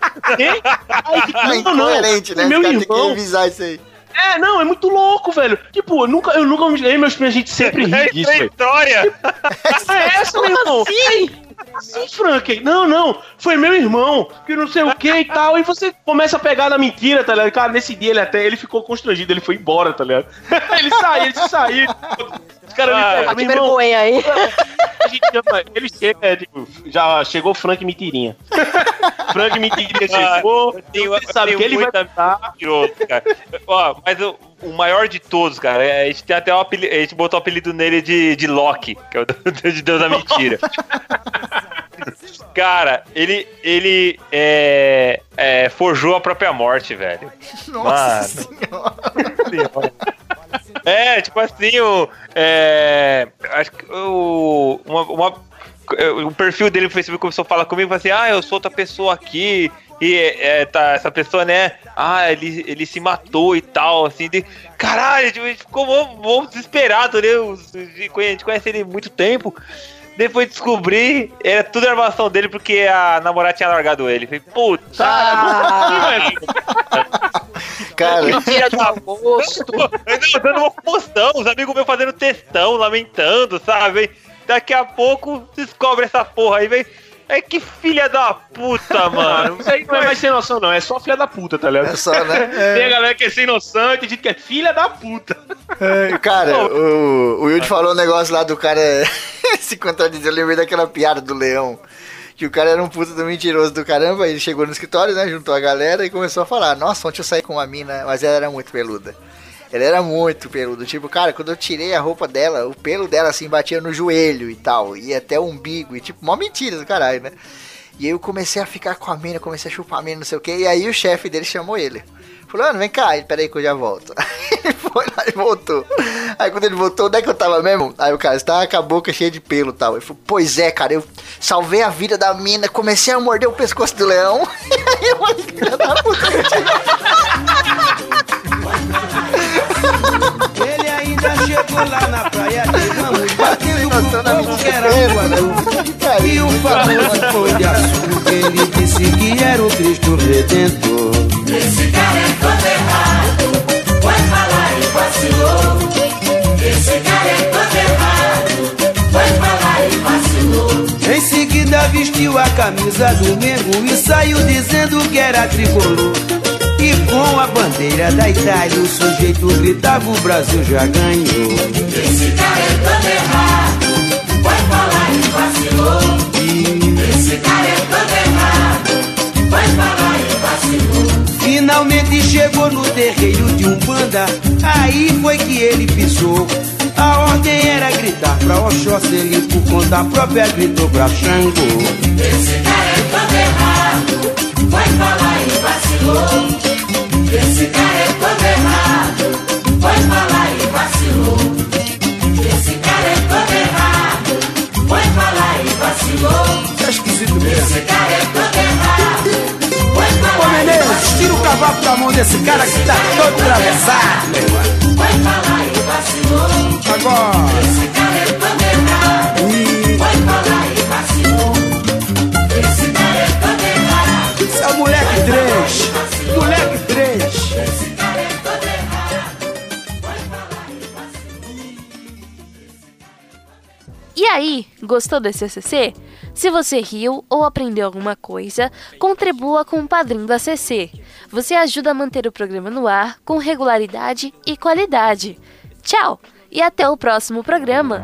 Aí, tipo, É não, não, né? meu caras têm que irmão, revisar isso aí. é, não, é muito louco, velho. Tipo, eu nunca, eu nunca me. Eu e meus primos, a gente sempre ri Essa disso, é história. É essa, meu irmão. Sim, Frank. Não, não. Foi meu irmão, que não sei o que e tal. E você começa a pegar na mentira, tá ligado? Cara, nesse dia ele até ele ficou constrangido, ele foi embora, tá ligado? ele saiu, ele saiu. Os caras me Ah, pegam, Ah, aí. A gente chama, ele chega, é, tipo, já chegou o Frank Mentirinha. Frank Mentirinha chegou. Eu tenho- você sabe que ele vai cara. Ó, mas o, o maior de todos, cara, é- a gente tem até o apelido, a gente botou o apelido nele de, de Loki, que é o Deus de Deus da mentira. Cara, ele, ele é, é, forjou a própria morte, velho. Nossa Mano. senhora. É, tipo assim, o. É, acho que o. Uma, uma- o perfil dele no Facebook começou a falar comigo, falou assim, ah, eu sou outra pessoa aqui. E é, tá, essa pessoa, né? Ah, ele, ele se matou e tal, assim. De, caralho, a gente ficou mó, mó desesperado, né? A gente conhece ele há muito tempo. Depois descobri, era tudo armação dele porque a namorada tinha largado ele. Falei, puta, Ah. Cara, Mentira do almoço. Eu dando uma comoção, os amigos meus fazendo textão, lamentando, sabe? Daqui a pouco descobre essa porra aí, vem. É que filha da puta, mano. Isso aí não é mais sem noção, não. É só filha da puta, tá ligado? é só, né? Tem a galera que é sem noção e tem gente que é filha da puta. É, Cara, o, o Wilde falou um negócio lá do cara se contradizer. Eu lembrei daquela piada do leão. Que o cara era um puta do mentiroso do caramba. Ele chegou no escritório, né? Juntou a galera e começou a falar: Nossa, ontem eu saí com uma mina, mas ela era muito peluda. Ela era muito peluda. Tipo, cara, quando eu tirei a roupa dela, o pelo dela assim batia no joelho e tal. E até o umbigo. E tipo, mó mentira do caralho, né? E aí eu comecei a ficar com a mina, comecei a chupar a mina, não sei o que. E aí o chefe dele chamou ele. Fulano, vem cá. Ele, peraí que eu já volto. ele foi lá e voltou. Aí quando ele voltou, onde é que eu tava mesmo? Aí o cara, você tava com a boca cheia de pelo e tal. Ele falou, pois é, cara, eu salvei a vida da mina, comecei a morder o pescoço do leão. E aí eu falei, ainda chegou lá na praia de Ramos, batendo pro povo que mentira era anão. E o famoso foi de açúcar, ele disse que era o Cristo Redentor. Esse cara é todo errado, vai falar e vacilou. Esse cara é todo errado, vai falar e vacilou. Em seguida vestiu a camisa do Mengo e saiu dizendo que era tricolor. Com a bandeira da Itália o sujeito gritava o Brasil já ganhou. Esse cara é todo errado, vai falar e vacilou. Esse cara é todo errado, vai falar e vacilou. Finalmente chegou no terreiro de Umbanda, aí foi que ele pisou. A ordem era gritar pra Oxóssi, ele por conta própria gritou pra Xangô. Esse cara é todo errado, vai falar e vacilou. Esse cara é todo errado, vai falar e vacilou. Esse cara é todo errado, vai falar e vacilou. Tá esquisito mesmo. Esse cara é todo errado, vai Ô falar e Menezes, vacilou. tira o lavar com a mão desse cara que tá todo atravessado, meu irmão. Foi falar e vacilou. Agora. Esse cara é todo errado. Foi falar e vacilou. Esse cara é todo errado. Esse é o moleque 3. E aí, gostou desse ACC? Se você riu ou aprendeu alguma coisa, contribua com o padrinho do ACC. Você ajuda a manter o programa no ar com regularidade e qualidade. Tchau e até o próximo programa.